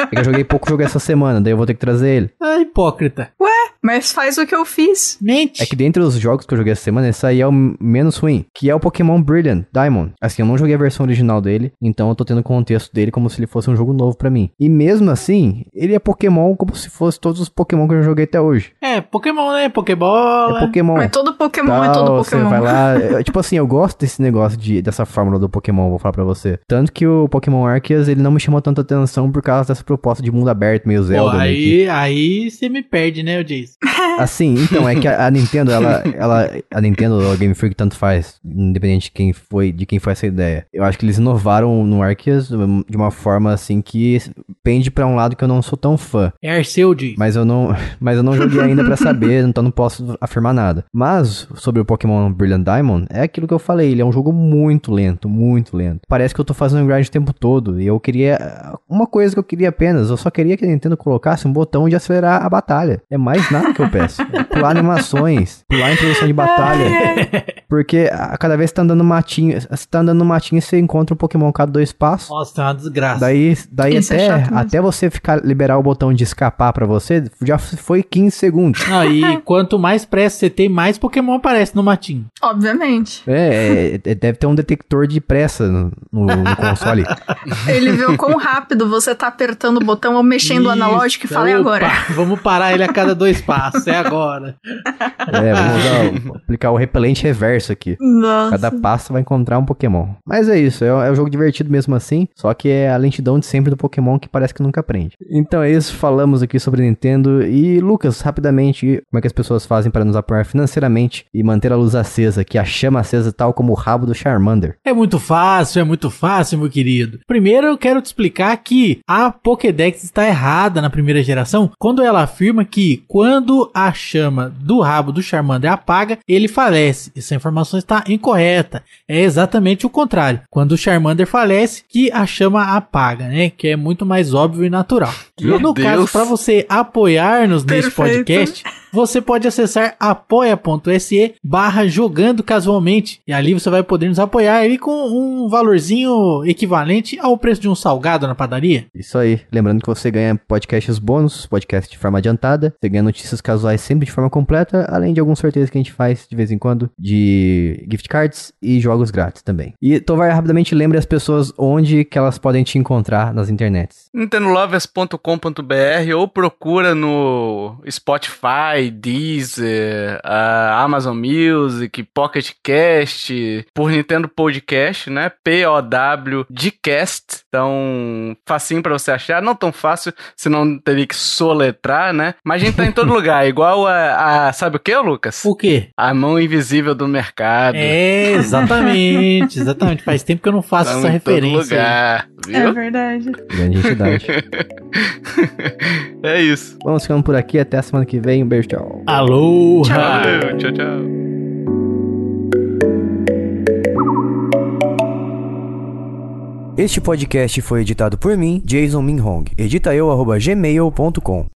é que eu joguei pouco jogo essa semana, daí eu vou ter que trazer ele. Ah, hipócrita. Mas faz o que eu fiz. Mente. É que dentre os jogos que eu joguei essa semana, esse aí é o menos ruim, que é o Pokémon Brilliant Diamond. Assim, eu não joguei a versão original dele, então eu tô tendo o contexto dele como se ele fosse um jogo novo pra mim. E mesmo assim, ele é Pokémon como se fosse todos os Pokémon que eu já joguei até hoje. É, Pokémon, né? Pokébola. É Pokémon. Mas todo Pokémon é todo Você Pokémon. vai lá. é, tipo assim, eu gosto desse negócio de, dessa fórmula do Pokémon, vou falar pra você. Tanto que o Pokémon Arceus, ele não me chamou tanta atenção por causa dessa proposta de mundo aberto, meio Pô, Zelda. que- aí, aí você me perde, né, Jason? Assim, então, é que a, a Nintendo, ela, ela. A Nintendo a Game Freak tanto faz, independente de quem foi, de quem foi essa ideia. Eu acho que eles inovaram no Arceus de uma forma assim que pende pra um lado que eu não sou tão fã. É Arceu diz. Mas eu não, mas eu não joguei ainda pra saber, então não posso afirmar nada. Mas sobre o Pokémon Brilliant Diamond, é aquilo que eu falei, ele é um jogo muito lento, muito lento. Parece que eu tô fazendo grind o tempo todo e eu queria uma coisa que eu queria apenas, eu só queria que a Nintendo colocasse um botão de acelerar a batalha. É mais nada que eu peço. É pular animações, pular introdução de batalha. Porque a cada vez que tá andando no matinho, você tá andando no matinho e você encontra um Pokémon cada dois passos. Nossa, tá uma desgraça. Daí, daí Isso é até, mesmo. até você ficar liberar o botão de escapar pra você, já foi 15 segundos. Não, e quanto mais pressa você tem, mais Pokémon aparece no matinho. Obviamente. É, é, deve ter um detector de pressa no, no- no console. Ele vê o quão rápido você tá apertando o botão ou mexendo o analógico e Isso, fala, opa, agora? Vamos parar ele a cada dois passos, é agora. É, vamos usar aplicar o repelente reverso aqui. Nossa. Cada passo vai encontrar um Pokémon. Mas é isso, é, é um jogo divertido mesmo assim, só que é a lentidão de sempre do Pokémon que parece que nunca aprende. Então é isso, falamos aqui sobre Nintendo. E Lucas, rapidamente, como é que as pessoas fazem para nos apoiar financeiramente e manter a luz acesa, que a chama acesa tal como o rabo do Charmander? É muito fácil, é muito fácil, meu querido. Primeiro eu quero te explicar que a Pokédex está errada na primeira geração quando ela afirma que quando a chama do rabo do Charmander apaga, ele falece. Essa informação está incorreta. É exatamente o contrário. Quando o Charmander falece, que a chama apaga, né? Que é muito mais óbvio e natural. Meu no caso, Deus. para você apoiar-nos neste Perfeito. podcast, você pode acessar apoia.se barra jogando casualmente. E ali você vai poder nos apoiar aí com um valorzinho equivalente ao preço de um salgado na padaria. Isso aí. Lembrando que você ganha podcasts bônus, podcast de forma adiantada. Você ganha notícias casuais sempre de forma completa, além de alguns sorteios que a gente faz de vez em quando de gift cards e jogos grátis também. E Tovar, rapidamente lembre as pessoas onde que elas podem te encontrar nas internets. nintendolovers.com.br ou procura no Spotify, Deezer, Amazon Music, Pocket Cast, por Nintendo Podcast, né? P-O-W Dcast. Então, facinho pra você achar. Não tão fácil, senão teria que soletrar, né? Mas a gente tá em todo lugar, igual a, a- Sabe o que, Lucas? O quê? A mão invisível do mercado. É, exatamente, exatamente. Faz tempo que eu não faço Tamo essa em todo referência. aí. lugar, É viu? verdade. Grande É isso. Vamos ficando por aqui. Até a semana que vem. Um beijo, tchau. Aloha! Valeu, tchau, tchau. Este podcast foi editado por mim, Jason Minhong. Edita eu, arroba gmail.com.